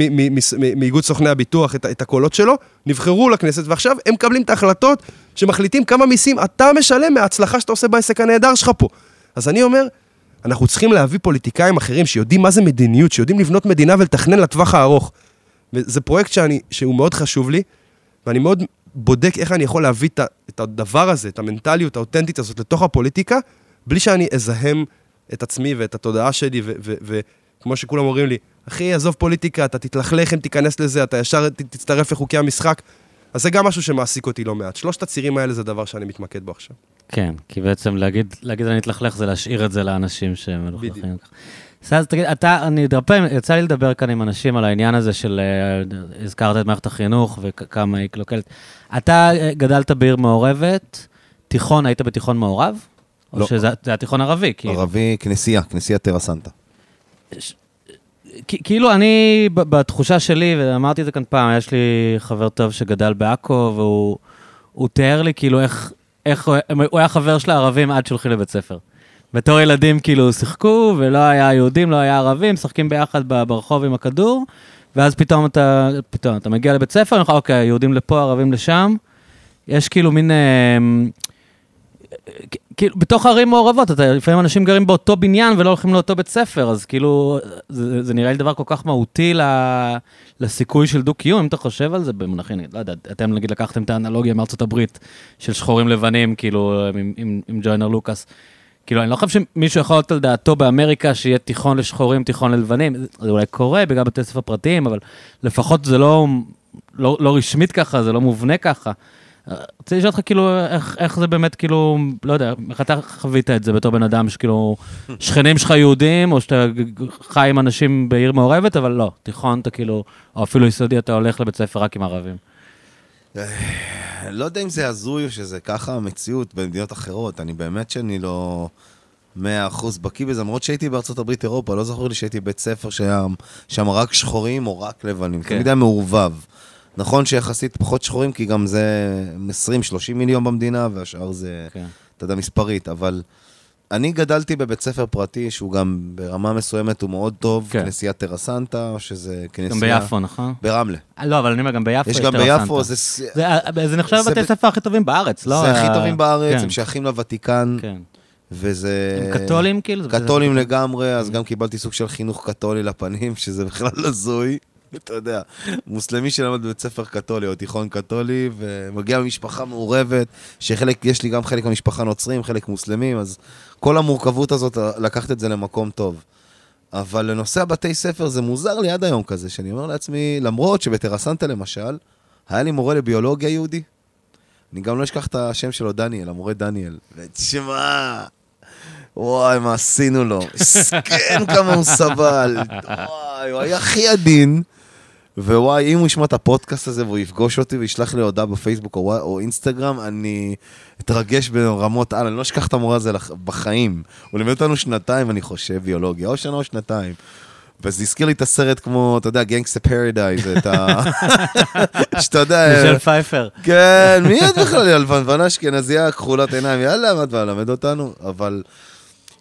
מאיגוד סוכני הביטוח, את, את הקולות שלו, נבחרו לכנסת, ועכשיו הם מקבלים את ההחלטות שמחליטים כמה מיסים אתה משלם מההצלחה שאתה עושה בעסק הנהדר שלך פה. אז אני אומר, אנחנו צריכים להביא פוליטיקאים אחרים שיודעים מה זה מדיניות, שיודעים לבנות מדינה ולתכנן לטווח הארוך. וזה פרויקט שאני, שהוא מאוד חשוב לי, ואני מאוד בודק איך אני יכול להביא את, את הדבר הזה, את המנטליות האותנטית הזאת לתוך הפוליטיקה, בלי שאני אזהם את עצמי ואת התודעה שלי, ו- ו- וכמו שכולם אומרים לי, אחי, עזוב פוליטיקה, אתה תתלכלך אם תיכנס לזה, אתה ישר תצטרף לחוקי המשחק. אז זה גם משהו שמעסיק אותי לא מעט. שלושת הצירים האלה זה דבר שאני מתמקד בו עכשיו. כן, כי בעצם להגיד, להגיד אני אתלכלך זה להשאיר את זה לאנשים שהם מלוכלכים. ככה. בסדר, אז תגיד, אתה, אני הרבה פעמים, יצא לי לדבר כאן עם אנשים על העניין הזה של, אה, הזכרת את מערכת החינוך וכמה היא קלוקלת. אתה אה, גדלת בעיר מעורבת, תיכון, היית בתיכון מעורב? או לא. שזה זה היה תיכון ערבי? כאילו. ערבי, כנסייה, כנסיית טרה סנטה. כאילו אני, בתחושה שלי, ואמרתי את זה כאן פעם, יש לי חבר טוב שגדל בעכו, והוא הוא תיאר לי כאילו איך, איך הוא, היה חבר של הערבים עד שהולכים לבית ספר. בתור ילדים כאילו שיחקו, ולא היה יהודים, לא היה ערבים, משחקים ביחד ברחוב עם הכדור, ואז פתאום אתה, פתאום אתה מגיע לבית ספר, ואומרים לך, אוקיי, יהודים לפה, ערבים לשם. יש כאילו מין... אה, כאילו, בתוך ערים מעורבות, אתה, לפעמים אנשים גרים באותו בניין ולא הולכים לאותו בית ספר, אז כאילו, זה, זה נראה לי דבר כל כך מהותי ל, לסיכוי של דו-קיום, אם אתה חושב על זה במונחים, לא יודע, אתם נגיד לקחתם את האנלוגיה מארצות הברית של שחורים לבנים, כאילו, עם, עם, עם ג'וינר לוקאס. כאילו, אני לא חושב שמישהו יכול להיות על דעתו באמריקה שיהיה תיכון לשחורים, תיכון ללבנים. זה אולי קורה בגלל בתי ספר פרטיים, אבל לפחות זה לא, לא, לא רשמית ככה, זה לא מובנה ככה. רציתי לשאול אותך כאילו, איך, איך זה באמת כאילו, לא יודע, איך אתה חווית את זה בתור בן אדם שכאילו, שכנים שלך יהודים, או שאתה חי עם אנשים בעיר מעורבת, אבל לא, תיכון אתה כאילו, או אפילו יסודי, אתה הולך לבית ספר רק עם ערבים. לא יודע אם זה הזוי או שזה ככה המציאות במדינות אחרות, אני באמת שאני לא... מאה אחוז בקיא בזה, למרות שהייתי בארצות הברית, אירופה, לא זכור לי שהייתי בבית ספר שהיה שם רק שחורים או רק לבנים, כן. תמיד היה מעורבב. נכון שיחסית פחות שחורים, כי גם זה 20-30 מיליון במדינה, והשאר זה, כן. אתה יודע, מספרית, אבל אני גדלתי בבית ספר פרטי, שהוא גם ברמה מסוימת הוא מאוד טוב, כן. כנסיית טרסנטה, שזה כנסייה... גם ביפו, נכון? ברמלה. אה, לא, אבל אני אומר, גם ביפו יש יש גם טרסנטה. ביפו, זה... ס- זה, אה, זה נחשב זה בתי ב- ספר הכי טובים בארץ, לא? זה הכי טובים בארץ, כן, הם שייכים לוותיקן, כן. וזה... הם קתולים כאילו? קתולים לגמרי, אז גם קיבלתי סוג של חינוך קתולי לפנים, שזה בכלל הזוי. אתה יודע, מוסלמי שלמד בבית ספר קתולי או תיכון קתולי, ומגיע ממשפחה מעורבת, שחלק, יש לי גם חלק מהמשפחה נוצרים, חלק מוסלמים, אז כל המורכבות הזאת, לקחת את זה למקום טוב. אבל לנושא הבתי ספר זה מוזר לי עד היום כזה, שאני אומר לעצמי, למרות שבטרסנטה למשל, היה לי מורה לביולוגיה יהודי, אני גם לא אשכח את השם שלו, דניאל, המורה דניאל. ותשמע, וואי, מה עשינו לו. מסכן כמה הוא סבל. וואי, הוא היה הכי עדין. ווואי, אם הוא ישמע את הפודקאסט הזה והוא יפגוש אותי וישלח לי הודעה בפייסבוק או, או אינסטגרם, אני אתרגש ברמות על, אני לא אשכח את המורה הזה בחיים. הוא לימד אותנו שנתיים, אני חושב, ביולוגיה, או שנה או שנתיים. וזה הזכיר לי את הסרט כמו, אתה יודע, Gangsta's Paradise, את ה... שאתה יודע... מישל פייפר. כן, מי את בכלל? הלבנבנה אשכנזייה, כחולת עיניים, יאללה, מה את באה ללמד אותנו? אבל,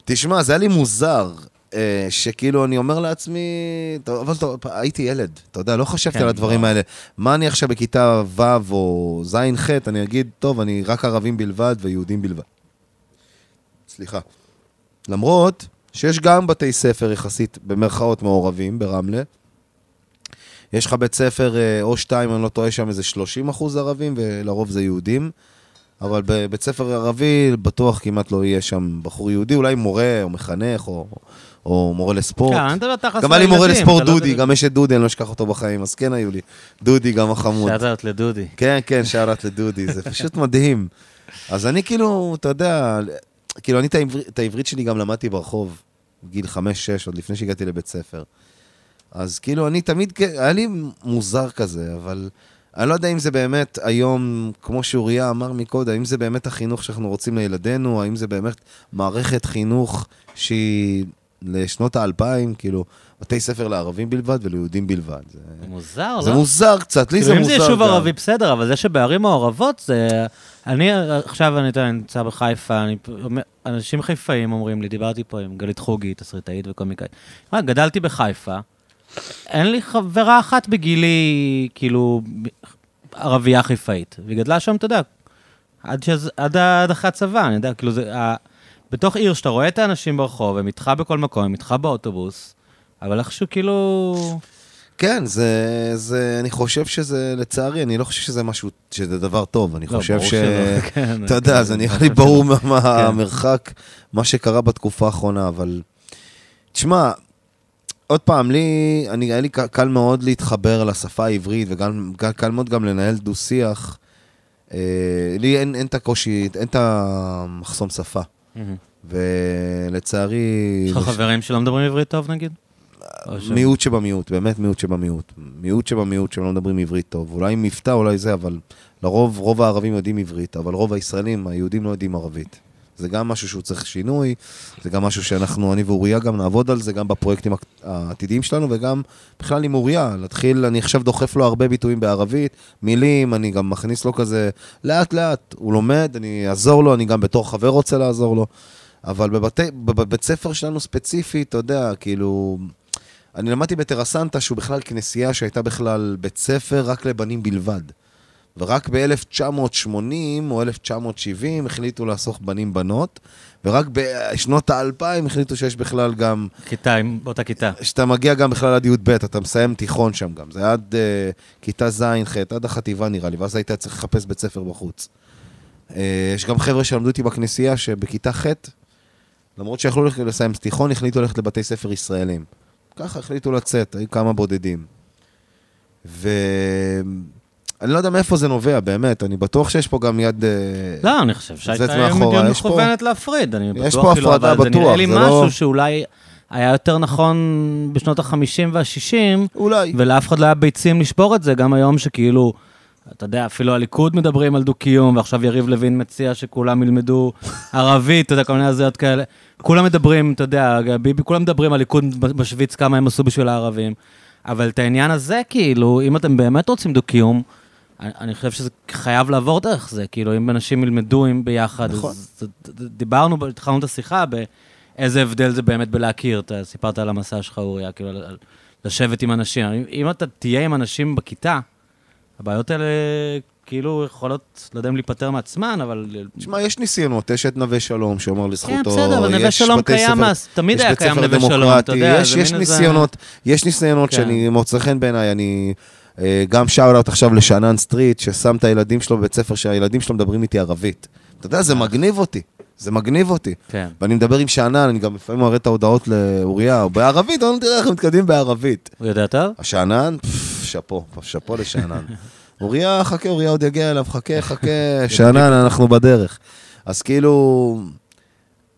תשמע, זה היה לי מוזר, אה, שכאילו אני אומר לעצמי, אבל טוב, הייתי ילד, אתה יודע, לא חשבתי כן, על הדברים לא. האלה. מה אני עכשיו בכיתה ו' או ז'-ח', אני אגיד, טוב, אני רק ערבים בלבד ויהודים בלבד. סליחה. למרות שיש גם בתי ספר יחסית, במרכאות מעורבים, ברמלה. יש לך בית ספר אה, או שתיים, אני לא טועה, שם איזה 30 אחוז ערבים, ולרוב זה יהודים. אבל בבית ספר ערבי, בטוח כמעט לא יהיה שם בחור יהודי, אולי מורה או מחנך או, או מורה לספורט. כן, אני מדבר תכלס גם היה לי מורה לספורט לא דודי, גם יש את דודי, אני לא אשכח אותו בחיים, אז כן היו לי. דודי גם החמוד. שאלת לדודי. כן, כן, שערת לדודי, זה פשוט מדהים. אז אני כאילו, אתה יודע, כאילו אני את העברית, שלי גם למדתי ברחוב, גיל חמש-שש, עוד לפני שהגעתי לבית ספר. אז כאילו אני תמיד, היה לי מוזר כזה, אבל אני לא יודע אם זה באמת היום, כמו שאוריה אמר מקודם, האם זה באמת החינוך שאנחנו רוצים לילדינו, האם זה באמת מערכת חינוך שהיא לשנות האלפיים, כאילו, בתי ספר לערבים בלבד וליהודים בלבד. זה, זה מוזר, זה לא? מוזר קצת, לי זה כאילו, אם מוזר זה יישוב גם. ערבי, בסדר, אבל זה שבערים מעורבות, זה... אני עכשיו, אני נמצא בחיפה, אני... אנשים חיפאים אומרים לי, דיברתי פה עם גלית חוגי, תסריטאית וקומיקאית. גדלתי בחיפה, אין לי חברה אחת בגילי, כאילו, ערבייה חיפאית. והיא גדלה שם, אתה יודע, עד, שזה, עד, עד אחרי הצבא, אני יודע, כאילו, זה... בתוך עיר שאתה רואה את האנשים ברחוב, הם איתך בכל מקום, הם איתך באוטובוס, אבל איכשהו כאילו... כן, זה, זה, אני חושב שזה, לצערי, אני לא חושב שזה משהו, שזה דבר טוב. אני לא, חושב ש... שלא, כן, אתה יודע, כן, זה נראה לי שלא. ברור מה מה כן. המרחק, מה שקרה בתקופה האחרונה, אבל... תשמע, עוד פעם, לי, אני, היה לי קל מאוד להתחבר לשפה העברית, וגם קל, קל מאוד גם לנהל דו-שיח. אה, לי אין, אין את הקושי, אין את המחסום שפה. ולצערי... יש לך חברים שלא מדברים עברית טוב, נגיד? מיעוט שבמיעוט, באמת מיעוט שבמיעוט. מיעוט שבמיעוט שלא מדברים עברית טוב. אולי עם מבטא, אולי זה, אבל לרוב, רוב הערבים יודעים עברית, אבל רוב הישראלים, היהודים לא יודעים ערבית. זה גם משהו שהוא צריך שינוי, זה גם משהו שאנחנו, אני ואוריה גם נעבוד על זה, גם בפרויקטים העתידיים שלנו, וגם בכלל עם אוריה, להתחיל, אני עכשיו דוחף לו הרבה ביטויים בערבית, מילים, אני גם מכניס לו כזה, לאט לאט, הוא לומד, אני אעזור לו, אני גם בתור חבר רוצה לעזור לו. אבל בבתי, בבית ספר שלנו ספציפית, אתה יודע, כאילו... אני למדתי בטרסנטה, שהוא בכלל כנסייה שהייתה בכלל בית ספר רק לבנים בלבד. ורק ב-1980 או 1970 החליטו לאסוף בנים-בנות, ורק בשנות האלפיים החליטו שיש בכלל גם, כיתה, באותה כיתה. שאתה מגיע גם בכלל עד י"ב, אתה מסיים תיכון שם גם. זה עד uh, כיתה ז'-ח', עד החטיבה נראה לי, ואז היית צריך לחפש בית ספר בחוץ. Uh, יש גם חבר'ה שלמדו איתי בכנסייה שבכיתה ח', למרות שיכלו לסיים תיכון, החליטו ללכת לבתי ספר ישראלים. ככה החליטו לצאת, היו כמה בודדים. ואני לא יודע מאיפה זה נובע, באמת, אני בטוח שיש פה גם יד... אה, לא, אני חושב שהייתה מדיניות יש פה- מכוונת להפריד. אני יש בטוח פה כאילו, הפרדה, אבל זה נראה בטוח, לי לא- משהו שאולי היה יותר נכון בשנות ה-50 וה-60, אולי. ולאף אחד לא היה ביצים לשבור את זה, גם היום שכאילו אתה יודע, אפילו הליכוד מדברים על דו-קיום, ועכשיו יריב לוין מציע שכולם ילמדו ערבית, אתה יודע, כל מיני הזויות כאלה. כולם מדברים, אתה יודע, ביבי, כולם מדברים, הליכוד משוויץ כמה הם עשו בשביל הערבים. אבל את העניין הזה, כאילו, אם אתם באמת רוצים דו-קיום, אני, חושב שזה חייב לעבור דרך זה, כאילו, אם אנשים ילמדו עם ביחד, נכון. אז דיברנו, התחלנו את השיחה באיזה הבדל זה באמת בלהכיר, אתה סיפרת על המסע שלך, אוריה, כאילו, על- לשבת עם אנשים. אם- אם אתה תהיה עם אנשים בכיתה, הבעיות האלה כאילו יכולות, לא יודע אם להיפטר מעצמן, אבל... תשמע, יש ניסיונות, יש את נווה שלום, שאומר לזכותו, כן, בסדר, אבל נווה שלום קיים, אז תמיד היה קיים נווה שלום, אתה יודע, יש, יש מין איזה- ניסיונות, יש ניסיונות כן. שאני מוצא חן בעיניי, אני גם shout עכשיו לשאנן סטריט, ששם את הילדים שלו בבית ספר, שהילדים שלו מדברים איתי ערבית. אתה יודע, זה מגניב אותי, זה מגניב אותי. כן. ואני מדבר עם שאנן, אני גם לפעמים מראה את ההודעות לאוריה, בערבית, אני תראה איך הם מתקדמים בערבית. הוא יודע טוב? השאנן, שאפו, שאפו לשאנן. אוריה, חכה, אוריה עוד יגיע אליו, חכה, חכה, שאנן, אנחנו בדרך. אז כאילו,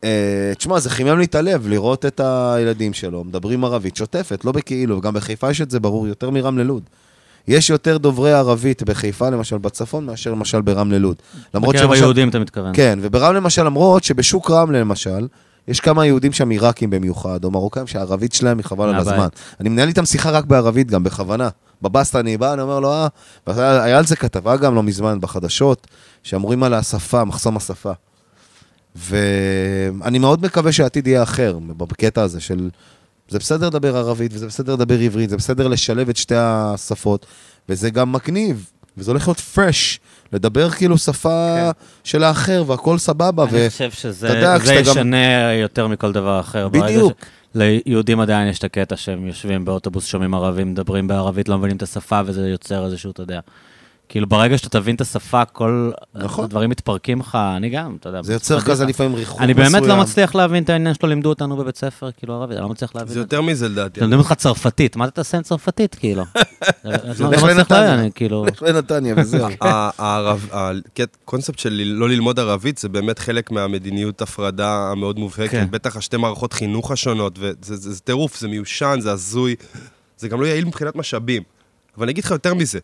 אה, תשמע, זה חימם לי את הלב לראות את הילדים שלו, מדברים ערבית שוטפת, לא בכאילו, וגם בחיפה יש את זה ברור יותר מרמלה לוד. יש יותר דוברי ערבית בחיפה, למשל, בצפון, מאשר למשל ברמלה לוד. למרות בקרב היהודים אתה מתכוון. כן, וברמלה למשל, למרות שבשוק רמלה למשל, יש כמה יהודים שם עיראקים במיוחד, או מרוקאים שהערבית שלהם היא חבל על. הזמן. אני מנהל איתם שיחה רק בערבית גם, בכוונה. בבסטה אני בא, אני אומר לו, אה, והיה היה על זה כתבה גם לא מזמן בחדשות, שאמורים על השפה, מחסום השפה. ואני מאוד מקווה שהעתיד יהיה אחר, בקטע הזה של... זה בסדר לדבר ערבית, וזה בסדר לדבר עברית, זה בסדר לשלב את שתי השפות, וזה גם מגניב, וזה הולך להיות פרש, לדבר כאילו שפה כן. של האחר, והכל סבבה, ו... אני חושב אתה שזה יודע, זה כשאתה גם- ישנה יותר מכל דבר אחר. בדיוק. ש- ליהודים עדיין יש את הקטע שהם יושבים באוטובוס, שומעים ערבים, מדברים בערבית, לא מבינים את השפה, וזה יוצר איזשהו, אתה יודע. כאילו, ברגע שאתה תבין את השפה, כל נכון. הדברים מתפרקים לך, אני גם, אתה יודע. זה יוצר. כזה לפעמים ריחוק אני מסוים. באמת לא מצליח להבין את העניין שלו, לימדו אותנו בבית ספר, כאילו, ערבית, אני לא מצליח להבין זה. יותר מזה לדעתי. לימדים אותך צרפתית, מה אתה תעשה עם צרפתית, כאילו? לא לא לך מצליח לנתניה. להבין, אני כאילו... לך לנתניה וזהו. הקונספט של לא ללמוד ערבית זה באמת חלק מהמדיניות הפרדה המאוד מובהקת. כן. בטח השתי מערכות חינוך השונות, וזה זה- זה טירוף, זה מיושן, זה הזוי, זה גם לא יעיל מבחינת משאבים. אבל אני אגיד לך יותר מזה,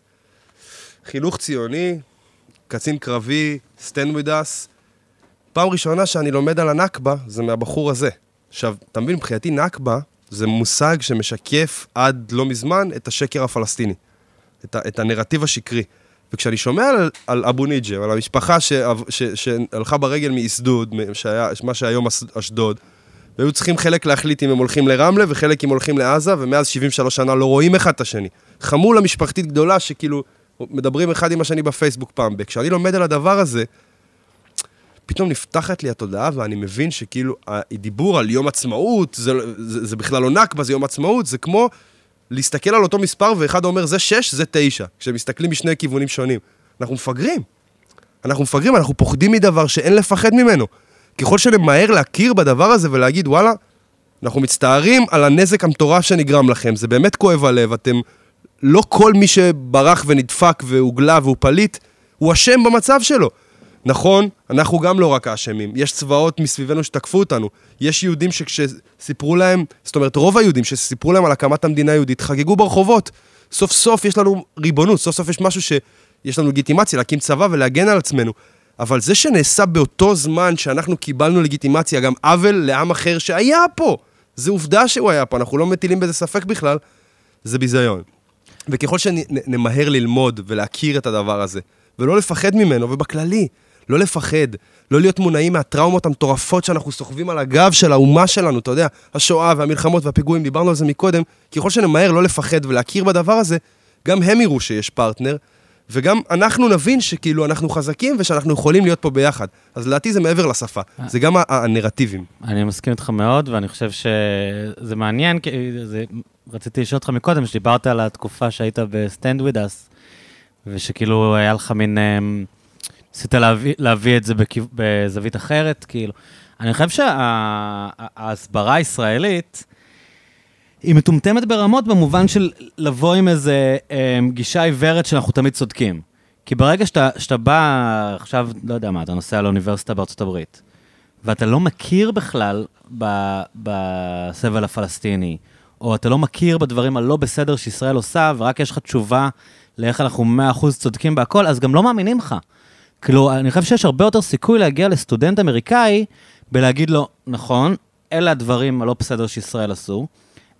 חינוך ציוני, קצין קרבי, stand with us, פעם ראשונה שאני לומד על הנכבה זה מהבחור הזה. עכשיו, אתה מבין, מבחינתי נכבה זה מושג שמשקף עד לא מזמן את השקר הפלסטיני. את, ה, את הנרטיב השקרי. וכשאני שומע על, על אבו ניג'ם, על המשפחה ש, ש, שהלכה ברגל מאשדוד, מ- שהיה, מה שהיום אש- אשדוד, והיו צריכים חלק להחליט אם הם הולכים לרמלה וחלק אם הולכים לעזה, ומאז 73 שנה לא רואים אחד את השני. חמולה משפחתית גדולה שכאילו מדברים אחד עם השני בפייסבוק פעם ב. כשאני לומד על הדבר הזה, פתאום נפתחת לי התודעה ואני מבין שכאילו הדיבור על יום עצמאות, זה, זה, זה בכלל לא נכבה, זה יום עצמאות, זה כמו להסתכל על אותו מספר ואחד אומר זה שש, זה תשע, כשמסתכלים משני כיוונים שונים. אנחנו מפגרים. אנחנו מפגרים, אנחנו פוחדים מדבר שאין לפחד ממנו. ככל שנמהר להכיר בדבר הזה ולהגיד, וואלה, אנחנו מצטערים על הנזק המטורף שנגרם לכם, זה באמת כואב הלב, אתם... לא כל מי שברח ונדפק והוגלה והוא פליט, הוא אשם במצב שלו. נכון, אנחנו גם לא רק האשמים. יש צבאות מסביבנו שתקפו אותנו. יש יהודים שכשסיפרו להם, זאת אומרת, רוב היהודים שסיפרו להם על הקמת המדינה היהודית, חגגו ברחובות. סוף סוף יש לנו ריבונות, סוף סוף יש משהו שיש לנו לגיטימציה להקים צבא ולהגן על עצמנו. אבל זה שנעשה באותו זמן שאנחנו קיבלנו לגיטימציה, גם עוול לעם אחר שהיה פה. זה עובדה שהוא היה פה, אנחנו לא מטילים בזה ספק בכלל, זה ביזיון. וככל שנמהר ללמוד ולהכיר את הדבר הזה, ולא לפחד ממנו, ובכללי, לא לפחד, לא להיות מונעים מהטראומות המטורפות שאנחנו סוחבים על הגב של האומה שלנו, אתה יודע, השואה והמלחמות והפיגועים, דיברנו על זה מקודם, ככל שנמהר לא לפחד ולהכיר בדבר הזה, גם הם יראו שיש פרטנר, וגם אנחנו נבין שכאילו אנחנו חזקים ושאנחנו יכולים להיות פה ביחד. אז לדעתי זה מעבר לשפה, זה גם הנרטיבים. אני מסכים איתך מאוד, ואני חושב שזה מעניין, כי זה, רציתי לשאול אותך מקודם, שדיברת על התקופה שהיית ב-Stand with us, ושכאילו היה לך מין... אמ, ניסית להביא, להביא את זה בכיו, בזווית אחרת, כאילו. אני חושב שההסברה הישראלית היא מטומטמת ברמות במובן של לבוא עם איזה אמ, גישה עיוורת שאנחנו תמיד צודקים. כי ברגע שאתה, שאתה בא, עכשיו, לא יודע מה, אתה נוסע לאוניברסיטה בארצות הברית, ואתה לא מכיר בכלל בסבל הפלסטיני, או אתה לא מכיר בדברים הלא בסדר שישראל עושה, ורק יש לך תשובה לאיך אנחנו 100% צודקים בהכל, אז גם לא מאמינים לך. כאילו, אני חושב שיש הרבה יותר סיכוי להגיע לסטודנט אמריקאי בלהגיד לו, נכון, אלה הדברים הלא בסדר שישראל עשו,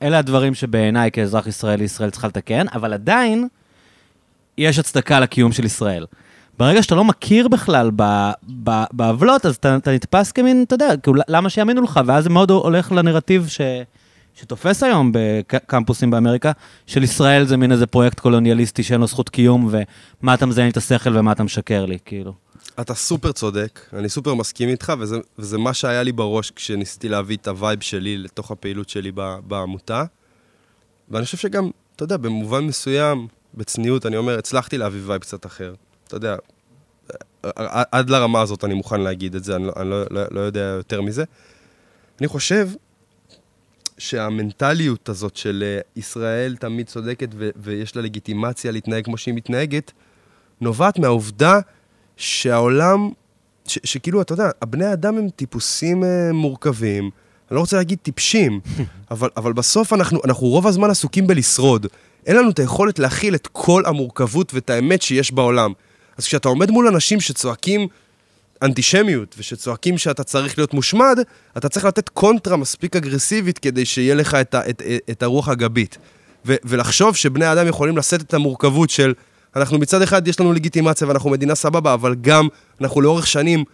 אלה הדברים שבעיניי כאזרח ישראלי, ישראל צריכה לתקן, אבל עדיין יש הצדקה לקיום של ישראל. ברגע שאתה לא מכיר בכלל בעוולות, אז אתה, אתה נתפס כמין, אתה יודע, כאילו, למה שיאמינו לך? ואז זה מאוד הולך לנרטיב ש... שתופס היום בקמפוסים באמריקה, של ישראל זה מין איזה פרויקט קולוניאליסטי שאין לו זכות קיום, ומה אתה מזיין את השכל ומה אתה משקר לי, כאילו. אתה סופר צודק, אני סופר מסכים איתך, וזה, וזה מה שהיה לי בראש כשניסיתי להביא את ה vibe שלי לתוך הפעילות שלי בעמותה. ואני חושב שגם, אתה יודע, במובן מסוים, בצניעות, אני אומר, הצלחתי להביא vibe קצת אחר. אתה יודע, עד לרמה הזאת אני מוכן להגיד את זה, אני לא, אני לא, לא, לא יודע יותר מזה. אני חושב שהמנטליות הזאת של אה, ישראל תמיד צודקת ו- ויש לה לגיטימציה להתנהג כמו שהיא מתנהגת, נובעת מהעובדה שהעולם, ש- שכאילו, אתה יודע, הבני אדם הם טיפוסים uh, מורכבים, אני לא רוצה להגיד טיפשים, אבל, אבל בסוף אנחנו, אנחנו רוב הזמן עסוקים בלשרוד. אין לנו את היכולת להכיל את כל המורכבות ואת האמת שיש בעולם. אז כשאתה עומד מול אנשים שצועקים אנטישמיות, ושצועקים שאתה צריך להיות מושמד, אתה צריך לתת קונטרה מספיק אגרסיבית כדי שיהיה לך את, ה, את, את הרוח הגבית. ו, ולחשוב שבני אדם יכולים לשאת את המורכבות של, אנחנו מצד אחד יש לנו לגיטימציה ואנחנו מדינה סבבה, אבל גם אנחנו לאורך שנים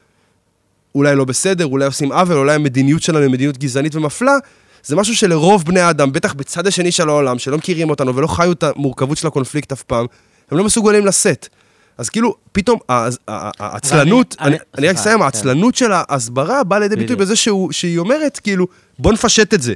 אולי לא בסדר, אולי עושים עוול, אולי המדיניות שלנו היא מדיניות גזענית ומפלה, זה משהו שלרוב בני האדם, בטח בצד השני של העולם, שלא מכירים אותנו ולא חיו את המורכבות של הקונפליקט אף פעם, הם לא מסוגלים לשאת. אז כאילו, פתאום העצלנות, אני- רק אסיים, כן. העצלנות של ההסברה באה לידי ביטוי. בזה שהיא אומרת, כאילו, בוא נפשט את זה.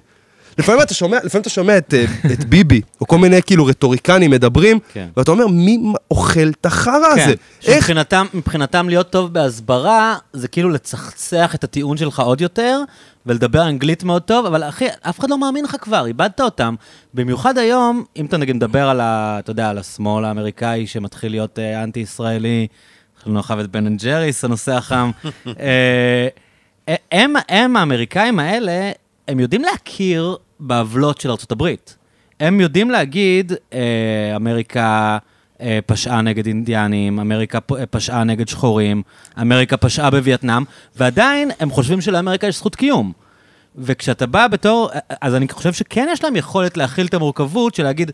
לפעמים אתה שומע, לפעמים אתה שומע את, אה, את ביבי, או כל מיני כאילו רטוריקנים מדברים, כן. ואתה אומר, מי אוכל את החרא הזה? כן, איך? שמבחינתם, מבחינתם להיות טוב בהסברה, זה כאילו לצחצח את הטיעון שלך עוד יותר, ולדבר אנגלית מאוד טוב, אבל אחי, אף אחד לא מאמין לך כבר, איבדת אותם. במיוחד היום, אם אתה נגיד מדבר על ה... אתה יודע, על השמאל האמריקאי שמתחיל להיות אה, אנטי-ישראלי, יש לנו עכשיו את בן אנד ג'ריס, הנושא החם. אה, הם, הם, האמריקאים האלה, הם יודעים להכיר בעוולות של הברית. הם יודעים להגיד, אה, אמריקה אה, פשעה נגד אינדיאנים, אמריקה אה, פשעה נגד שחורים, אמריקה פשעה בווייטנאם, ועדיין הם חושבים שלאמריקה יש זכות קיום. וכשאתה בא בתור, אז אני חושב שכן יש להם יכולת להכיל את המורכבות של להגיד,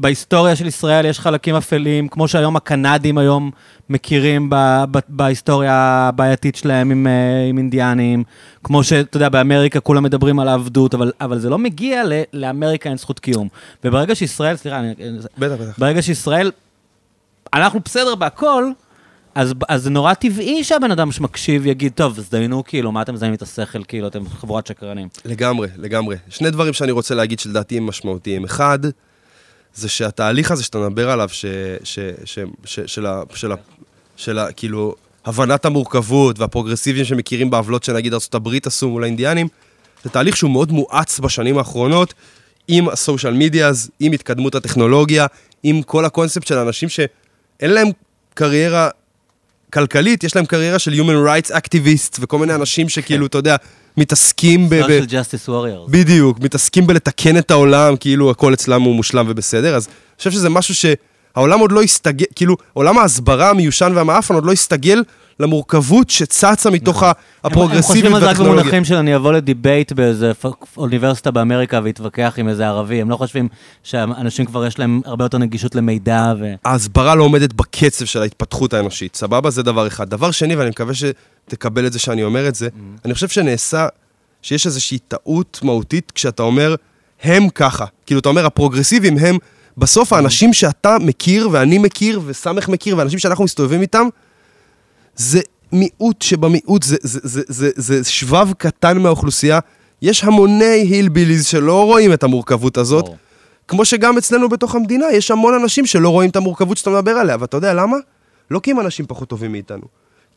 בהיסטוריה של ישראל יש חלקים אפלים, כמו שהיום הקנדים היום מכירים ב, ב, בהיסטוריה הבעייתית שלהם עם, אה, עם אינדיאנים, כמו שאתה יודע, באמריקה כולם מדברים על העבדות, אבל, אבל זה לא מגיע ל, לאמריקה אין זכות קיום. וברגע שישראל, סליחה, אני, בטח, בטח. ברגע שישראל, אנחנו בסדר בהכל, אז, אז זה נורא טבעי שהבן אדם שמקשיב יגיד, טוב, אז דיינו, כאילו, מה אתם מזיינים את השכל, כאילו, אתם חבורת שקרנים. לגמרי, לגמרי. שני דברים שאני רוצה להגיד שלדעתי הם משמעותיים. אחד, זה שהתהליך הזה שאתה מדבר עליו, ש, ש, ש, ש, של, ה, של, ה, של ה, כאילו, הבנת המורכבות והפרוגרסיביים שמכירים בעוולות שנגיד ארה"ב עשו מול האינדיאנים, זה תהליך שהוא מאוד מואץ בשנים האחרונות, עם הסושיאל מידיאז, עם התקדמות הטכנולוגיה, עם כל הקונספט של אנשים שאין להם קריירה כלכלית, יש להם קריירה של Human Rights Activists וכל מיני אנשים שכאילו, אתה יודע, מתעסקים ב... ב- social justice warriors. בדיוק, מתעסקים בלתקן את העולם, כאילו הכל אצלם הוא מושלם ובסדר, אז אני חושב שזה משהו שהעולם עוד לא הסתגל, כאילו, עולם ההסברה המיושן והמאפן עוד לא הסתגל למורכבות שצצה מתוך הם הפרוגרסיביות חושבים על זה רק והטכנולוגיה. במונחים של אני אבוא לדיבייט באיזה אוניברסיטה באמריקה ואתווכח עם איזה ערבי, הם לא חושבים שאנשים כבר יש להם הרבה יותר נגישות למידע ו... ההסברה לא עומדת בקצב של ההתפתחות האנושית, סבבה? זה דבר אחד. דבר שני, ואני מקווה שתקבל את זה שאני אומר את זה, אני חושב שנעשה, שיש איזושהי טעות מהותית כשאתה אומר, הם ככה. כאילו, אתה אומר, הפרוגרסיבים הם, בסוף האנשים שאתה מכיר, ואני מכיר, וסמך מכיר, ואנשים שאנחנו מסתובבים איתם, זה מיעוט שבמיעוט, זה, זה, זה, זה, זה שבב קטן מהאוכלוסייה. יש המוני הילביליז שלא רואים את המורכבות הזאת. ברור. כמו שגם אצלנו בתוך המדינה, יש המון אנשים שלא רואים את המורכבות שאתה מדבר עליה, ואתה יודע למה? לא כי הם אנשים פחות טובים מאיתנו.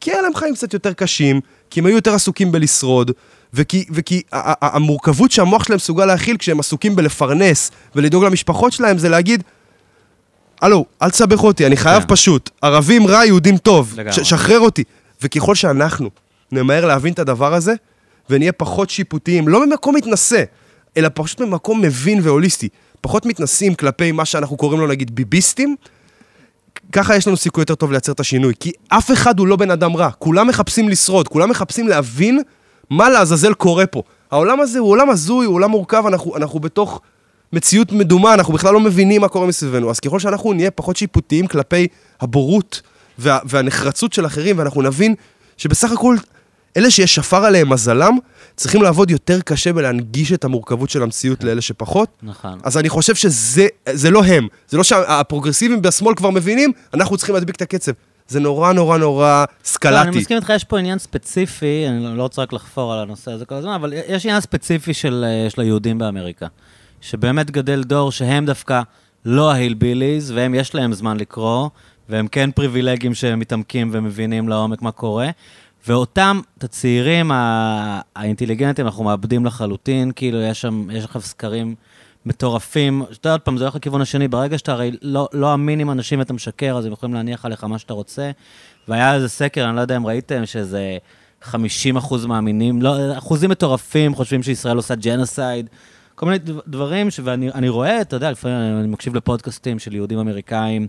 כי היה להם חיים קצת יותר קשים, כי הם היו יותר עסוקים בלשרוד, וכי, וכי המורכבות שהמוח שלהם מסוגל להכיל כשהם עסוקים בלפרנס ולדאוג למשפחות שלהם, זה להגיד, הלו, אל תסבך אותי, אני חייב כן. פשוט. ערבים רע, יהודים טוב. לגמרי. שחרר אותי. וככל שאנחנו נמהר להבין את הדבר הזה, ונהיה פחות שיפוטיים, לא ממקום מתנשא, אלא פשוט ממקום מבין והוליסטי. פחות מתנסים כלפי מה שאנחנו קוראים לו נגיד ביביסטים, ככה יש לנו סיכוי יותר טוב לייצר את השינוי. כי אף אחד הוא לא בן אדם רע, כולם מחפשים לשרוד, כולם מחפשים להבין מה לעזאזל קורה פה. העולם הזה הוא עולם הזוי, הוא עולם מורכב, אנחנו, אנחנו בתוך מציאות מדומה, אנחנו בכלל לא מבינים מה קורה מסביבנו. אז ככל שאנחנו נהיה פחות שיפוטיים כלפי הבורות וה, והנחרצות של אחרים, ואנחנו נבין שבסך הכל, אלה שיש שפר עליהם מזלם, צריכים לעבוד יותר קשה בלהנגיש את המורכבות של המציאות לאלה שפחות. נכון. אז אני חושב שזה זה לא הם. זה לא שהפרוגרסיבים בשמאל כבר מבינים, אנחנו צריכים להדביק את הקצב. זה נורא נורא נורא לא, סקלטי. אני מסכים איתך, יש פה עניין ספציפי, אני לא- לא רוצה רק לחפור על הנושא הזה כל הזמן, אבל יש עניין ספציפי של, אה, של היהודים באמריקה. שבאמת גדל דור שהם דווקא לא ההילביליז, והם יש להם זמן לקרוא, והם כן פריבילגים שמתעמקים ומבינים לעומק מה קורה. ואותם, את הצעירים האינטליגנטים, אנחנו מאבדים לחלוטין, כאילו יש שם, יש עכשיו סקרים מטורפים. שאתה יודע, עוד פעם, זה הולך לכיוון השני, ברגע שאתה הרי לא, לא אמין עם אנשים ואתה משקר, אז הם יכולים להניח עליך מה שאתה רוצה. והיה איזה סקר, אני לא יודע אם ראיתם, שזה 50 אחוז מאמינים, לא, אחוזים מטורפים חושבים שישראל עושה ג'נוסייד. כל מיני דב- דברים, ש... ואני אני רואה, אתה יודע, לפעמים אני מקשיב לפודקאסטים של יהודים אמריקאים,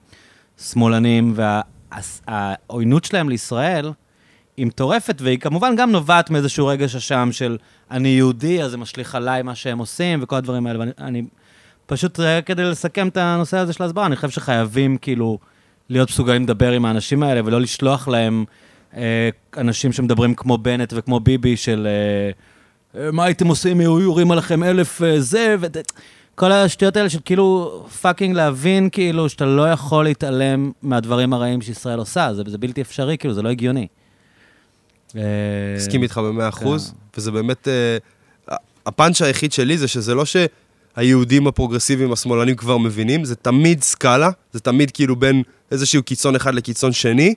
שמאלנים, והעוינות שלהם לישראל היא מטורפת, והיא כמובן גם נובעת מאיזשהו רגש אשם של אני יהודי, אז זה משליך עליי מה שהם עושים, וכל הדברים האלה. ואני אני, פשוט אה, כדי לסכם את הנושא הזה של ההסברה, אני חושב שחייבים כאילו להיות מסוגלים לדבר עם האנשים האלה, ולא לשלוח להם אה, אנשים שמדברים כמו בנט וכמו ביבי, של אה, מה הייתם עושים, היו יורים עליכם אלף אה, זה, ו... כל השטויות האלה של כאילו פאקינג להבין כאילו שאתה לא יכול להתעלם מהדברים הרעים שישראל עושה, זה, זה בלתי אפשרי, כאילו, זה לא הגיוני. אה, מסכים איתך במאה אחוז, כן. וזה באמת... אה, הפאנץ' היחיד שלי זה שזה לא שהיהודים הפרוגרסיביים השמאלנים כבר מבינים, זה תמיד סקאלה, זה תמיד כאילו בין איזשהו קיצון אחד לקיצון שני,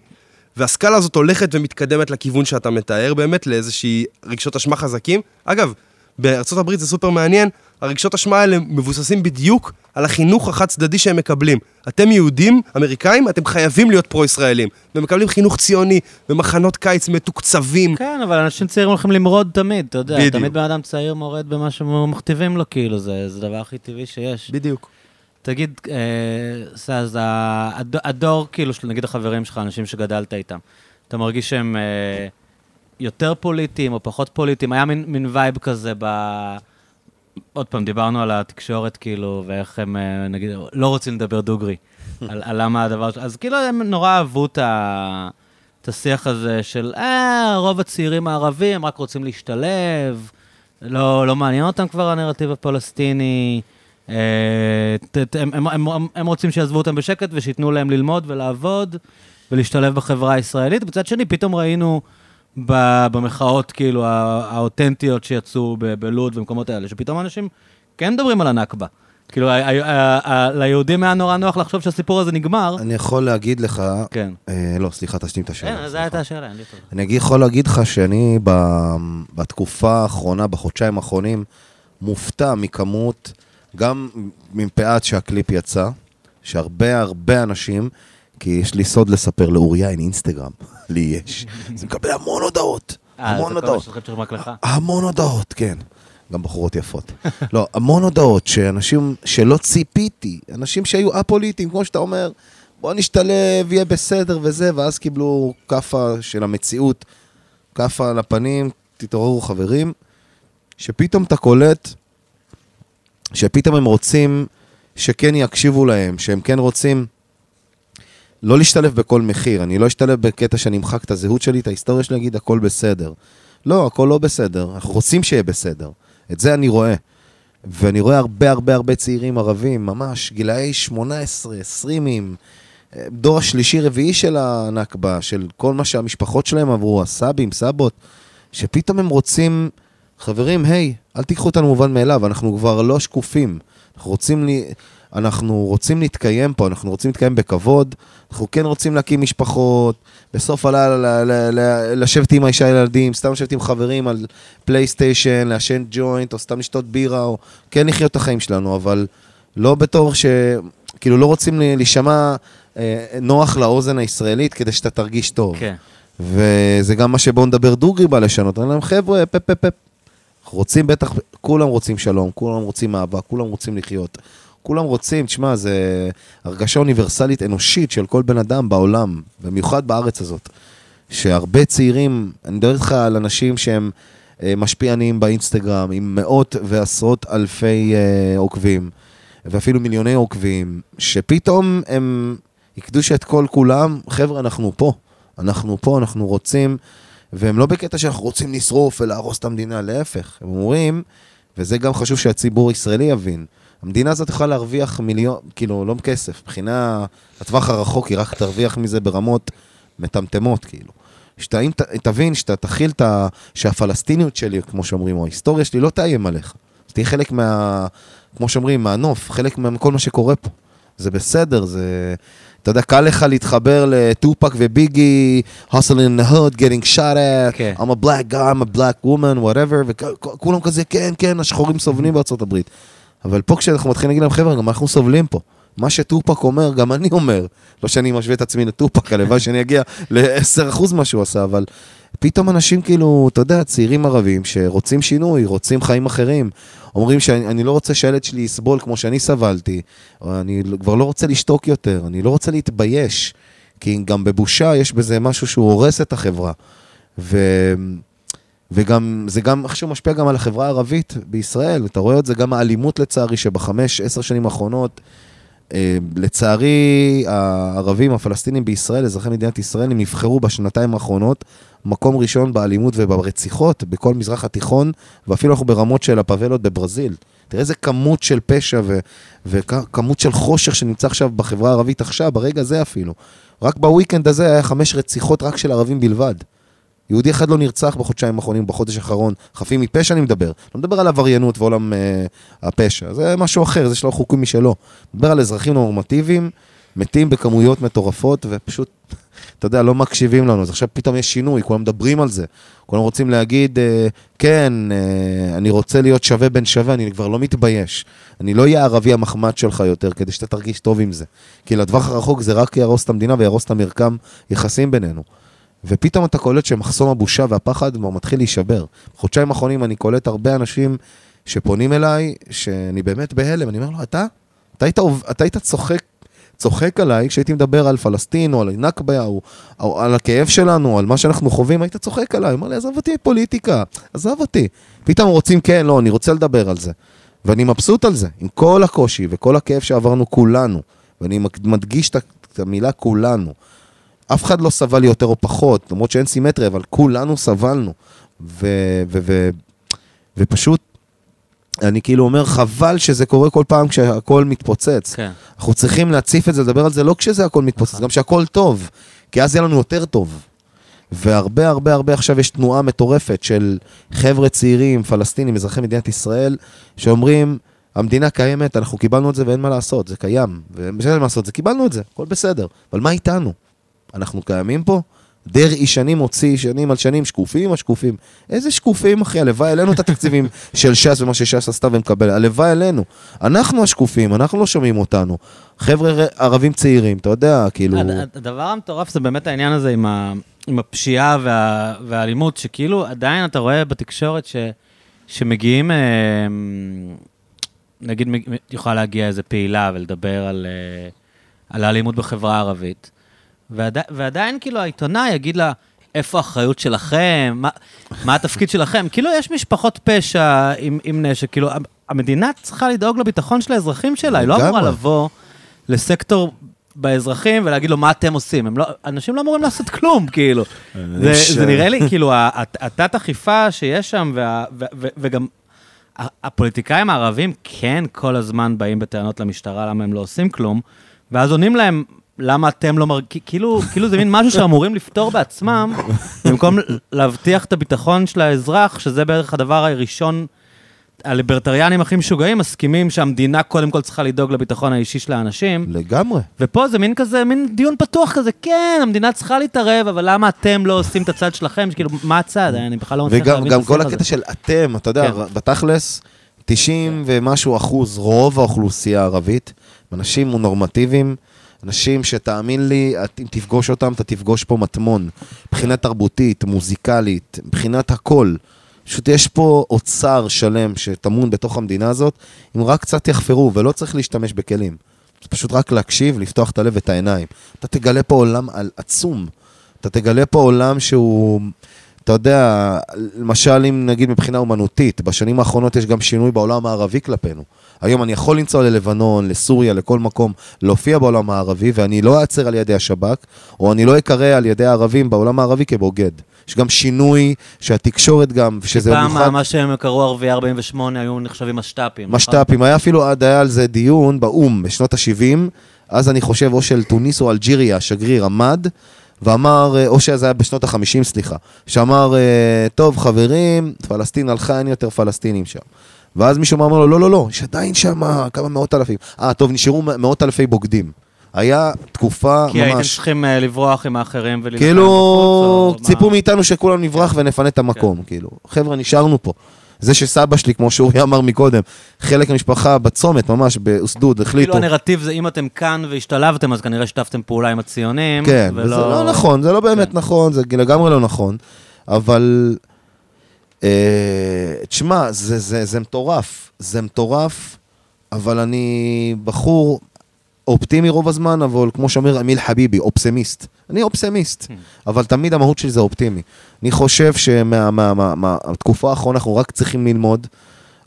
והסקאלה הזאת הולכת ומתקדמת לכיוון שאתה מתאר באמת, לאיזושהי רגשות אשמה חזקים. אגב, בארצות הברית זה סופר מעניין, הרגשות אשמה האלה מבוססים בדיוק על החינוך החד צדדי שהם מקבלים. אתם יהודים, אמריקאים, אתם חייבים להיות פרו-ישראלים. ומקבלים חינוך ציוני במחנות קיץ מתוקצבים. כן, אבל אנשים צעירים הולכים למרוד תמיד, אתה יודע, בדיוק. תמיד בן אדם צעיר מורד במה שמכתיבים לו, כאילו, זה זה הדבר הכי טבעי שיש. בדיוק. תגיד, אה, סאז, הד- הדור, כאילו, של נגיד החברים שלך, אנשים שגדלת איתם, אתה מרגיש שהם אה, יותר פוליטיים או פחות פוליטיים? היה מין, מין vibe כזה ב... עוד פעם, דיברנו על התקשורת, כאילו, ואיך הם, אה, נגיד, לא רוצים לדבר דוגרי, על, על למה הדבר... אז כאילו, הם נורא אהבו את ה... את השיח הזה של, אה, רוב הצעירים הערבים רק רוצים להשתלב, לא, לא מעניין אותם כבר הנרטיב הפלסטיני, הם, הם, רוצים שיעזבו אותם בשקט ושייתנו להם ללמוד ולעבוד ולהשתלב בחברה הישראלית. מצד שני, פתאום ראינו במחאות, כאילו, הא- האותנטיות שיצאו בלוד ובמקומות האלה, שפתאום אנשים כן מדברים על הנכבה. כאילו, ליהודים היה נורא נוח לחשוב שהסיפור הזה נגמר. אני יכול להגיד לך... כן. אה, לא, סליחה, תשלים את השאלה. כן, זו. הייתה השאלה, אין לי טוב. אני יכול להגיד לך שאני בתקופה האחרונה, בחודשיים האחרונים, מופתע מכמות, גם מפאת שהקליפ יצא, שהרבה הרבה אנשים, כי יש לי סוד לספר, לאוריה אין אינסטגרם, לי יש. זה מקבל המון הודעות, אה, המון הודעות. המון הודעות, כן. גם בחורות יפות. לא, המון הודעות שאנשים שלא ציפיתי, אנשים שהיו א-פוליטיים, כמו שאתה אומר, בוא נשתלב, יהיה בסדר וזה, ואז קיבלו כאפה של המציאות, כאפה על הפנים, תתעוררו חברים, שפתאום אתה קולט שפתאום הם רוצים שכן יקשיבו להם, שהם כן רוצים לא להשתלב בכל מחיר. אני לא אשתלב בקטע שאני אמחק את הזהות שלי, את ההיסטוריה שלי, אגיד הכל בסדר. לא, הכל לא בסדר. אנחנו רוצים שיהיה בסדר. את זה אני רואה. ואני רואה הרבה הרבה הרבה צעירים ערבים, ממש גילאי 18, 20, עם דור השלישי רביעי של הנכבה, של כל מה שהמשפחות שלהם עברו, הסבים, סבות, שפתאום הם רוצים, חברים, היי, אל תיקחו אותנו מובן מאליו, אנחנו כבר לא שקופים. אנחנו רוצים, לי, אנחנו רוצים להתקיים פה, אנחנו רוצים להתקיים בכבוד, אנחנו כן רוצים להקים משפחות, בסוף הלילה לשבת עם האישה הילדים, סתם לשבת עם חברים על פלייסטיישן, לעשן ג'וינט, או סתם לשתות בירה, או כן לחיות את החיים שלנו, אבל לא בתור ש... כאילו לא רוצים להישמע אה, נוח לאוזן הישראלית כדי שאתה תרגיש טוב. כן. וזה גם מה שבואו נדבר דוגרי בא לשנות. אני להם, חבר'ה, פפ פפ פפ. רוצים בטח, כולם רוצים שלום, כולם רוצים אהבה, כולם רוצים לחיות. כולם רוצים, תשמע, זה הרגשה אוניברסלית אנושית של כל בן אדם בעולם, במיוחד בארץ הזאת. שהרבה צעירים, אני מדבר איתך על אנשים שהם אה, משפיענים באינסטגרם, עם מאות ועשרות אלפי אה, עוקבים, ואפילו מיליוני עוקבים, שפתאום הם הקדוש את כל כולם, חבר'ה, אנחנו פה. אנחנו פה, אנחנו רוצים, והם לא בקטע שאנחנו רוצים לשרוף ולהרוס את המדינה, להפך. הם אומרים, וזה גם חשוב שהציבור הישראלי יבין, המדינה הזאת יכולה להרוויח מיליון, כאילו, לא כסף, מבחינה, לטווח הרחוק היא רק תרוויח מזה ברמות מטמטמות, כאילו. שאתה, אם תבין, שאתה תכיל את ה... שהפלסטיניות שלי, כמו שאומרים, או ההיסטוריה שלי, לא תאיים עליך. אז תהיה חלק מה... כמו שאומרים, מהנוף, חלק מכל מה שקורה פה. זה בסדר, זה... אתה יודע, קל לך להתחבר לטופק וביגי, hustling in the hood, getting shot at, כן. I'm a black guy, I'm a black woman, whatever, וכולם כזה, כן, כן, השחורים סובלים בארצות הברית. אבל פה כשאנחנו מתחילים להגיד להם, חבר'ה, גם אנחנו סובלים פה. מה שטופק אומר, גם אני אומר. לא שאני משווה את עצמי לטופק, הלוואי שאני אגיע ל-10% מה שהוא עשה, אבל פתאום אנשים כאילו, אתה יודע, צעירים ערבים שרוצים שינוי, רוצים חיים אחרים. אומרים שאני אני לא רוצה שהילד שלי יסבול כמו שאני סבלתי, או אני כבר לא רוצה לשתוק יותר, אני לא רוצה להתבייש, כי גם בבושה יש בזה משהו שהוא הורס את החברה. ו... וגם, זה גם איכשהו משפיע גם על החברה הערבית בישראל, אתה רואה את זה גם האלימות לצערי, שבחמש, עשר שנים האחרונות, לצערי, הערבים, הפלסטינים בישראל, אזרחי מדינת ישראל, הם נבחרו בשנתיים האחרונות מקום ראשון באלימות וברציחות בכל מזרח התיכון, ואפילו אנחנו ברמות של הפאבלות בברזיל. תראה איזה כמות של פשע ו- וכמות של חושך שנמצא עכשיו בחברה הערבית עכשיו, ברגע זה אפילו. רק בוויקנד הזה היה חמש רציחות רק של ערבים בלבד. יהודי אחד לא נרצח בחודשיים האחרונים, בחודש האחרון. חפים מפשע אני מדבר. לא מדבר על עבריינות ועולם אה, הפשע, זה משהו אחר, זה שלו חוקים משלו. מדבר על אזרחים נורמטיביים, מתים בכמויות מטורפות, ופשוט, אתה יודע, לא מקשיבים לנו. אז עכשיו פתאום יש שינוי, כולם מדברים על זה. כולם רוצים להגיד, אה, כן, אה, אני רוצה להיות שווה בין שווה, אני כבר לא מתבייש. אני לא אהיה הערבי המחמד שלך יותר, כדי שאתה תרגיש טוב עם זה. כי לטווח הרחוק זה רק יהרוס את המדינה ויהרוס את המרקם יחסים בינינו. ופתאום אתה קולט שמחסום הבושה והפחד כבר מתחיל להישבר. בחודשיים האחרונים אני קולט הרבה אנשים שפונים אליי, שאני באמת בהלם, אני אומר לו, אתה? אתה היית, אתה היית צוחק, צוחק עליי כשהייתי מדבר על פלסטין, או על נכבה, או, או על הכאב שלנו, על מה שאנחנו חווים, היית צוחק עליי. אומר לי, עזוב אותי פוליטיקה, עזוב אותי. פתאום רוצים, כן, לא, אני רוצה לדבר על זה. ואני מבסוט על זה, עם כל הקושי וכל הכאב שעברנו כולנו. ואני מדגיש את המילה כולנו. אף אחד לא סבל יותר או פחות, למרות שאין סימטריה, אבל כולנו סבלנו. ו, ו, ו, ופשוט, אני כאילו אומר, חבל שזה קורה כל פעם כשהכול מתפוצץ. כן. אנחנו צריכים להציף את זה, לדבר על זה לא כשזה הכל מתפוצץ, גם כשהכול טוב, כי אז יהיה לנו יותר טוב. והרבה הרבה הרבה עכשיו יש תנועה מטורפת של חבר'ה צעירים, פלסטינים, אזרחי מדינת ישראל, שאומרים, המדינה קיימת, אנחנו קיבלנו את זה ואין מה לעשות, זה קיים. ובשביל מה לעשות, זה קיבלנו את זה, הכל בסדר. אבל מה איתנו? אנחנו קיימים פה? דרעי שנים הוציא שנים על שנים, שקופים או שקופים? איזה שקופים, אחי? הלוואי עלינו את התקציבים של ש"ס ומה שש"ס עשתה ומקבל. הלוואי עלינו. אנחנו השקופים, אנחנו לא שומעים אותנו. חבר'ה ערבים צעירים, אתה יודע, כאילו... הדבר המטורף זה באמת העניין הזה עם, ה... עם הפשיעה וה... והאלימות, שכאילו עדיין אתה רואה בתקשורת ש... שמגיעים, אה, נגיד, יכולה להגיע איזה פעילה ולדבר על, אה, על האלימות בחברה הערבית. ועדי, ועדיין כאילו העיתונאי יגיד לה, איפה האחריות שלכם? מה, מה התפקיד שלכם? כאילו יש משפחות פשע עם, עם נשק, כאילו המדינה צריכה לדאוג לביטחון של האזרחים שלה, היא לא אמורה לבוא לסקטור באזרחים ולהגיד לו, מה אתם עושים? לא, אנשים לא אמורים לעשות כלום, כאילו. זה, זה נראה לי, כאילו, התת-אכיפה שיש שם, וה, ו, ו, וגם הפוליטיקאים הערבים כן כל הזמן באים בטענות למשטרה למה הם לא עושים כלום, ואז עונים להם, למה אתם לא מרגישים, כאילו, כאילו זה מין משהו שאמורים לפתור בעצמם, במקום להבטיח את הביטחון של האזרח, שזה בערך הדבר הראשון, הליברטריאנים הכי משוגעים מסכימים שהמדינה קודם כל צריכה לדאוג לביטחון האישי של האנשים. לגמרי. ופה זה מין כזה, מין דיון פתוח כזה, כן, המדינה צריכה להתערב, אבל למה אתם לא עושים את הצד שלכם? כאילו, מה הצד? אני בכלל לא מצליח להבין את השיח הזה. וגם כל הקטע של אתם, אתה יודע, כן. בתכלס, 90 ומשהו אחוז, רוב האוכלוסייה הערבית, אנשים נורמטיביים, אנשים שתאמין לי, אם תפגוש אותם, אתה תפגוש פה מטמון. מבחינה תרבותית, מוזיקלית, מבחינת הכל. פשוט יש פה אוצר שלם שטמון בתוך המדינה הזאת, אם רק קצת יחפרו, ולא צריך להשתמש בכלים. זה פשוט רק להקשיב, לפתוח את הלב ואת העיניים. אתה תגלה פה עולם על- עצום. אתה תגלה פה עולם שהוא, אתה יודע, למשל אם נגיד מבחינה אומנותית, בשנים האחרונות יש גם שינוי בעולם הערבי כלפינו. היום אני יכול לנסוע ללבנון, לסוריה, לכל מקום, להופיע בעולם הערבי, ואני לא אעצר על ידי השב"כ, או אני לא אקרא על ידי הערבים בעולם הערבי כבוגד. יש גם שינוי שהתקשורת גם, שזה פעם במיוחד... מה שהם קראו ערביי 48 היו נחשבים משת"פים. נכון? משת"פים, היה אפילו, עד היה על זה דיון באו"ם בשנות ה-70, אז אני חושב או של טוניס או אלג'יריה, השגריר עמד ואמר, אה, או שזה היה בשנות ה-50, סליחה, שאמר, אה, טוב חברים, פלסטין הלכה, אין יותר פלסטינים שם. ואז מישהו אמר לו, לא, לא, לא, יש עדיין שם כמה מאות אלפים. אה, טוב, נשארו מאות אלפי בוגדים. היה תקופה כי הייתם ממש... צריכים אה, לברוח עם האחרים ולהילחם כאילו, בחוץ, ציפו מה? מאיתנו שכולם נברח ונפנה את המקום, כאילו. חבר'ה, נשארנו פה. זה שסבא שלי, כמו שאורי אמר מקודם, חלק מהמשפחה בצומת, ממש, באוסדוד, החליטו. כאילו הנרטיב זה, אם אתם כאן והשתלבתם, אז כנראה שיתפתם פעולה עם הציונים. כן, וזה לא נכון, זה לא באמת כן. נכון, זה לגמרי לא נכון, אבל... אה, תשמע, זה, זה, זה מטורף, זה מטורף, אבל אני בחור אופטימי רוב הזמן, אבל כמו שאומר אמיל חביבי, אופסמיסט. אני אופסמיסט, אבל תמיד המהות שלי זה אופטימי. אני חושב שמהתקופה האחרונה אנחנו רק צריכים ללמוד.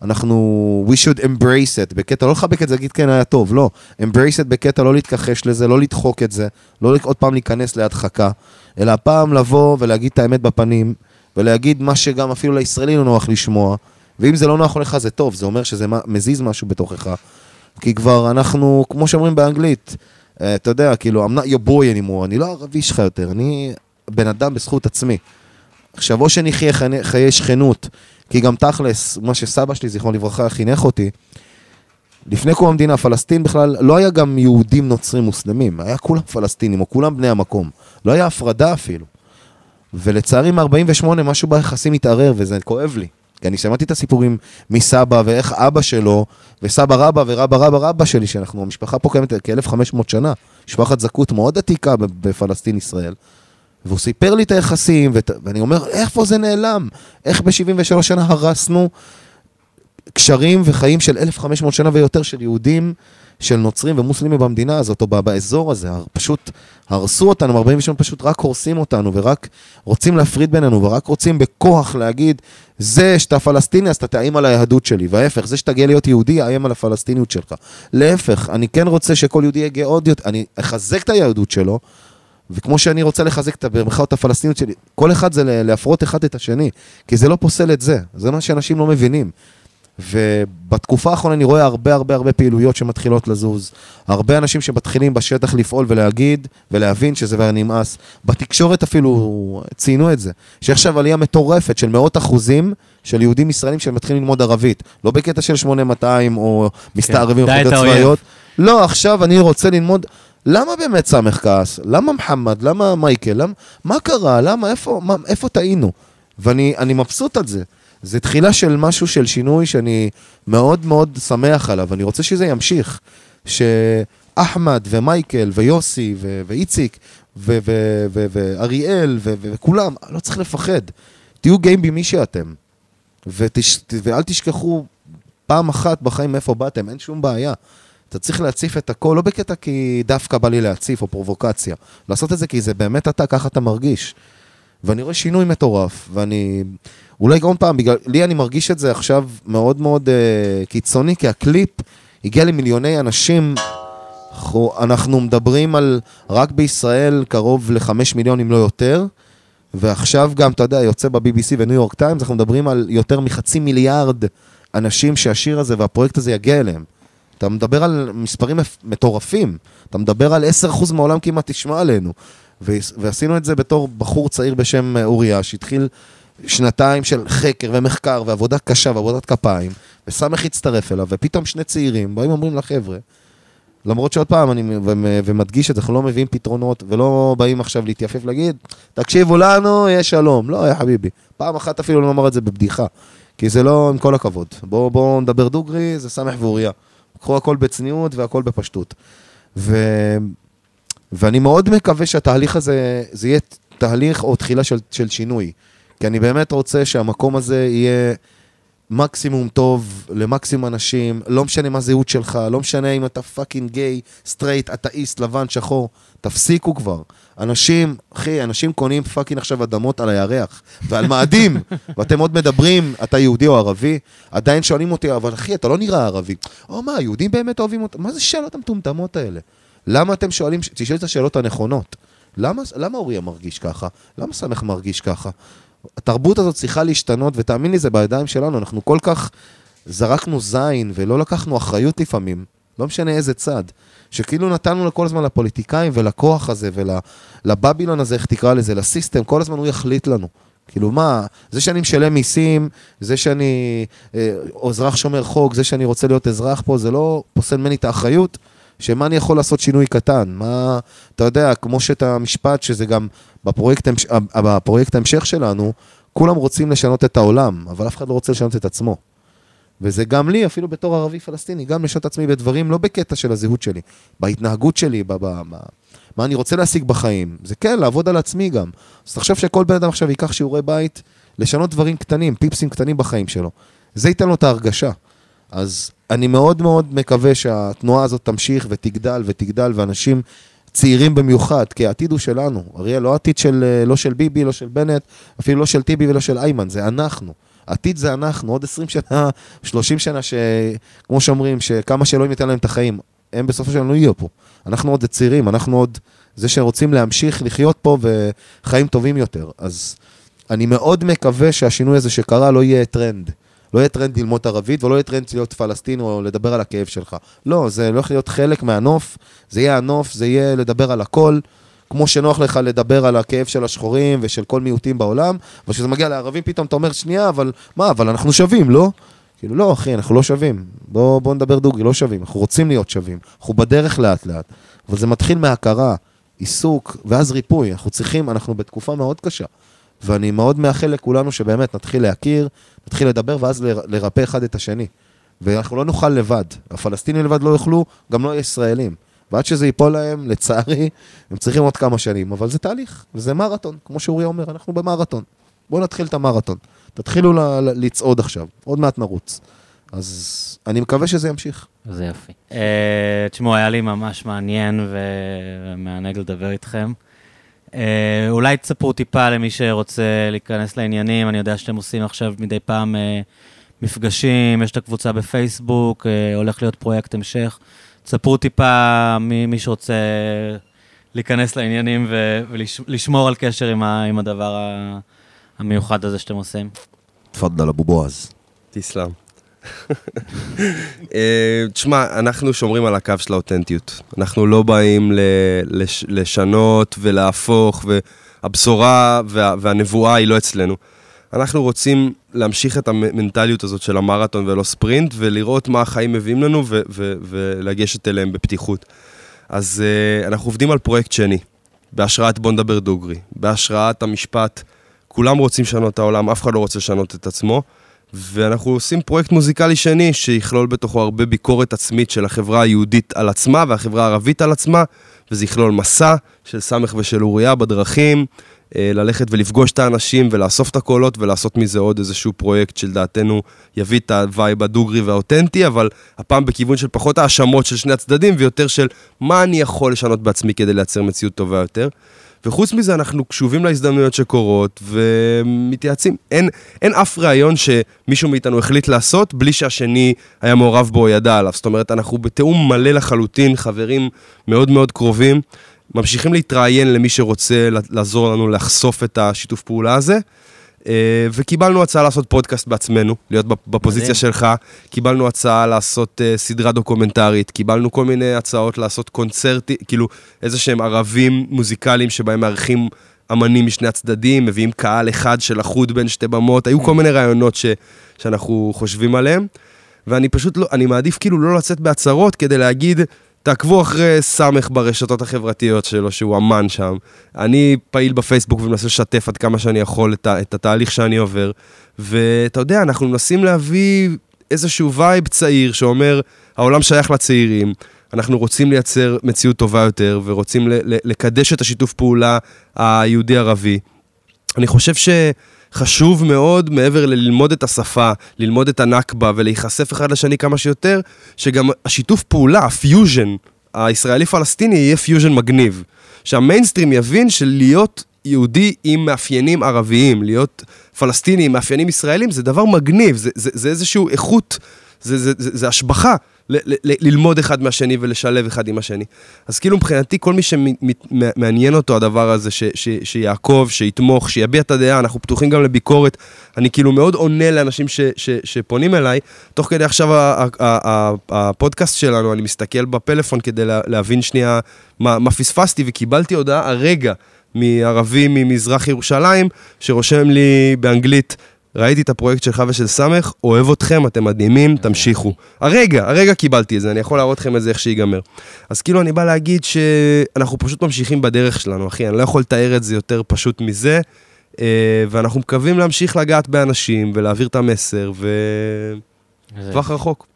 אנחנו, we should embrace it, בקטע, לא לחבק את זה, להגיד כן, היה טוב, לא. embrace it בקטע, לא להתכחש לזה, לא לדחוק את זה, לא עוד פעם להיכנס להדחקה, אלא הפעם לבוא ולהגיד את האמת בפנים, ולהגיד מה שגם אפילו לישראלי לא נוח לשמוע, ואם זה לא נוח לך זה טוב, זה אומר שזה מזיז משהו בתוכך. כי כבר אנחנו, כמו שאומרים באנגלית, אה, אתה יודע, כאילו, I'm not your boy anymore, אני לא ערבי שלך יותר, אני בן אדם בזכות עצמי. עכשיו, או שנחיה חיי שכנות, כי גם תכלס, מה שסבא שלי, זיכרונו לברכה, חינך אותי, לפני קום המדינה, פלסטין בכלל, לא היה גם יהודים נוצרים מוסלמים, היה כולם פלסטינים, או כולם בני המקום. לא היה הפרדה אפילו. ולצערי, מ-48 משהו ביחסים התערער, וזה כואב לי. כי אני שמעתי את הסיפורים מסבא, ואיך אבא שלו, וסבא רבא ורבא רבא רבא שלי, שאנחנו, המשפחה פה קיימת כ-1500 שנה, משפחת זכות מאוד עתיקה בפלסטין ישראל. והוא סיפר לי את היחסים, ואני אומר, איפה זה נעלם? איך ב-73 שנה הרסנו קשרים וחיים של 1,500 שנה ויותר של יהודים, של נוצרים ומוסלמים במדינה הזאת, או באזור הזה. פשוט הרסו אותנו, 48 פשוט רק הורסים אותנו, ורק רוצים להפריד בינינו, ורק רוצים בכוח להגיד, זה שאתה פלסטיני, אז אתה תאיים על היהדות שלי, וההפך, זה שתגיע להיות יהודי, יאיים על הפלסטיניות שלך. להפך, אני כן רוצה שכל יהודי יהיה גאה עוד יותר, אני אחזק את היהדות שלו, וכמו שאני רוצה לחזק את במרכאות הפלסטיניות שלי, כל אחד זה להפרות אחד את השני, כי זה לא פוסל את זה, זה מה שאנשים לא מבינים. ובתקופה האחרונה אני רואה הרבה הרבה הרבה פעילויות שמתחילות לזוז, הרבה אנשים שמתחילים בשטח לפעול ולהגיד ולהבין שזה כבר נמאס. בתקשורת אפילו ציינו את זה, שעכשיו עלייה מטורפת של מאות אחוזים של יהודים ישראלים שמתחילים ללמוד ערבית, לא בקטע של 8200 או מסתערבים בפקודות האויב. צבאיות. לא, עכשיו אני רוצה ללמוד, למה באמת סמך כעס? למה מוחמד? למה מייקל? למה, מה קרה? למה? איפה, מה, איפה טעינו? ואני אני מבסוט על זה. זה תחילה של משהו של שינוי שאני מאוד מאוד שמח עליו, אני רוצה שזה ימשיך. שאחמד ומייקל ויוסי ו- ואיציק ו- ו- ו- ואריאל ו- ו- וכולם, לא צריך לפחד. תהיו גאים במי שאתם. ותש... ואל תשכחו פעם אחת בחיים מאיפה באתם, אין שום בעיה. אתה צריך להציף את הכל, לא בקטע כי דווקא בא לי להציף או פרובוקציה. לעשות את זה כי זה באמת אתה, ככה אתה מרגיש. ואני רואה שינוי מטורף, ואני... אולי גם פעם, בגלל... לי אני מרגיש את זה עכשיו מאוד מאוד אה, קיצוני, כי הקליפ הגיע למיליוני אנשים. אנחנו, מדברים על רק בישראל קרוב לחמש מיליון, אם לא יותר. ועכשיו גם, אתה יודע, יוצא ב-BBC וניו יורק טיימס, אנחנו מדברים על יותר מחצי מיליארד אנשים שהשיר הזה והפרויקט הזה יגיע אליהם. אתה מדבר על מספרים מטורפים, אתה מדבר על 10% מהעולם כמעט תשמע עלינו. ועשינו את זה בתור בחור צעיר בשם אה, אוריה, שהתחיל שנתיים של חקר ומחקר ועבודה קשה ועבודת כפיים, וסמך הצטרף אליו, ופתאום שני צעירים באים ואומרים לחבר'ה, למרות שעוד פעם, אני ומדגיש את זה, אנחנו לא מביאים פתרונות, ולא באים עכשיו להתייפף להגיד, תקשיבו לנו, יש שלום. לא, יא חביבי. פעם אחת אפילו לא אמר את זה בבדיחה. כי זה לא, עם כל הכבוד. בואו בוא נדבר דוגרי, זה סאמח ואוריה. קחו הכל בצניעות והכל בפשטות. ו... ואני מאוד מקווה שהתהליך הזה, זה יהיה תהליך או תחילה של, של שינוי. כי אני באמת רוצה שהמקום הזה יהיה מקסימום טוב למקסימום אנשים, לא משנה מה הזהות שלך, לא משנה אם אתה fucking גיי, סטרייט, אתאיסט, לבן, שחור, תפסיקו כבר. אנשים, אחי, אנשים קונים fucking עכשיו אדמות על הירח ועל מאדים, ואתם עוד מדברים, אתה יהודי או ערבי, עדיין שואלים אותי, אבל אחי, אתה לא נראה ערבי. או מה, היהודים באמת אוהבים אותם? מה זה שאלות המטומטמות האלה? למה אתם שואלים, תשאל את השאלות הנכונות. למה, למה אוריה מרגיש ככה? למה סמך מרגיש ככה? התרבות הזאת צריכה להשתנות, ותאמין לי, זה בידיים שלנו, אנחנו כל כך זרקנו זין ולא לקחנו אחריות לפעמים, לא משנה איזה צד, שכאילו נתנו כל הזמן לפוליטיקאים ולכוח הזה ולבבילון הזה, איך תקרא לזה, לסיסטם, כל הזמן הוא יחליט לנו. כאילו מה, זה שאני משלם מיסים, זה שאני אה, אזרח שומר חוק, זה שאני רוצה להיות אזרח פה, זה לא פוסל ממני את האחריות. שמה אני יכול לעשות שינוי קטן? מה, אתה יודע, כמו שאת המשפט, שזה גם בפרויקט, בפרויקט ההמשך שלנו, כולם רוצים לשנות את העולם, אבל אף אחד לא רוצה לשנות את עצמו. וזה גם לי, אפילו בתור ערבי פלסטיני, גם לשנות את עצמי בדברים, לא בקטע של הזהות שלי, בהתנהגות שלי, ב, ב, ב, מה אני רוצה להשיג בחיים. זה כן, לעבוד על עצמי גם. אז תחשוב שכל בן אדם עכשיו ייקח שיעורי בית, לשנות דברים קטנים, פיפסים קטנים בחיים שלו. זה ייתן לו את ההרגשה. אז אני מאוד מאוד מקווה שהתנועה הזאת תמשיך ותגדל ותגדל, ואנשים צעירים במיוחד, כי העתיד הוא שלנו. אריאל, לא עתיד של, לא של ביבי, לא של בנט, אפילו לא של טיבי ולא של איימן, זה אנחנו. עתיד זה אנחנו, עוד 20 שנה, 30 שנה, שכמו שאומרים, שכמה שאלוהים ייתן להם את החיים, הם בסופו של דבר לא יהיו פה. אנחנו עוד צעירים, אנחנו עוד זה שרוצים להמשיך לחיות פה וחיים טובים יותר. אז אני מאוד מקווה שהשינוי הזה שקרה לא יהיה טרנד. לא יהיה טרנד ללמוד ערבית, ולא יהיה טרנד להיות פלסטיני או לדבר על הכאב שלך. לא, זה הולך להיות חלק מהנוף, זה יהיה הנוף, זה יהיה לדבר על הכל, כמו שנוח לך לדבר על הכאב של השחורים ושל כל מיעוטים בעולם, אבל כשזה מגיע לערבים פתאום אתה אומר, שנייה, אבל מה, אבל אנחנו שווים, לא? כאילו, לא, אחי, אנחנו לא שווים. בוא, בוא נדבר דוגרי, לא שווים. אנחנו רוצים להיות שווים. אנחנו בדרך לאט-לאט. אבל זה מתחיל מהכרה, עיסוק, ואז ריפוי. אנחנו צריכים, אנחנו בתקופה מאוד קשה. ואני מאוד מאחל לכולנו שבאמת נתחיל להכיר, נתחיל לדבר, ואז לרפא אחד את השני. ואנחנו לא נוכל לבד. הפלסטינים לבד לא יוכלו, גם לא ישראלים. ועד שזה ייפול להם, לצערי, הם צריכים עוד כמה שנים. אבל זה תהליך, וזה מרתון. כמו שאורי אומר, אנחנו במרתון. בואו נתחיל את המרתון. תתחילו לצעוד עכשיו, עוד מעט נרוץ. אז אני מקווה שזה ימשיך. זה יפי. Uh, תשמעו, היה לי ממש מעניין ומענג לדבר איתכם. Uh, אולי תספרו טיפה למי שרוצה להיכנס לעניינים, אני יודע שאתם עושים עכשיו מדי פעם uh, מפגשים, יש את הקבוצה בפייסבוק, uh, הולך להיות פרויקט המשך. תספרו טיפה ממי שרוצה להיכנס לעניינים ולשמור על קשר עם, ה, עם הדבר המיוחד הזה שאתם עושים. תפאדל אבו בועז. תסלם. אה, תשמע, אנחנו שומרים על הקו של האותנטיות. אנחנו לא באים לש, לשנות ולהפוך, והבשורה וה, והנבואה היא לא אצלנו. אנחנו רוצים להמשיך את המנטליות הזאת של המרתון ולא ספרינט, ולראות מה החיים מביאים לנו ולגשת אליהם בפתיחות. אז uh, אנחנו עובדים על פרויקט שני, בהשראת בוא נדבר דוגרי, בהשראת המשפט, כולם רוצים לשנות את העולם, אף אחד לא רוצה לשנות את עצמו. ואנחנו עושים פרויקט מוזיקלי שני שיכלול בתוכו הרבה ביקורת עצמית של החברה היהודית על עצמה והחברה הערבית על עצמה, וזה יכלול מסע של סמך ושל אוריה בדרכים, אה, ללכת ולפגוש את האנשים ולאסוף את הקולות ולעשות מזה עוד איזשהו פרויקט שלדעתנו יביא את ה vibe הדוגרי והאותנטי, אבל הפעם בכיוון של פחות האשמות של שני הצדדים ויותר של מה אני יכול לשנות בעצמי כדי לייצר מציאות טובה יותר. וחוץ מזה, אנחנו קשובים להזדמנויות שקורות ומתייעצים. אין, אין אף ראיון שמישהו מאיתנו החליט לעשות בלי שהשני היה מעורב בו או ידע עליו. זאת אומרת, אנחנו בתיאום מלא לחלוטין, חברים מאוד מאוד קרובים. ממשיכים להתראיין למי שרוצה לעזור לנו לחשוף את השיתוף פעולה הזה. אה, וקיבלנו הצעה לעשות פודקאסט בעצמנו, להיות בפוזיציה שלך. קיבלנו הצעה לעשות uh, סדרה דוקומנטרית, קיבלנו כל מיני הצעות לעשות קונצרטי, כאילו איזה שהם ערבים מוזיקליים שבהם מארחים אמנים משני הצדדים, מביאים קהל אחד של אחוד בין שתי במות, היו כל מיני רעיונות ש, שאנחנו חושבים עליהם. ואני פשוט לא, אני מעדיף כאילו לא לצאת בהצהרות כדי להגיד, תעקבו אחרי סמך ברשתות החברתיות שלו, שהוא אמן שם. אני פעיל בפייסבוק ומנסה לשתף עד כמה שאני יכול את, את התהליך שאני עובר. ואתה יודע, אנחנו מנסים להביא איזשהו vibe צעיר שאומר, העולם שייך לצעירים, אנחנו רוצים לייצר מציאות טובה יותר, ורוצים לקדש את השיתוף פעולה היהודי-ערבי. אני חושב ש... חשוב מאוד, מעבר ללמוד את השפה, ללמוד את הנכבה ולהיחשף אחד לשני כמה שיותר, שגם השיתוף פעולה, הפיוז'ן, הישראלי-פלסטיני יהיה פיוז'ן מגניב. שהמיינסטרים יבין שלהיות יהודי עם מאפיינים ערביים, להיות פלסטיני עם מאפיינים ישראלים, זה דבר מגניב, זה, זה, זה איזושהי איכות, זה, זה, זה, זה השבחה. ללמוד אחד מהשני ולשלב אחד עם השני. אז כאילו מבחינתי, כל מי שמעניין אותו הדבר הזה, ש- ש- שיעקוב, שיתמוך, שיביע את הדעה, אנחנו פתוחים גם לביקורת. אני כאילו מאוד עונה לאנשים שפונים אליי. תוך כדי עכשיו הפודקאסט שלנו, אני מסתכל בפלאפון כדי להבין שנייה מה, מה פספסתי, וקיבלתי הודעה הרגע מערבי ממזרח ירושלים, שרושם לי באנגלית, ראיתי את הפרויקט שלך ושל סמך, אוהב אתכם, אתם מדהימים, תמשיכו. הרגע, הרגע קיבלתי את זה, אני יכול להראות לכם את זה איך שיגמר. אז כאילו אני בא להגיד שאנחנו פשוט ממשיכים בדרך שלנו, אחי, אני לא יכול לתאר את זה יותר פשוט מזה, אה, ואנחנו מקווים להמשיך לגעת באנשים ולהעביר את המסר, וטווח רחוק.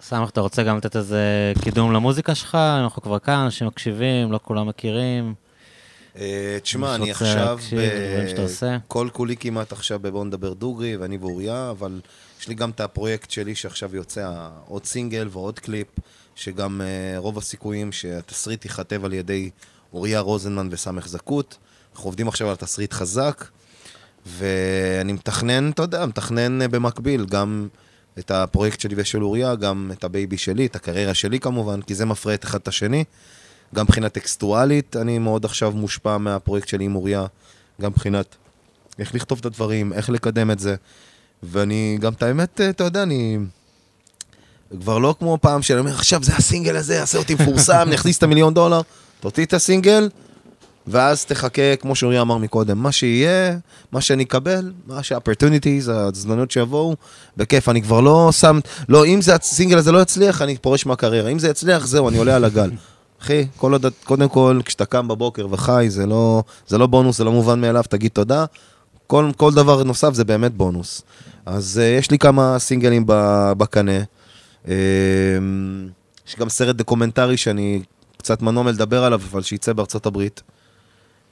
סמך, אתה רוצה גם לתת איזה קידום למוזיקה שלך? אנחנו כבר כאן, אנשים מקשיבים, לא כולם מכירים. אה, תשמע, אני עכשיו, כל כולי כמעט עכשיו בבוא נדבר דוגרי, ואני ואוריה, אבל יש לי גם את הפרויקט שלי שעכשיו יוצא עוד סינגל ועוד קליפ, שגם אה, רוב הסיכויים שהתסריט ייכתב על ידי אוריה רוזנמן וסאמח זקות. אנחנו עובדים עכשיו על תסריט חזק, ואני מתכנן, אתה יודע, מתכנן אה, במקביל גם את הפרויקט שלי ושל אוריה, גם את ה baby שלי, את הקריירה שלי כמובן, כי זה מפרה את אחד את השני. גם מבחינה טקסטואלית, אני מאוד עכשיו מושפע מהפרויקט שלי עם אוריה, גם מבחינת איך לכתוב את הדברים, איך לקדם את זה. ואני, גם את האמת, אתה יודע, אני... כבר לא כמו פעם שאני אומר, עכשיו זה הסינגל הזה, יעשה אותי מפורסם, נכניס את המיליון דולר, תוציא את הסינגל, ואז תחכה, כמו שאוריה אמר מקודם, מה שיהיה, מה שאני אקבל, מה שה-opportunities, ההזדמנות שיבואו, בכיף. אני כבר לא שם, לא, אם זה הסינגל הזה לא יצליח, אני פורש מהקריירה. אם זה יצליח, זהו, אני עולה על הגל. אחי, כל עוד, קודם כל, כשאתה קם בבוקר וחי, זה לא, זה לא בונוס, זה לא מובן מאליו, תגיד תודה. כל, כל דבר נוסף זה באמת בונוס. אז uh, יש לי כמה סינגלים בקנה. אה, יש גם סרט דוקומנטרי שאני קצת מנוע מלדבר עליו, אבל שייצא בארצות הברית.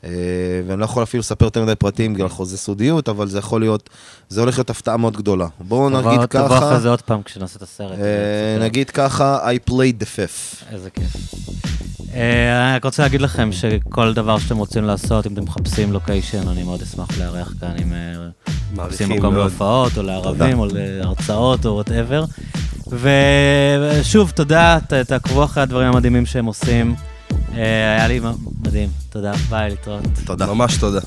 אה, ואני לא יכול אפילו לספר יותר מדי פרטים בגלל חוזה סודיות, אבל זה יכול להיות, זה הולך להיות הפתעה מאוד גדולה. בואו נגיד ככה... תבוא אחרי זה עוד פעם כשנעשה את הסרט. אה, נגיד ככה, I plead the fifth. איזה כיף. אה, אני רק רוצה להגיד לכם שכל דבר שאתם רוצים לעשות, אם אתם מחפשים לוקיישן, אני מאוד אשמח לארח כאן, אם אה, מחפשים מקום להופעות, או לערבים, או להרצאות, או whatever. ושוב, תודה, תעקבו אחרי הדברים המדהימים שהם עושים. אה, היה לי מדהים. תודה, ביי, להתראות. תודה. ממש תודה.